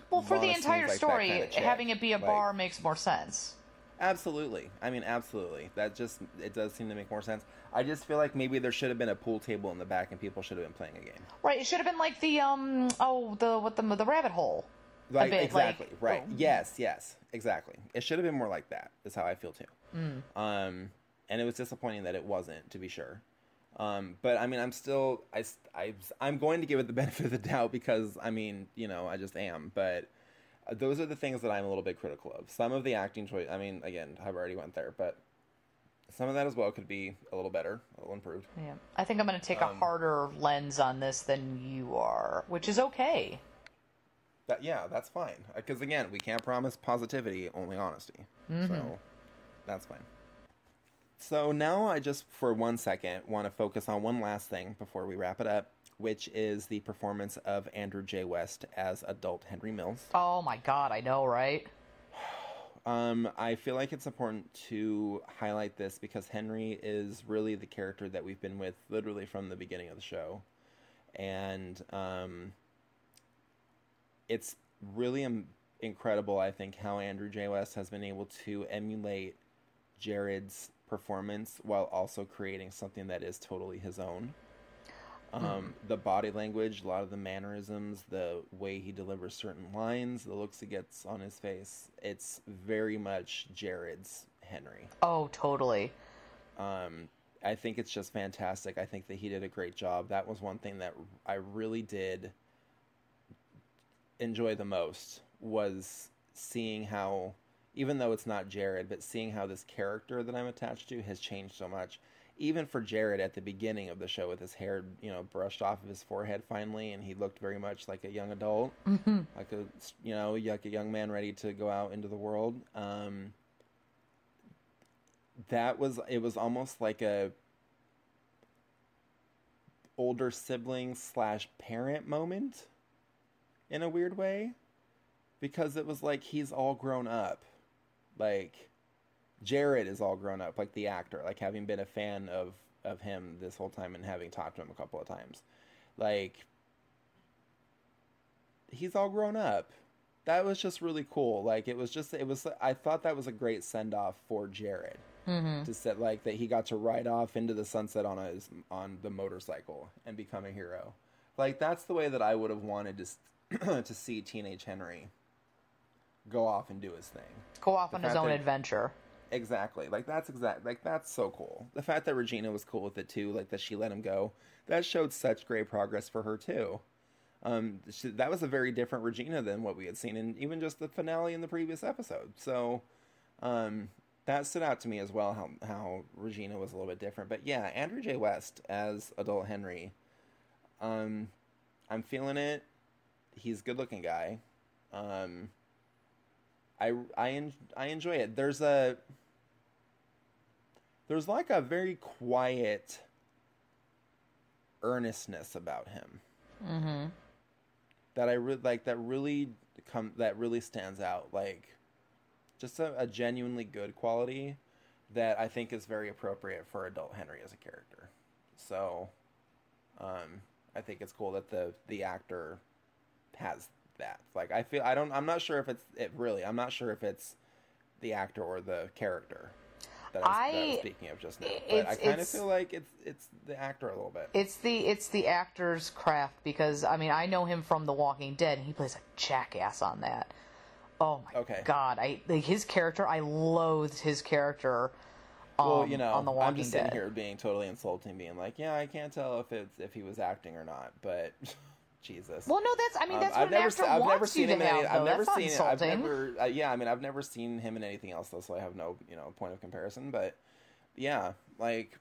Well, for the Lana seems entire like story, kinda having it be a Like- bar makes more sense. absolutely. I mean, absolutely. That just it does seem to make more sense. I just feel like maybe there should have been a pool table in the back and people should have been playing a game. Right? It should have been like the um oh the what the the rabbit hole. Like bit, exactly like- right. oh. Yes, yes, exactly. It should have been more like that. Is how I feel too. Mm. Um, and it was disappointing that it wasn't, to be sure. Um, but I mean, I'm still I I I'm going to give it the benefit of the doubt because I mean, you know, I just am. But uh, those are the things that I'm a little bit critical of. Some of the acting choice. I mean, again, I've already went there, but some of that as well could be a little better, a little improved. Yeah, I think I'm going to take Um, a harder lens on this than you are, which is okay. That yeah, that's fine. Because again, we can't promise positivity, only honesty. So that's fine. So now I just for one second want to focus on one last thing before we wrap it up, which is the performance of Andrew J. West as adult Henry Mills. Oh my god, I know, right? Um, I feel like it's important to highlight this because Henry is really the character that we've been with literally from the beginning of the show, and um, it's really incredible. I think how Andrew J. West has been able to emulate Jared's performance while also creating something that is totally his own. Um, the body language, a lot of the mannerisms, the way he delivers certain lines, the looks he gets on his face, it's very much Jared's Henry. Oh, totally. Um, I think it's just fantastic. I think that he did a great job. That was one thing that I really did enjoy the most was seeing how, even though it's not Jared, but seeing how this character that I'm attached to has changed so much. Even for Jared at the beginning of the show, with his hair, you know, brushed off of his forehead finally, and he looked very much like a young adult, like a, you know, like a young man ready to go out into the world. Um, that was it was almost like a older sibling slash parent moment in a weird way because it was like he's all grown up like jared is all grown up like the actor like having been a fan of of him this whole time and having talked to him a couple of times like he's all grown up that was just really cool. Like it was just it was I thought that was a great send off for Jared Mm-hmm. to set like that he got to ride off into the sunset on his on the motorcycle and become a hero. Like that's the way that I would have wanted to to see teenage Henry go off and do his thing. Go off The on his own that- adventure. Exactly. Like that's exact. Like that's so cool. The fact that Regina was cool with it too, like that she let him go, that showed such great progress for her too. Um, she, that was a very different Regina than what we had seen in even just the finale in the previous episode. So, um, that stood out to me as well. How how Regina was a little bit different. But yeah, Andrew J. West as adult Henry. Um, I'm feeling it. He's a good looking guy. Um, I I en- I enjoy it. There's a there's like a very quiet earnestness about him Mm-hmm. that I really like. That really come that really stands out. Like just a, a genuinely good quality that I think is very appropriate for adult Henry as a character. So, um, I think it's cool that the the actor has that. Like I feel I don't I'm not sure if it's it really I'm not sure if it's the actor or the character that I was, that I was speaking of just now. But I kind of feel like it's it's the actor a little bit. It's the it's the actor's craft because I mean I know him from The Walking Dead. and He plays a jackass on that. Oh my Okay. god! I like his character. I loathed his character. Um, well, you know, on The Walking I'm just sitting Dead. here being totally insulting, being like, yeah, I can't tell if it's if he was acting or not, but Jesus. Well, no, that's I mean Um, that's I've what an never, actor se- I've wants never seen you to him in have. any. I've never that's seen it. I've never, uh, yeah, I mean, I've never seen him in anything else though, so I have no, you know, point of comparison. But yeah, like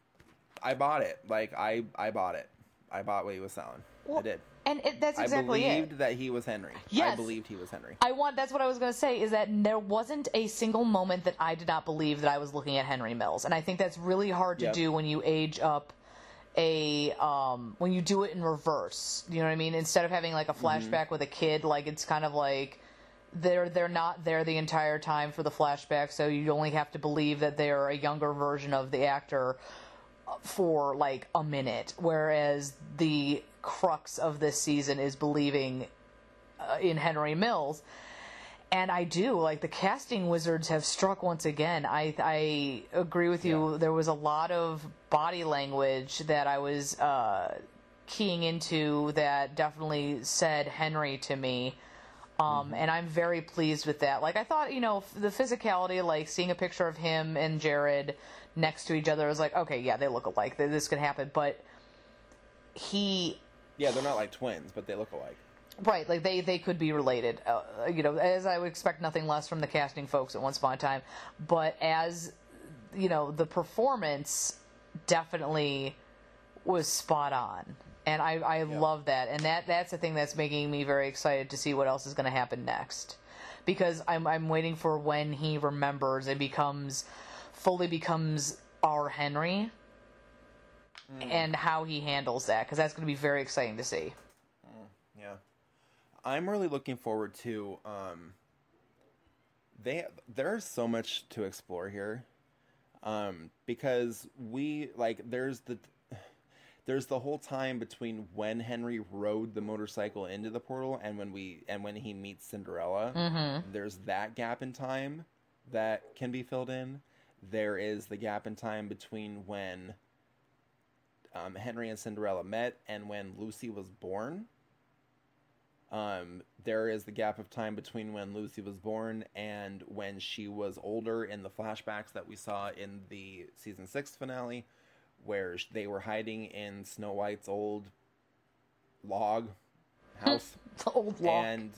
I bought it. Like I, I bought it. I bought what he was selling. I did. And it, that's exactly I believed it. that he was Henry. Yes, I believed he was Henry. I want. That's what I was going to say. Is that there wasn't a single moment that I did not believe that I was looking at Henry Mills, and I think that's really hard to Yep. do when you age up a um when you do it in reverse. You know what I mean? Instead of having like a flashback with a kid, like it's kind of like they're they're not there the entire time for the flashback, so you only have to believe that they're a younger version of the actor for like a minute, whereas the crux of this season is believing uh, in Henry Mills. And I do like the casting wizards have struck once again. I I agree with you. Yeah. There was a lot of body language that I was uh, keying into that definitely said Henry to me. Um, and I'm very pleased with that. Like I thought, you know, f- the physicality, like seeing a picture of him and Jared next to each other, I was like, okay, yeah, they look alike. This could happen. But he Yeah, they're not like twins, but they look alike. Right, like they they could be related. Uh, you know, as I would expect nothing less from the casting folks at Once Upon a Time, but as you know, the performance definitely was spot on, and I I love that, and that that's the thing that's making me very excited to see what else is going to happen next, because I'm I'm waiting for when he remembers and becomes fully becomes our Henry. And how he handles that, because that's going to be very exciting to see. I'm really looking forward to um they there's so much to explore here. Um because we like there's the there's the whole time between when Henry rode the motorcycle into the portal and when we and when he meets Cinderella. Mm-hmm. There's that gap in time that can be filled in. There is the gap in time between when um, Henry and Cinderella met and when Lucy was born. Um, there is the gap of time between when Lucy was born and when she was older in the flashbacks that we saw in the season six finale, where they were hiding in Snow White's old log house. Old law. and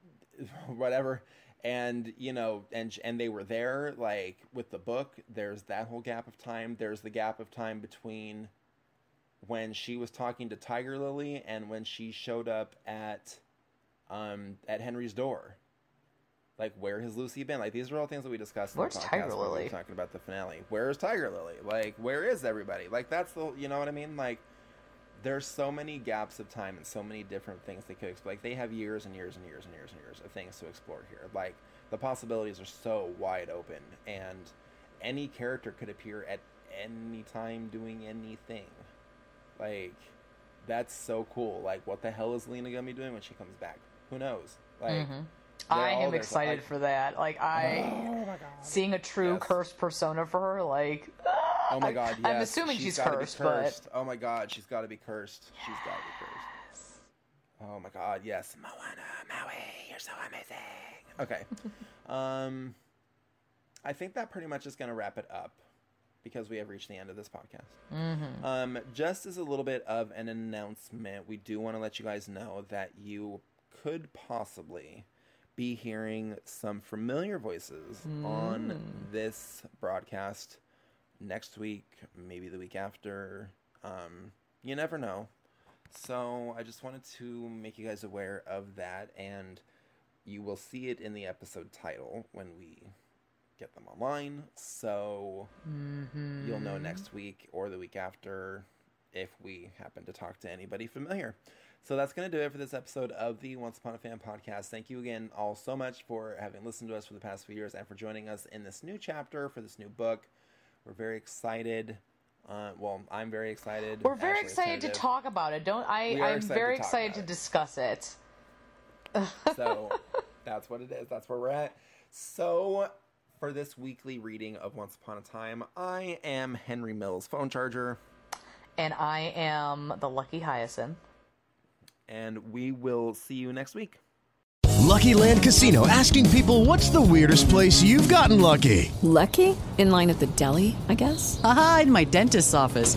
whatever. And you know and and they were there like with the book. There's that whole gap of time. There's the gap of time between when she was talking to tiger lily and when she showed up at um at henry's door like where has lucy been like these are all things that we discussed Where's in the podcast Tiger when we Lily? talking about the finale where's tiger lily like where is everybody like that's the you know what i mean like there's so many gaps of time and so many different things they could explore. Like they have years and years and years and years and years of things to explore here. Like the possibilities are so wide open, and any character could appear at any time doing anything. Like that's so cool. Like what the hell is Lena gonna be doing when she comes back? Who knows? Like Mhm. I am excited like- for that. Like I, seeing a true Yes. cursed persona for her. Like Oh my god, yes. I'm assuming she's gotta be cursed, but- Oh my god, she's gotta be cursed. She's gotta be cursed. Oh my god, yes. Moana, Maui, you're so amazing. Okay. um I think that pretty much is gonna wrap it up because we have reached the end of this podcast. Mm-hmm. Um, just as a little bit of an announcement, we do want to let you guys know that you could possibly be hearing some familiar voices on this broadcast next week, maybe the week after. Um, you never know. So I just wanted to make you guys aware of that, and you will see it in the episode title when we get them online. So you'll know next week or the week after if we happen to talk to anybody familiar. So that's going to do it for this episode of the Once Upon a Fan podcast. Thank you again all so much for having listened to us for the past few years and for joining us in this new chapter for this new book. We're very excited. Uh, well, I'm very excited. we're very Ashley's excited to talk about it. Don't I? I'm excited very to excited to it. discuss it. So that's what it is. That's where we're at. So for this weekly reading of Once Upon a Time, I am Henry Mills, phone charger, And I am the lucky hyacinth. and we will see you next week. Lucky Land Casino asking people what's the weirdest place you've gotten lucky? Lucky? In line at the deli, I guess? Aha, in my dentist's office.